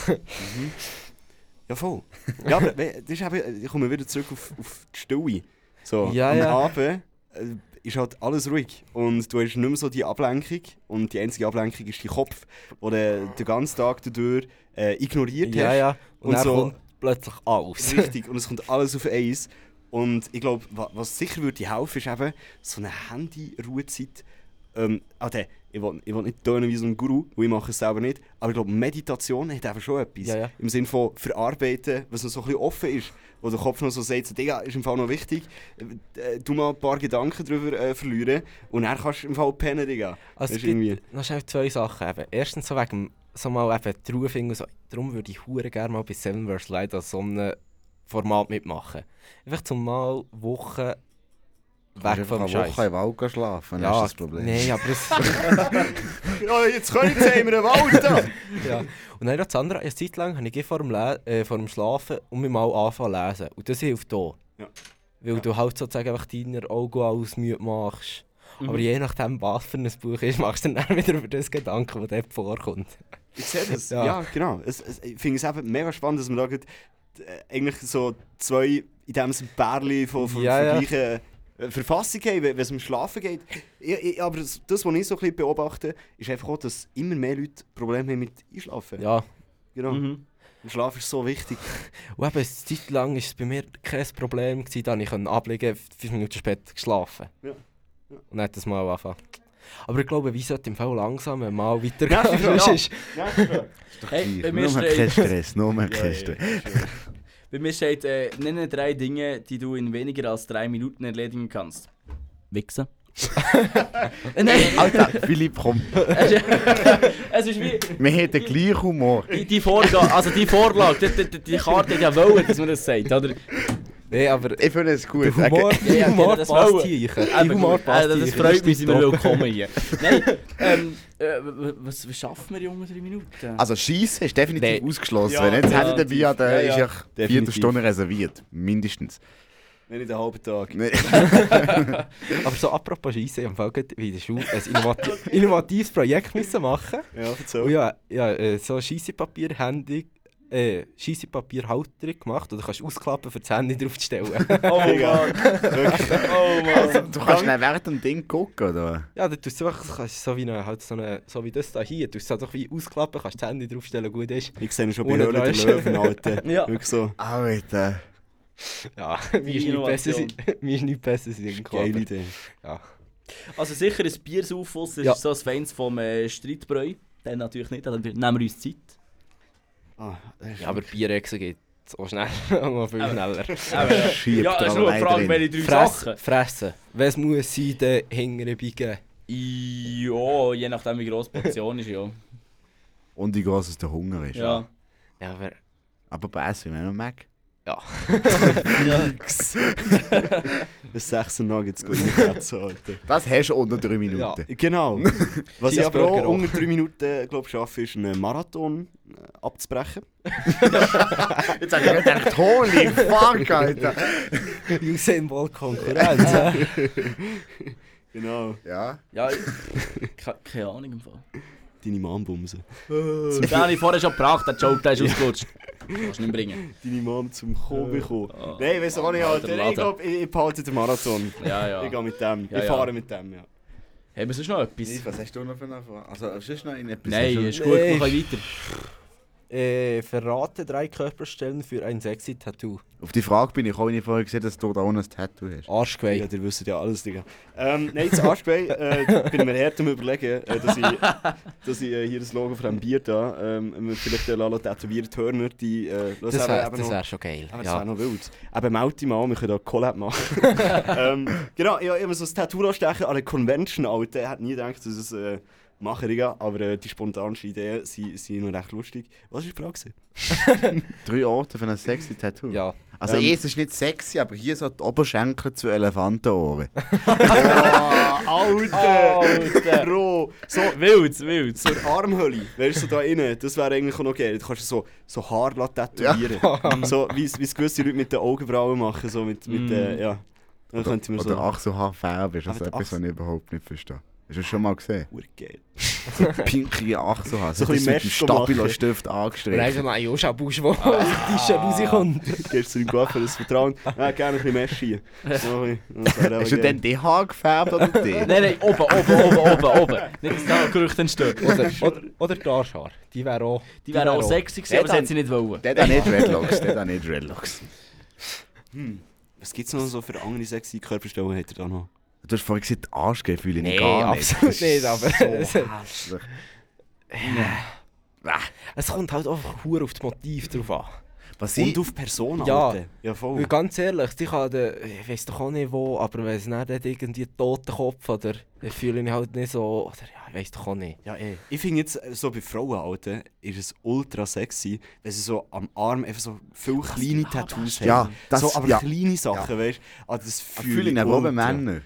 ja, voll. Ja, aber das ist eben, ich komme wieder zurück auf, auf die Stille. So, Ja, am ja. Abend ist halt alles ruhig. Und du hast nicht mehr so die Ablenkung. Und die einzige Ablenkung ist dein Kopf, wo du den ganzen Tag dadurch äh, ignoriert Ja, hast. ja. Und, Und so- kommt plötzlich alles. Richtig, und es kommt [laughs] alles auf eins. Und ich glaube, wa- was sicher würde helfen, ist eben so eine Handy-Ruhezeit. Ähm, also, ich will, ich will nicht tönen wie so ein Guru, weil ich mache es selber nicht. Aber ich glaube, Meditation hat einfach schon etwas. Ja, ja. Im Sinne von verarbeiten, was noch so ein bisschen offen ist. Wo der Kopf noch so sagt, so, Digga, ist im Fall noch wichtig. Äh, du mal ein paar Gedanken darüber äh, verlieren. Und dann kannst du im Fall pennen, Digga. Also es gibt noch schnell zwei Sachen. Eben. Erstens so wegen so mal eben die Ruhe finden. So. Darum würde ich hure gerne mal bei Seven vs. Light als so einem Format mitmachen. Einfach zum mal Wochen weg vom eine Scheiß. Woche im Wald schlafen, Ja, das ist das Problem. Nein, aber es... [laughs] Ja, jetzt können wir wir einen Wald da! [laughs] ja. Und dann noch das andere, eine Zeit lang habe ich vor dem, Le äh, vor dem Schlafen und mich mal anfangen zu lesen. Und das hilft auch. Ja. Weil Ja. du halt sozusagen einfach deine Augen alles müde machst. Aber je nachdem, was für ein Buch ist, machst du dann wieder über das Gedanken, das dort vorkommt. Ich sehe das. Ja, Ja. genau. Es, es, ich finde es eben mega spannend, dass man da äh, eigentlich so zwei, in dem Sinne Bärli von, von, Ja, von ja. gleichen Verfassung haben, wenn es um Schlafen geht. Ich, ich, aber das, das, was ich so ein bisschen beobachte, ist einfach auch, dass immer mehr Leute Probleme haben mit Einschlafen. Ja. Genau. Mhm. Und Schlaf ist so wichtig. [laughs] Und eben, eine Zeit lang war es bei mir kein Problem, gewesen, da ich konnte ablegen fünf Minuten später geschlafen. Ja. Ja. Und dann hat das mal angefangen. Aber ich glaube, wie sollte im Fall langsam mal weitergehen. Ja, ja. Sonst ist- Ja, Hey, bei mir kein Stress, nur mehr [laughs] ja, kein ja, Stress. Bei mir steht, äh, nenne drei Dinge, die du in weniger als drei Minuten erledigen kannst. Wichsen. [laughs] Nein, Alter, Philipp, komm. [laughs] es ist wie Wir haben den gleichen Humor. die, die Vorgabe, also die Vorlage, die, die, die Karte hat ja wollen, dass man das sagt, oder? Nee, aber Ich [laughs] finde es gut. der Humor, Ja, ja, Humor das passt hier. Der Humor passt Äh, das hier. freut mich, sind wir willkommen hier. Nein, ähm, äh, was, was schaffen wir in unter drei Minuten? Also Schießen ist definitiv Nee. ausgeschlossen. Ja, Wenn jetzt ja, hätte dabei, dann ja, ist ja. ja Definitiv. Viertelstunde reserviert. Mindestens. Wenn nicht einen halben Tag. Nee. [laughs] Aber so apropos Scheisse, ich habe gerade in der Schule ein innovati [laughs] innovatives Projekt müssen machen. Ja, erzähl. Und ja, ja äh, so Scheissepapier, Handy, äh, Scheissepapier-Halterung gemacht. Du kannst ausklappen, für das Handy draufzustellen. [laughs] Oh Mega. [laughs] Oh Also, du kannst schnell während dem Ding gucken, oder? ja, dann tust du einfach, so wie, eine, halt so, eine, so wie das da hier, du tust es einfach wie ausklappen, kannst das Handy draufstellen, gut ist. Ich sehe schon bei Höhle der. Löwen, Alter. [laughs] Ja. Wirklich so. Alter. Ja, mir ist nicht besser, mir ist nicht besser sein. Geile Idee. Also sicher ein Bier saufen, das Ja. ist so ein Fans vom äh, Streitbräu. Dann natürlich nicht, dann nehmen wir uns Zeit. Ah, das Ja, aber Bierexen geht so schnell, [laughs] noch viel schneller. Aber, ja, Schiebt ja, es ist nur eine Frage, welche drei Fress, Sachen. fressen. Was muss sein, dann hingere biegen? Ja, je nachdem wie gross die Portion ist, ja. Und wie groß es der Hunger ist. Ja. Ja, aber... Aber besser, wenn man mag. Ein 6 Nuggets gut Alter. Das hast du unter drei Minuten. Genau. [laughs] Was ich aber auch unter 3 Minuten glaub, schaffe, ist einen Marathon äh, abzubrechen. [laughs] Jetzt habe ich gedacht, holy fuck, [laughs] Alter. Usain Bolt Konkurrenz. hä? Genau. Ja. Ja, keine Ahnung im Fall. Deine Mom bumsen. Den habe ich vorher schon gebracht, der Joke, der ist ausgelutscht. Kannst du nicht bringen. [laughs] Deine Mom zum Kommen bekommen. Ah. Nein, ich weiß auch nicht, Alter. Der Ich glaube, ich, ich behalte den Marathon. [laughs] Ja, ja. Ich gehe mit dem. Ja, ich ja. fahre mit dem, ja. Haben wir sonst noch etwas? Was hast du noch für eine Frage? Also, das noch in etwas? Nein, Hast ist du- gut, wir können weiter. Äh, verrate drei Körperstellen für ein sexy Tattoo. Auf die Frage bin ich auch, wenn ich vorher gesehen dass du da unten ein Tattoo hast. Arschgeweih. Ja, ihr wisst ja alles, Digga. Ähm, nein, das [laughs] Arschbein äh, bin mir hart am überlegen, äh, dass ich, dass ich äh, hier das Logo von einem Bier da, ähm, vielleicht der Lalo tätowiert Hörner, die äh, Das wäre wär schon geil. Aber das Ja. wäre noch wild. Eben, melde dich mal, wir können da Collab machen. [laughs] ähm, genau, ja, ich habe so ein Tattoo stechen an der Convention, Alter. Ich hätte nie gedacht, dass es äh, mache, Digga. aber äh, die spontansten Ideen sind, sind noch recht lustig. Was war die Frage? [laughs] Drei Orte für ein sexy Tattoo. ja. Also, Ähm, es ist nicht sexy, aber hier so die Oberschenkel zu Elefantenohren. [laughs] Alter! Alter! Bro! So, Wild, wild. so eine Armhöhle, weißt du, so da innen, das wäre eigentlich auch noch geil. Du kannst so, so Haar tätowieren. [laughs] so wie es wie es gewisse Leute mit den Augenbrauen machen, so mit, mit Mm. äh, ja. Dann könnte man so... Oder Achselhaar färben, ist das Aber die etwas, was ich überhaupt nicht verstehe. Hast du das schon mal gesehen? Urgeil. [laughs] So pinkige Achselhaar. So So ein ein bisschen mit dem. Stabilo-Stift Und angestrichen. einfach mal Joscha-Busch, der aus dem T-Shirt rauskommt. [laughs] Gehst du zu deinem Coiffeur das Vertrauen? Ja, gerne ein bisschen Mesh hier. So, ein Hast du denn die Haare gefärbt oder die? [laughs] Nein, nein, oben, oben, oben, oben, oben. Nicht, dass da Gerüchte entstehen. Oder, oder, oder die Arschhaar. Die wäre auch... Die wären auch sexy gewesen, aber das hätten sie nicht wollen. Der hat nicht Dreadlocks, der hat nicht Dreadlocks. Hm. Was gibt es noch so für andere sexy Körperstellen? Hat er da noch? Du hast vorhin gesagt, Arschgefühle ich Nee, gar nicht. absolut nicht, aber... So hässlich. Es kommt halt einfach hure auf das Motiv drauf an. Was Und ich, auf Person, Ja. Alter. Ja, voll. Weil ganz ehrlich, kann den, ich weiß doch auch nicht wo, aber wenn es nicht irgendwie einen toten Kopf oder dann fühle ich mich halt nicht so, oder ja, ich weiß doch auch nicht. Ja, eh. Ich finde jetzt, so bei Frauen, Alter, ist es ultra sexy, wenn sie so am Arm einfach so viele kleine Tattoos haben. ja, das, so, aber ja, kleine Sachen, weißt du? Ah, das fühle fühle ich auch bei ultra. Männern.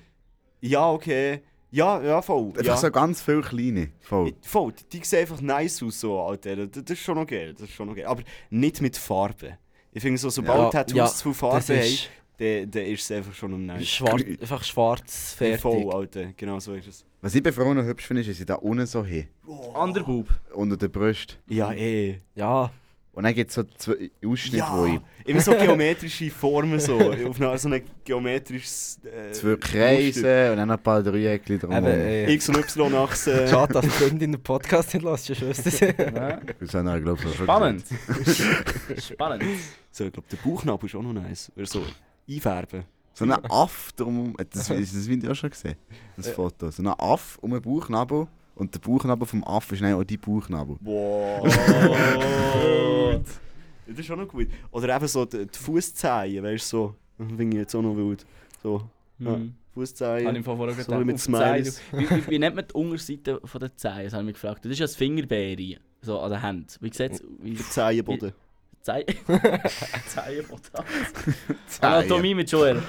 Ja, okay. Ja, ja, voll. Einfach Ja. so ganz viele kleine. Voll. Voll, die, die sehen einfach nice aus, so, Alter. Das, das ist schon okay, das ist schon okay. Aber nicht mit Farbe. Ich finde so, sobald Ja, Tattoos ja, zu viel Das Farbe haben, ist dann, ist es einfach schon um nice. schwarz, einfach schwarz, fertig. Voll, Alter. Genau so ist es. Was ich bei Frauen noch hübsch finde, ist, dass sie da unten so haben. Underboob. Unter der Brust. Ja, eh. Ja, Und dann gibt es so zwei Ausschnitte, Ja, wo ich immer so geometrische Formen, so. Auf einer, so ein geometrisches. Äh, zwei. Kreise und dann ein paar Dreieckchen drum. eben, äh, X und Y-Achse. schade, dass die Freundin den Podcast nicht lässt, sonst wüsste sie. [laughs] Das haben wir, glaube ich, schon Spannend. [laughs] Spannend. So, ich glaube, der Bauchnabel ist auch noch nice. Oder so einfärben. So ein Aff drum. Das, das, das Video auch schon gesehen. Das Foto. So ein Aff um den Bauchnabel. Und der Bauchnabel vom Aff ist dann auch die Bauchnabel. Wow. [laughs] Ja, das ist auch noch gut. Oder eben so die, die Fußzehen, weißt du, so. Finde ich jetzt auch noch wild. So, ja. Mhm. Fußzehen. Habe ich vorher So gedacht. mit. Smileys. Wie, wie, wie [laughs] nennt man die Unterseite von der Zehen? Das habe ich mich gefragt. Das ist ja das Fingerbeere. So an der Hand. Wie sieht es? Wie Der Zehenboden. Zehen? [laughs] [laughs] Zehenbotan. Anatomie mit Joel.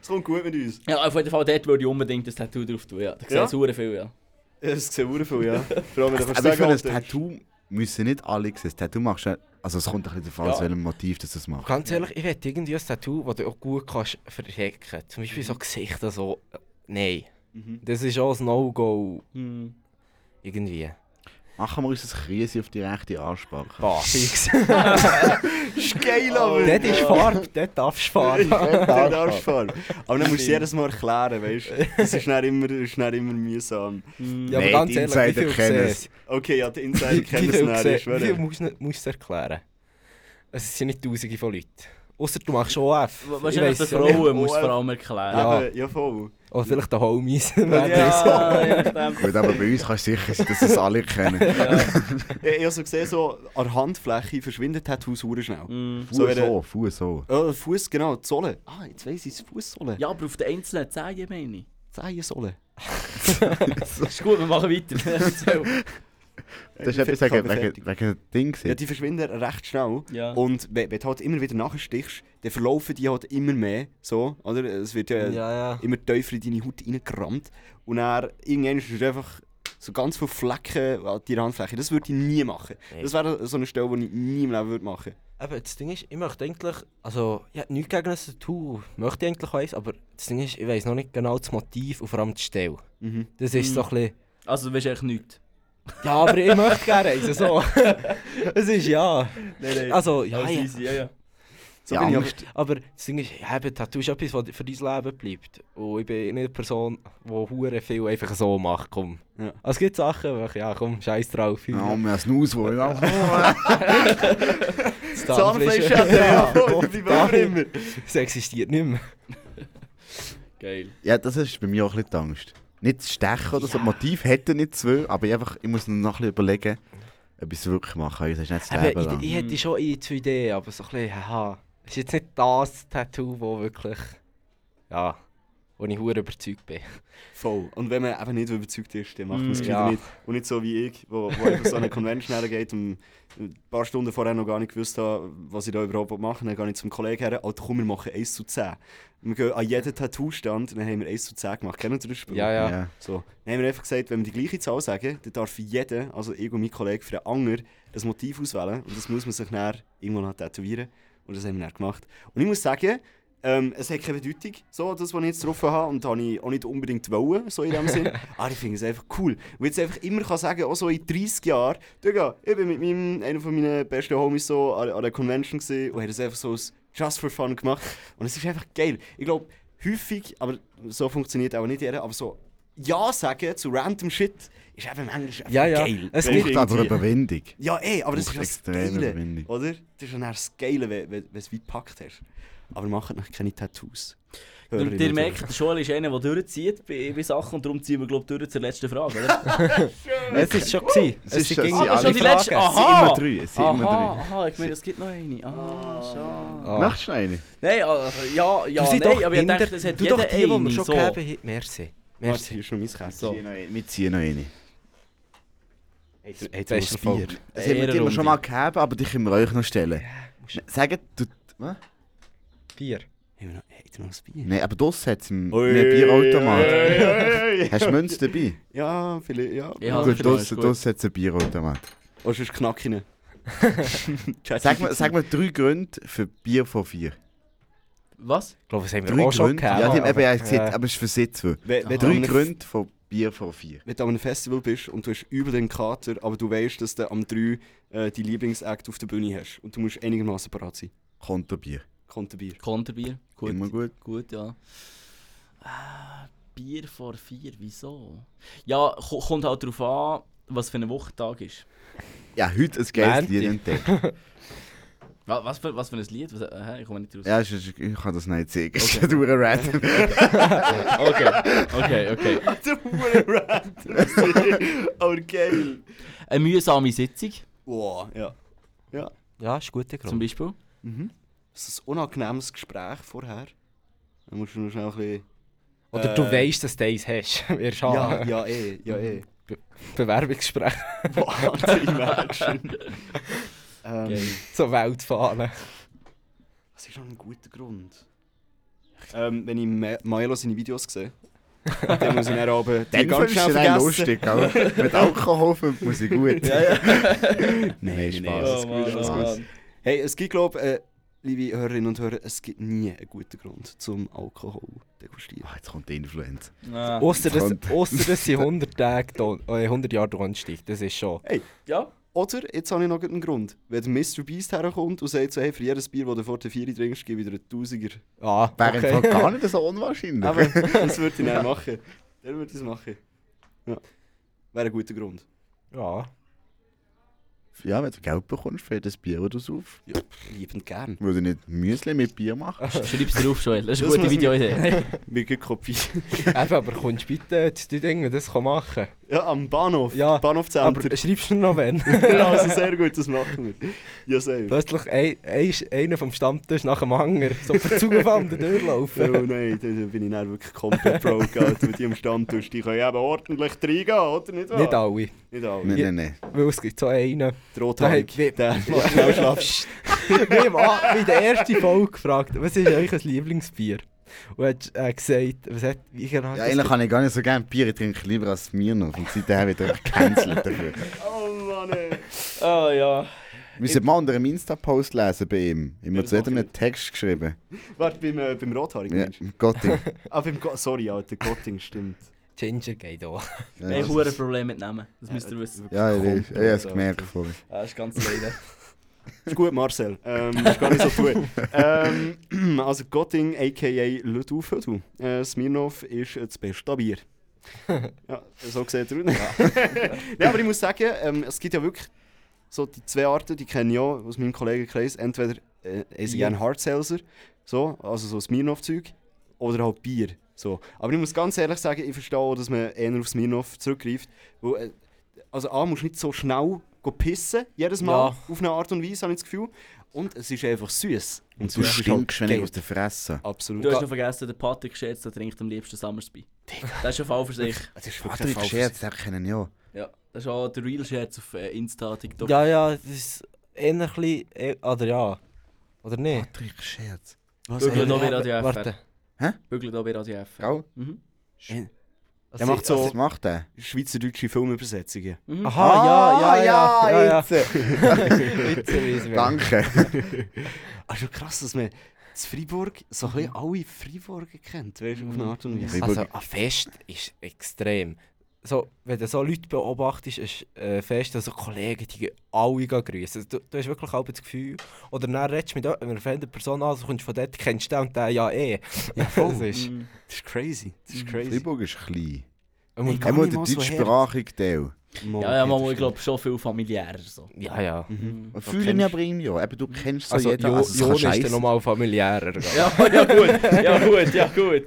Es kommt gut mit uns. Ja, auf jeden Fall dort würde ich unbedingt das Tattoo drauf tun. Ja. Da Ja? sieht es viel, ja. Ja, das sieht sehr viel, ja. Vor allem, wenn du Aber ich sagen, finde, das Alter, Tattoo müssen nicht alle sehen. Das Tattoo machst du... Also es kommt ein bisschen davon, aus Ja. welchem Motiv das du das machst. Ganz ehrlich, ich hätte irgendwie ein Tattoo, das du auch gut kannst verhecken Zum Beispiel Mhm. so Gesichter, so... äh, Nein. Mhm. Das ist auch ein No-Go. Hm. Irgendwie. Machen wir uns ein Krise auf die rechte Arschbacke. Boah, fix. [laughs] ist geil, aber. Dort ist Farbe, dort darfst du Farbe. Der Arschfarbe. Aber dann musst du jedes Mal erklären, weißt du? Das ist dann immer, ist dann immer mühsam. Ja, aber ganz ehrlich, wie Insider viel kennen es. Okay, ja, die Insider Wie kennen es dann, ich wie viel schwöre. musst du musst du erklären? Es sind nicht tausende von Leuten. Außer du machst OF. Ich Wahrscheinlich nicht. Frauen musst du Oh, vor allem erklären. Ja. Ja, voll. Oder vielleicht den Homies. Ja, [laughs] ja, stimmt. [laughs] Gut, aber bei uns kannst du sicher sein, dass es alle kennen. Ich, [laughs] ich habe so gesehen, so an der Handfläche verschwindet Tattoos hure schnell. Mm. So Fuß wäre- so, Fuß so. Ja, Fuß, genau, die Sohle. Ah, jetzt weiss ich, es Fußsohle. Ja, aber auf den einzelnen Zehen meine ich. Zehensohle. Ist gut, wir machen weiter. Erzähl. Das ist etwas wegen, wegen, wegen Ding. Ja, die verschwinden recht schnell. ja. Und wenn, wenn du halt immer wieder nachstichst, dann verlaufen die halt immer mehr. So, oder? Es wird ja, Ja, ja. immer tiefer in deine Haut reingerammt. Und dann irgendwann ist es einfach so ganz viele Flecken an deiner Handfläche. Das würde ich nie machen. Nee. Das wäre so eine Stelle, die ich nie im Leben würde machen Aber das Ding ist, ich möchte eigentlich, also ich habe nichts gegen ein Tattoo, möchte ich eigentlich eins, aber das Ding ist, ich weiß noch nicht genau das Motiv und vor allem die Stelle. mhm. Das ist so ein bisschen, Also, du weißt eigentlich nichts. Ja, aber ich möchte gerne eins, so. [laughs] Es ist ja, Nein, nein. also ja, ja. easy, ja, ja. So Ja, bin ich aber, Angst. aber das Ding ist, ja, eben, Tattoo ist etwas, was für dein Leben bleibt. Und ich bin nicht eine Person, die hure viel einfach so macht, komm. Ja. Also, es gibt Sachen, wo ich, ja komm, scheiß drauf. Ja, wir haben einen Snus, wo ich [laughs] auch... das Zahnfleisch hat ja, ja. Es existiert nicht mehr. Geil. Ja, das ist bei mir auch ein bisschen die Angst. Nicht das Stechen oder so. Motiv hätte nicht zwei, aber ich, einfach, ich muss noch ein bisschen überlegen, ob ich es wirklich mache. Das ist nicht das Leben lang. ich, ich hätte schon eine zwei Ideen, aber so ein bisschen, haha. Es ist jetzt nicht das Tattoo, wo wirklich, ja, wo ich hure überzeugt bin. Voll. Und wenn man eben nicht überzeugt ist, dann macht man es Mm, ja. nicht. Und nicht so wie ich, wo, wo einfach so eine Convention hergeht und ein paar Stunden vorher noch gar nicht gewusst habe, was ich da überhaupt machen will. Dann gehe ich zum Kollegen her, Alter, komm, wir machen 1 zu 10. Wir gehen an jeden Tattoo-Stand und dann haben wir 1 zu 10 gemacht. Kennen Sie das Spiel? Ja, ja. Ja. So. Dann haben wir einfach gesagt, wenn wir die gleiche Zahl sagen, dann darf jeder, also ich und mein Kollege, für einen Anger das Motiv auswählen. Und das muss man sich dann irgendwo noch tätowieren. Und das haben wir dann gemacht. Und ich muss sagen, ähm, es hat keine Bedeutung, so, das, was ich jetzt drauf habe. Und das habe ich auch nicht unbedingt wollen, so in dem Sinn. Aber [laughs] ich finde es einfach cool. Und jetzt einfach immer kann sagen, auch so in 30 Jahren, Digga, ich bin mit meinem, einer von meinen besten Homies so an, an der Convention gesehen und habe das einfach so als Just for Fun gemacht. Und es ist einfach geil. Ich glaube, häufig, aber so funktioniert auch nicht jeder, aber so Ja sagen zu random Shit ist eben manchmal einfach Ja, ja. geil. Es Weil irgendwie- aber Überwindung. Ja, eh, aber das ist Braucht ja das Geile, Überwindung. oder? Das ist ja dann das Geile, wenn wenn- wenn du es weit gepackt hast. Aber macht noch keine Tattoos. Ihr und merkt, Hörer. der Joel ist einer, der durchzieht bei, bei Sachen und darum ziehen wir glaube durch zur letzten Frage, oder? [laughs] Es ist schon gewesen. Es Es ist schon- Ah, alle schon die letzte. Fragen. Es sind Aha! immer drei. Es sind immer Aha, drei. aha, ich meine, es gibt noch eine. Ah, schade. Ah. Möchtest du noch eine? Nein, also, ja, ja, Du nein, aber ich dachte, es hat du jeder doch die, die wir eine, schon so. gegeben haben. Merci. Warte, Merci. ist schon mein Kästchen. So. Wir ziehen noch eine. Eine. Er- er noch ein Folge. Bier? Das haben wir schon mal gegeben, aber die können wir euch noch stellen. Sagt, du... Was? Bier. Haben wir noch- noch ein Bier? Nein, aber draussen hat es Ui. Bierautomat. Ui, ui, ui. Hast du Münze dabei? Ja, vielleicht, ja. Ja, Gut, ist gut. draussen hat es einen Bierautomat. Oder sonst Knacken. [laughs] Sag mir, sag mir drei Gründe für Bier von vier. Was? Ich glaube, das haben wir Drei auch schon Gründe? gegeben. Ja, die haben eben ja aber, gesagt, aber es ist für sie zwei. Drei Gründe von Bier von vier. wenn du an einem Festival bist und du hast über den Kater, aber du weißt, dass du am 3 äh, die Lieblingsakt auf der Bühne hast und du musst einigermaßen parat sein. Konterbier. Konterbier. Konterbier. Gut. Immer gut. Gut, ja. Ah, Bier vor vier, wieso? Ja, ko- kommt halt darauf an, was für ein Wochentag ist. Ja, heute ein geiles. Lied entdeckt. [laughs] Wa- Was für, was für ein Lied? Was, äh, ich komme nicht raus. Ja, es ist, ich kann das nicht sagen. Es ist nur ein Random. [laughs] Okay, okay, okay. [laughs] Der Hurenrand. Aber geil. Eine mühsame Sitzung, Wow, ja. Ja, ist ein guter zum Grund. Beispiel. Mhm. Das ist ein unangenehmes Gespräch vorher. Dann musst du noch schnell ein bisschen... Oder du Äh, weißt, dass du eins hast. [laughs] Wirst Ja, ja, eh, ja, eh. Bewerbungsgespräch. [laughs] Wahnsinn, imagine. ähm. So Weltfahnen. was ist noch ein guter Grund? Ähm, wenn ich Ma- Milo seine Videos sehe, [laughs] dann muss ich dann oben die Dann ganz schnell du vergessen. lustig, aber mit Alkohol findet man sie gut. Nein, Nein, Spaß. Gut, alles gut. Hey, es gibt, glaube äh, liebe Hörerinnen und Hörer, es gibt nie einen guten Grund zum Alkohol degustieren. Ah, jetzt kommt die Influenza. Ah. Ausser das, Kommt. ausser das sind 100 Tage, äh, 100 Jahre Donnerstag. Das ist schon. Ja, Oder, jetzt habe ich noch einen Grund. Wenn Mr. Beast herkommt und sagt so, hey, für jedes Bier, das du vor der Vieri trinkst, gebe ich dir einen Tausiger. Ah, Wäre im okay. Fall gar nicht so unwahrscheinlich. Aber [laughs] das würde ich dann machen. Der würde es machen. Ja. Wäre ein guter Grund. Ja. Ja, wenn du Geld bekommst für das Bier, das du saufst, Ja, liebend gern. würde ich nicht Müsli mit Bier machen. [laughs] schreib's dir auf, Joel. Das ist eine gute Videoidee. [laughs] Geht Kopie. [laughs] Eben, aber kommst du bitte zu den Dingen, das kann machen. Ja, am Bahnhof. Ja, Bahnhofcenter. Aber schreibst du noch wenn? ja, also sehr gut, das machen wir. Ja, sehr. Plötzlich ein, ein, einer vom Stammtisch nach dem Hanger, so per die Tür Oh nein, da bin ich dann wirklich komplett broke. Mit die am Stammtisch, die können eben ordentlich reingehen, oder nicht wahr? Nicht alle, Nicht alle. Nein, nein, nein. weil es gibt so einen. Der Rothaarig, [laughs] [laughs] wie- der macht schnell Schlaf. Wir haben an- in der ersten Folge gefragt, was ist euch ein Lieblingsbier? Und er hat äh, gesagt, was hat, wie genau Ja, eigentlich kann ich gar nicht so gerne Bier, ich trinke lieber als Smirnoff. Und seitdem wird er gecancelt dafür. [laughs] Oh Mann, ey. Ah ja. Wir müssen mal unter einem Insta-Post lesen bei ihm. Ich habe zu jedem einen Text geschrieben. Warte, beim, äh, beim Rothaarig, Ja? Gotting. Ah, beim Go Sorry, Alter, Gotting, stimmt. Ginger geht auch. Ja, das hure ist- Problem mit Namen. Das müsst ihr wissen. ja ich weiß. Ich habe es gemerkt vorhin. Ja, das ist ganz leider. [laughs] Ist gut, Marcel. Ähm, [laughs] ist gar nicht so tun. ähm, [clears throat] also Gotting, a.k.a. Le Dufeldu. Äh, Smirnoff ist das beste Bier. [laughs] ja, so sieht er aus. ja, aber ich muss sagen, ähm, es gibt ja wirklich so die zwei Arten, die kenne ich ja aus meinem Kollegenkreis. Entweder äh, Bier. gerne Hard Seltzer, so, also so Smirnoff-Zeug, oder halt Bier. So. Aber ich muss ganz ehrlich sagen, ich verstehe auch, dass man eher auf Smirnoff zurückgreift. Weil, äh, also A, musst nicht so schnell go pissen, jedes Mal, Ja. auf eine Art und Weise, habe ich das Gefühl. Und es ist einfach süß. Und du halt stinkst, wenn ich geil. aus der Fresse. Absolut. Du hast noch vergessen, der Patrick Scherz, der trinkt am liebsten Summersby. Das ist ein Fall für sich. Das ist wirklich Patrick ein Fall Scherz, den kennen ja. Ja, das ist auch der Real Scherz auf äh, Insta, TikTok. Ja, ja, das ist eher ein bisschen. eh, Oder ja. Oder nicht? Patrick Scherz. Was, ey, da bei Radio Warte. FR. Bügel da bei Radio FR. Gell? Mhm. ey, Also, Der macht so- Was macht der? Schweizerdeutsche Filmübersetzungen. Mhm. Aha, ja, ja, ja. ja, ja. Ah, jetzt. Jetzt weiss ich, wer. Danke. [laughs] Also krass, dass man in Freiburg so ein bisschen alle Freiburger kennt, weißt du, auf eine Art und Weise. Also, ein Fest ist extrem. So, wenn du so Leute beobachtest, ist äh, Fest, also Kollegen, die alle grüßen. Also, du, du hast wirklich auch das Gefühl, oder dann redest du mit einer fremden Person an, also kommst von dort, kennst du den und den ja eh. Ja, [laughs] voll. das ist... Mhm. Das ist crazy. Das ist crazy. Freiburg ist klein. Er muss nicht der mal so deutschsprachige Teil. Ja, ja, man, ich glaube schon viel familiärer so. Ja, ja. Mhm. Und fühle mich aber irgendwie auch. Eben, du kennst so Also, jeden. Jo, Also, Jon ist dann nochmal familiärer. Ja, [laughs] ja gut, ja gut, ja gut.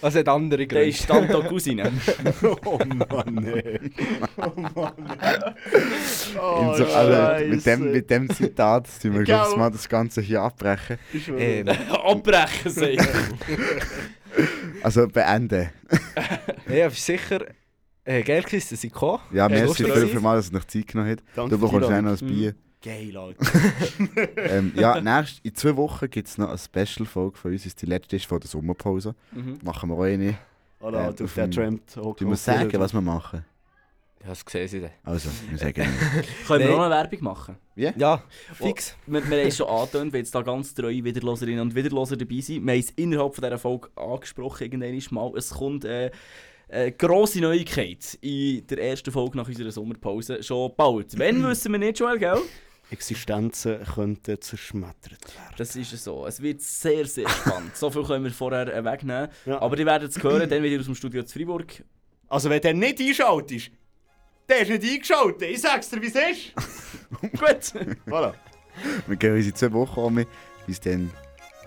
Das hat andere Der Gründe. ist Tanto Cousine. [laughs] Oh Mann, nee. Oh Mann. Oh, In so, also, mit, dem, mit dem Zitat tun wir glaub's mal das Ganze hier abbrechen. Ähm, Abbrechen, sag ich. Also beenden. ja, sicher. [laughs] Äh, geil dass sie kommen. Ja, Hast du merci viel, viel mal, dass du noch Zeit genommen hast. Danke Du bekommst schnell noch ein Mhm. Bier. Geil, Alter. [laughs] [laughs] ähm, ja, nächst, in zwei Wochen gibt es noch eine Special-Folge von uns. Das ist die letzte ist vor der Sommerpause. Mhm. Machen wir auch eine. Alter, Äh, du auf dem- Tramp Du musst sagen, was wir machen. Ja, das sehen sie dann. Also, wir sagen [laughs] Können wir auch noch Werbung machen? Ja, fix. Wir, wir haben es schon angetönt, wenn jetzt da ganz treue Wiederloserinnen und Wiederloser dabei sind. Wir haben es innerhalb von dieser Folge angesprochen, irgendwann mal. Es kommt äh, eine grosse Neuigkeit in der ersten Folge nach unserer Sommerpause. Schon bald. Wenn, [clears throat] wissen wir nicht, Joel, gell? Existenzen könnten zerschmettert werden. Das ist so. Es wird sehr, sehr spannend. so viel können wir vorher äh, wegnehmen. Ja. Aber die werden es hören, dann wieder aus dem Studio zu Freiburg. Also, wenn der nicht einschaltest, der ist nicht eingeschaltet. Ich sag's dir, wie es ist. [laughs] Gut. Voilà. Wir gehen uns in zwei Wochen um. Bis dann.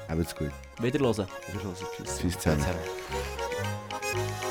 Habt's gut. Wiederlosen. Wir hören, tschüss. Tschüss zusammen. Zusammen.